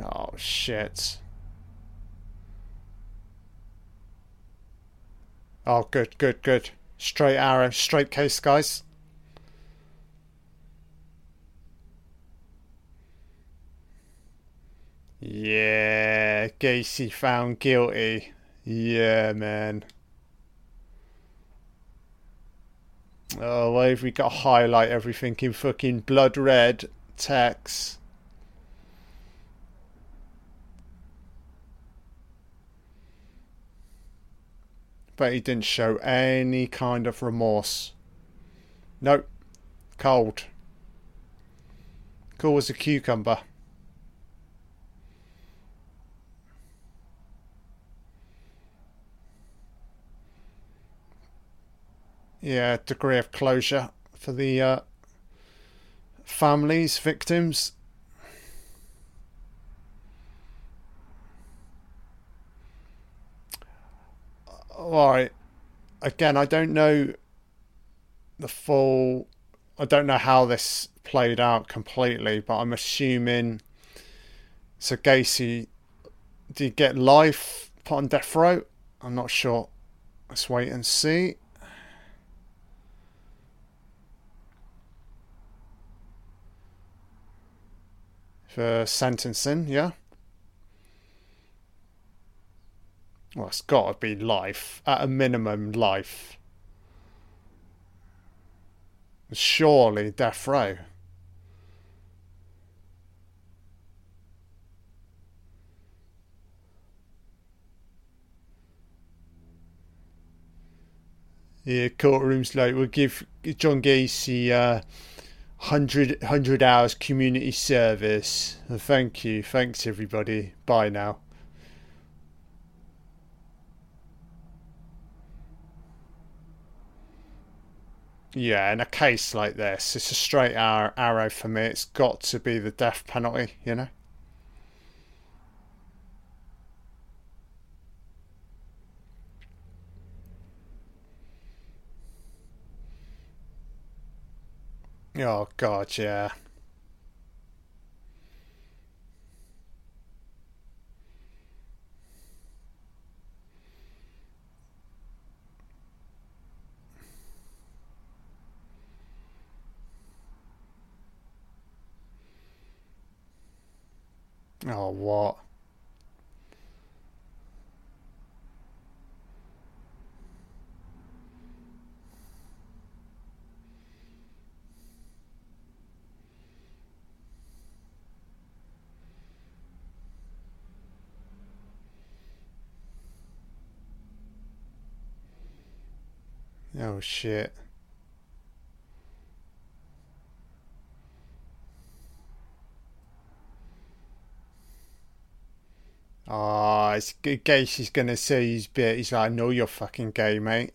Oh, shit. Oh, good, good, good. Straight arrow, straight case, guys. Yeah, Gacy found guilty. Yeah, man. Oh, why have we got to highlight everything in fucking blood red text? But he didn't show any kind of remorse. Nope. Cold. Cool as a cucumber. Yeah, degree of closure for the uh, families, victims. All right. Again, I don't know the full. I don't know how this played out completely, but I'm assuming. So Gacy, did he get life put on death row? I'm not sure. Let's wait and see. For sentencing, yeah. Well, it's got to be life. At a minimum, life. Surely death row. Yeah, courtrooms like we'll give John Gacy uh, 100, 100 hours community service. Thank you. Thanks, everybody. Bye now. Yeah, in a case like this, it's a straight arrow for me. It's got to be the death penalty, you know? Oh, God, yeah. Oh, what? Oh shit. Oh, it's. She's gonna say he's bit. He's like, I know you're fucking gay, mate.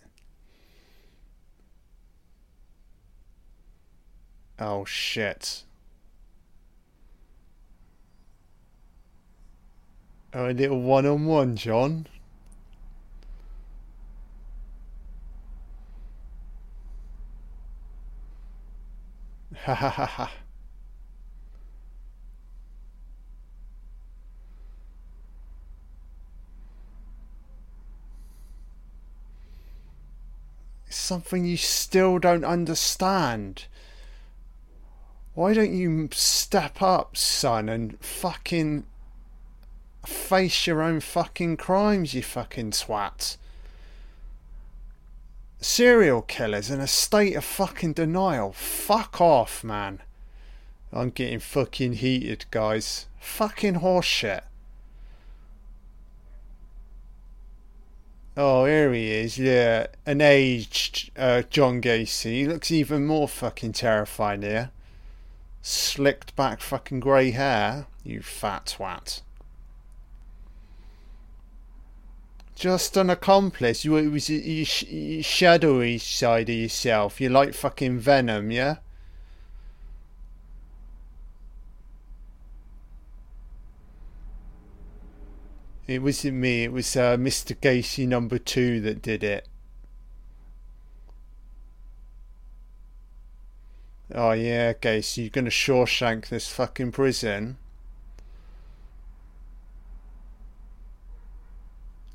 Oh shit. Oh, a little one-on-one, John. Ha ha ha ha. Something you still don't understand. Why don't you step up, son, and fucking face your own fucking crimes, you fucking twat? Serial killers in a state of fucking denial. Fuck off, man. I'm getting fucking heated, guys. Fucking horseshit. Oh, here he is. Yeah, an aged uh, John Gacy. He looks even more fucking terrifying here. Slicked back fucking grey hair. You fat twat. Just an accomplice. You it was shadowy side of yourself. You like fucking Venom, yeah? It wasn't me. It was uh, Mr. Gacy number two that did it. Oh yeah, Gacy, you're gonna Shawshank this fucking prison.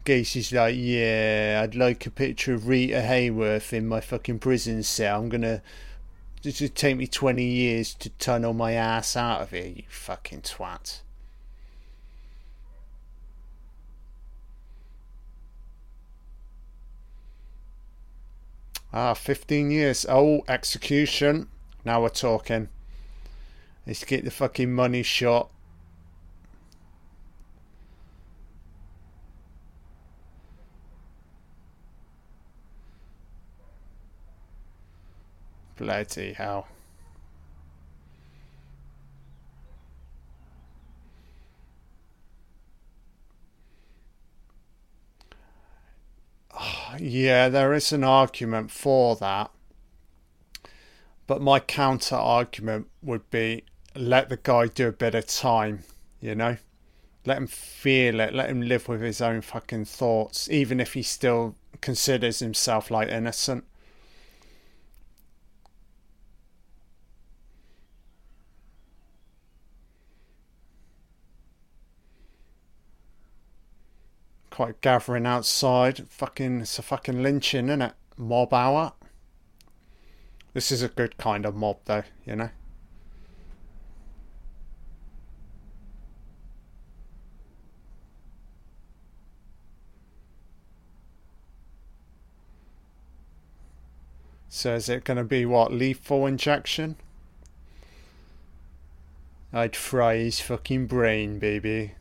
Gacy's like, yeah, I'd like a picture of Rita Hayworth in my fucking prison cell. I'm gonna. This would take me 20 years to tunnel my ass out of here, you fucking twat. Ah, 15 years. Oh, execution. Now we're talking. Let's get the fucking money shot. Bloody hell. Yeah, there is an argument for that. But my counter argument would be let the guy do a bit of time, you know? Let him feel it, let him live with his own fucking thoughts, even if he still considers himself like innocent. Quite gathering outside. Fucking, it's a fucking lynching, isn't it? Mob hour. This is a good kind of mob, though, you know? So is it going to be what lethal injection? I'd fry his fucking brain, baby.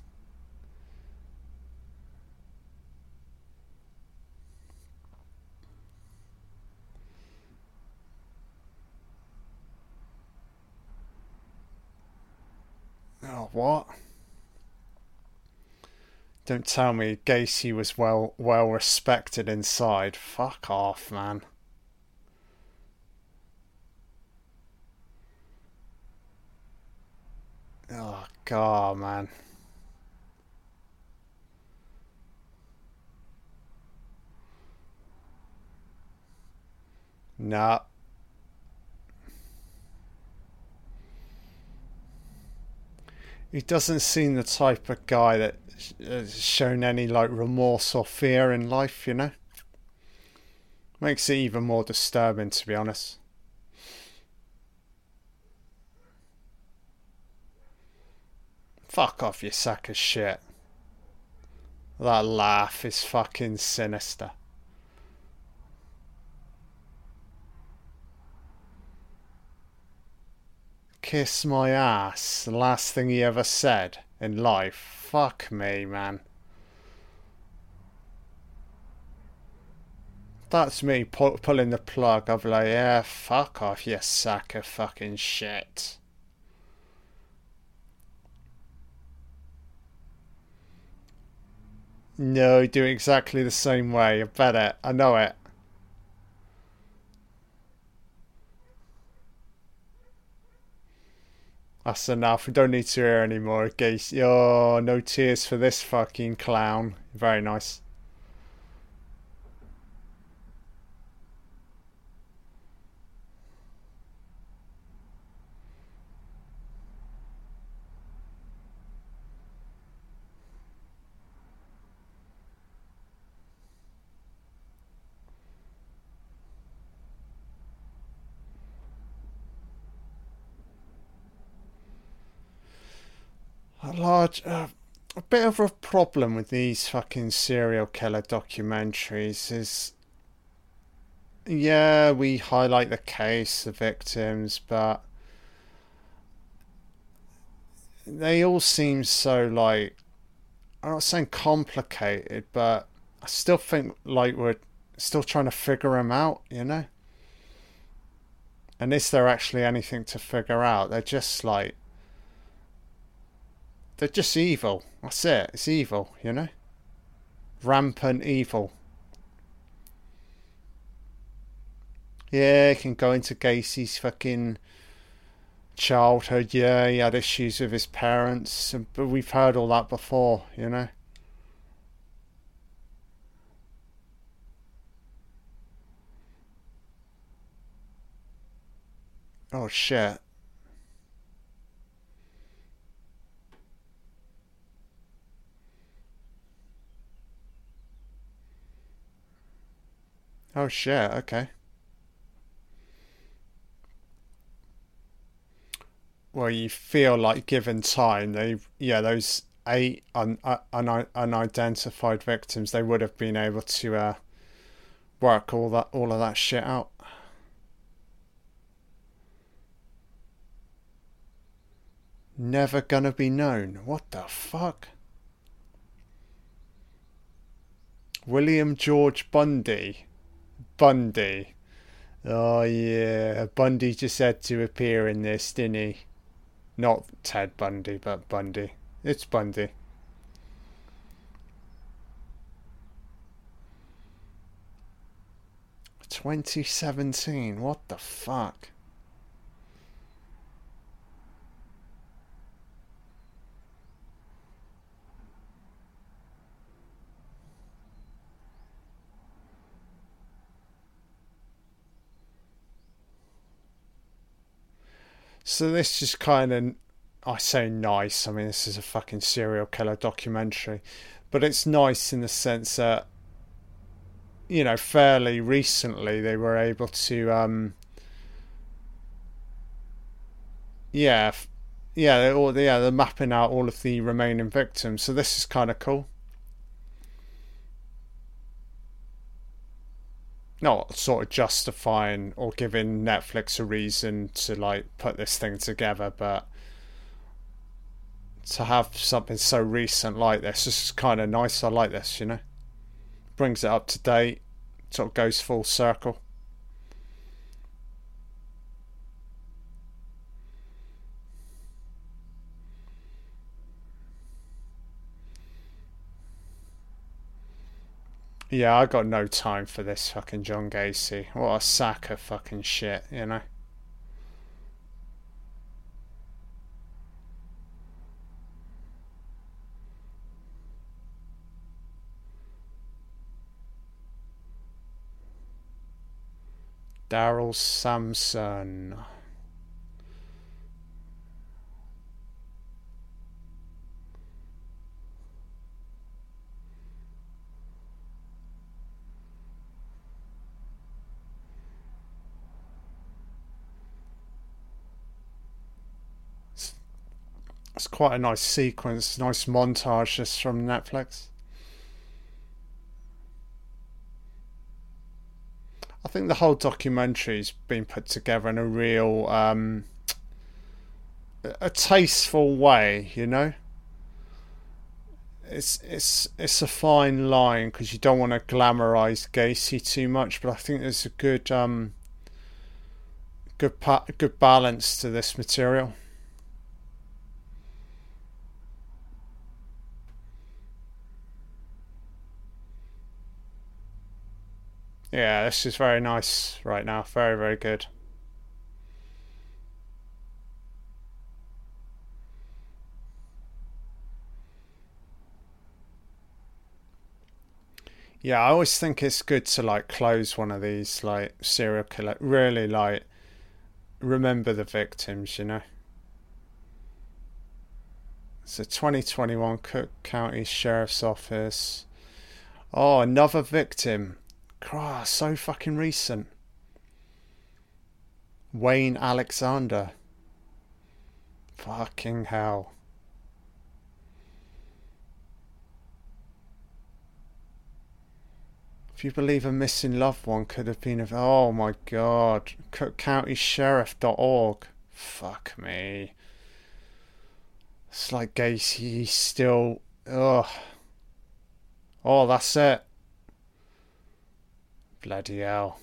Oh, what? Don't tell me Gacy was well well respected inside. Fuck off, man. Oh god, man. Nah. He doesn't seem the type of guy that has shown any like remorse or fear in life, you know. Makes it even more disturbing, to be honest. Fuck off, you sack of shit. That laugh is fucking sinister. Kiss my ass. The last thing he ever said in life. Fuck me, man. That's me pu- pulling the plug. Be like, yeah, fuck off, you sack of fucking shit. No, do it exactly the same way. I bet it. I know it. That's enough. We don't need to hear any more. Gacy. Oh, no tears for this fucking clown. Very nice. A large, uh, a bit of a problem with these fucking serial killer documentaries is, yeah, we highlight the case, the victims, but they all seem so like, I'm not saying complicated, but I still think like we're still trying to figure them out, you know. And is there actually anything to figure out? They're just like they're just evil. That's it. It's evil, you know? Rampant evil. Yeah, he can go into Gacy's fucking childhood. Yeah, he had issues with his parents. But we've heard all that before, you know? Oh shit. Oh shit, okay. Well, you feel like given time, they yeah, those eight un, un, unidentified victims, they would have been able to uh, work all that all of that shit out. Never gonna be known. What the fuck? William George Bundy. Bundy. Oh yeah, Bundy just had to appear in this, didn't he? Not Ted Bundy, but Bundy. It's Bundy. Twenty seventeen. What the fuck? So this is kind of, I say nice. I mean, this is a fucking serial killer documentary, but it's nice in the sense that, you know, fairly recently they were able to, um, yeah, yeah, all, yeah, they're mapping out all of the remaining victims. So this is kind of cool. Not sort of justifying or giving Netflix a reason to like put this thing together, but to have something so recent like this, is kind of nice. I like this, you know. Brings it up to date, sort of goes full circle. Yeah, I got no time for this fucking John Gacy. What a sack of fucking shit, you know? Darrell Samson. It's quite a nice sequence, nice montage just from Netflix. I think the whole documentary's been put together in a real, um, a tasteful way, you know. It's it's it's a fine line because you don't want to glamorize Gacy too much, but I think there's a good um, good pa- good balance to this material. Yeah, this is very nice right now. Very, very good. Yeah, I always think it's good to like close one of these like serial killer. Really like remember the victims, you know. So 2021 Cook County Sheriff's Office. Oh, another victim. Cross, so fucking recent. Wayne Alexander. Fucking hell. If you believe a missing loved one could have been of oh my god, cookcountysheriff.org. Fuck me. It's like Gacy still ugh. Oh, that's it. Bloody hell.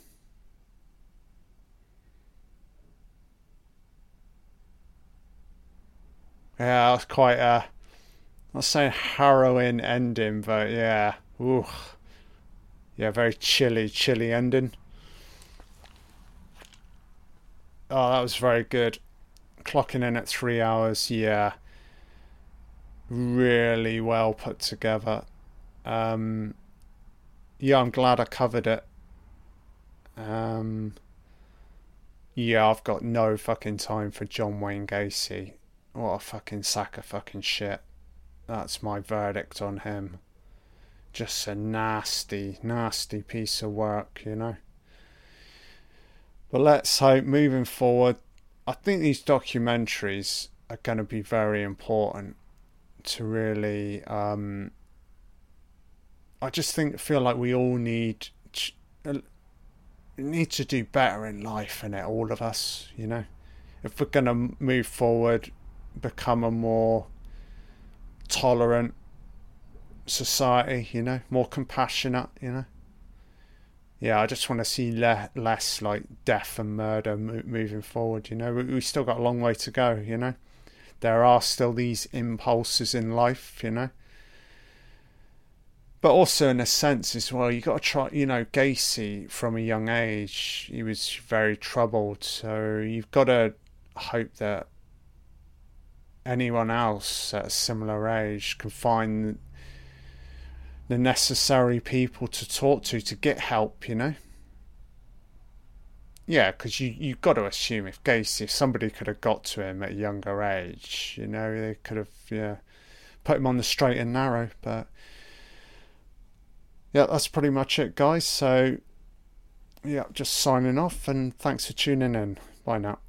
Yeah, that's quite a, not saying harrowing ending, but yeah, ooh, yeah, very chilly, chilly ending. Oh, that was very good. Clocking in at three hours, yeah, really well put together. Um, yeah, I'm glad I covered it. Um, yeah, I've got no fucking time for John Wayne Gacy. What a fucking sack of fucking shit. That's my verdict on him. Just a nasty, nasty piece of work, you know. But let's hope moving forward, I think these documentaries are going to be very important to really um, I just think feel like we all need need to do better in life, and it all of us, you know. If we're gonna move forward, become a more tolerant society, you know, more compassionate, you know. Yeah, I just want to see le- less like death and murder mo- moving forward. You know, we, we still got a long way to go. You know, there are still these impulses in life. You know, but also in a sense as well, you got to try. You know, Gacy from a young age, he was very troubled. So you've got to hope that anyone else at a similar age can find the necessary people to talk to to get help. You know. Yeah, because you you've got to assume if Gacy, if somebody could have got to him at a younger age, you know, they could have yeah put him on the straight and narrow, but yeah, that's pretty much it, guys. So, yeah, just signing off and thanks for tuning in. Bye now.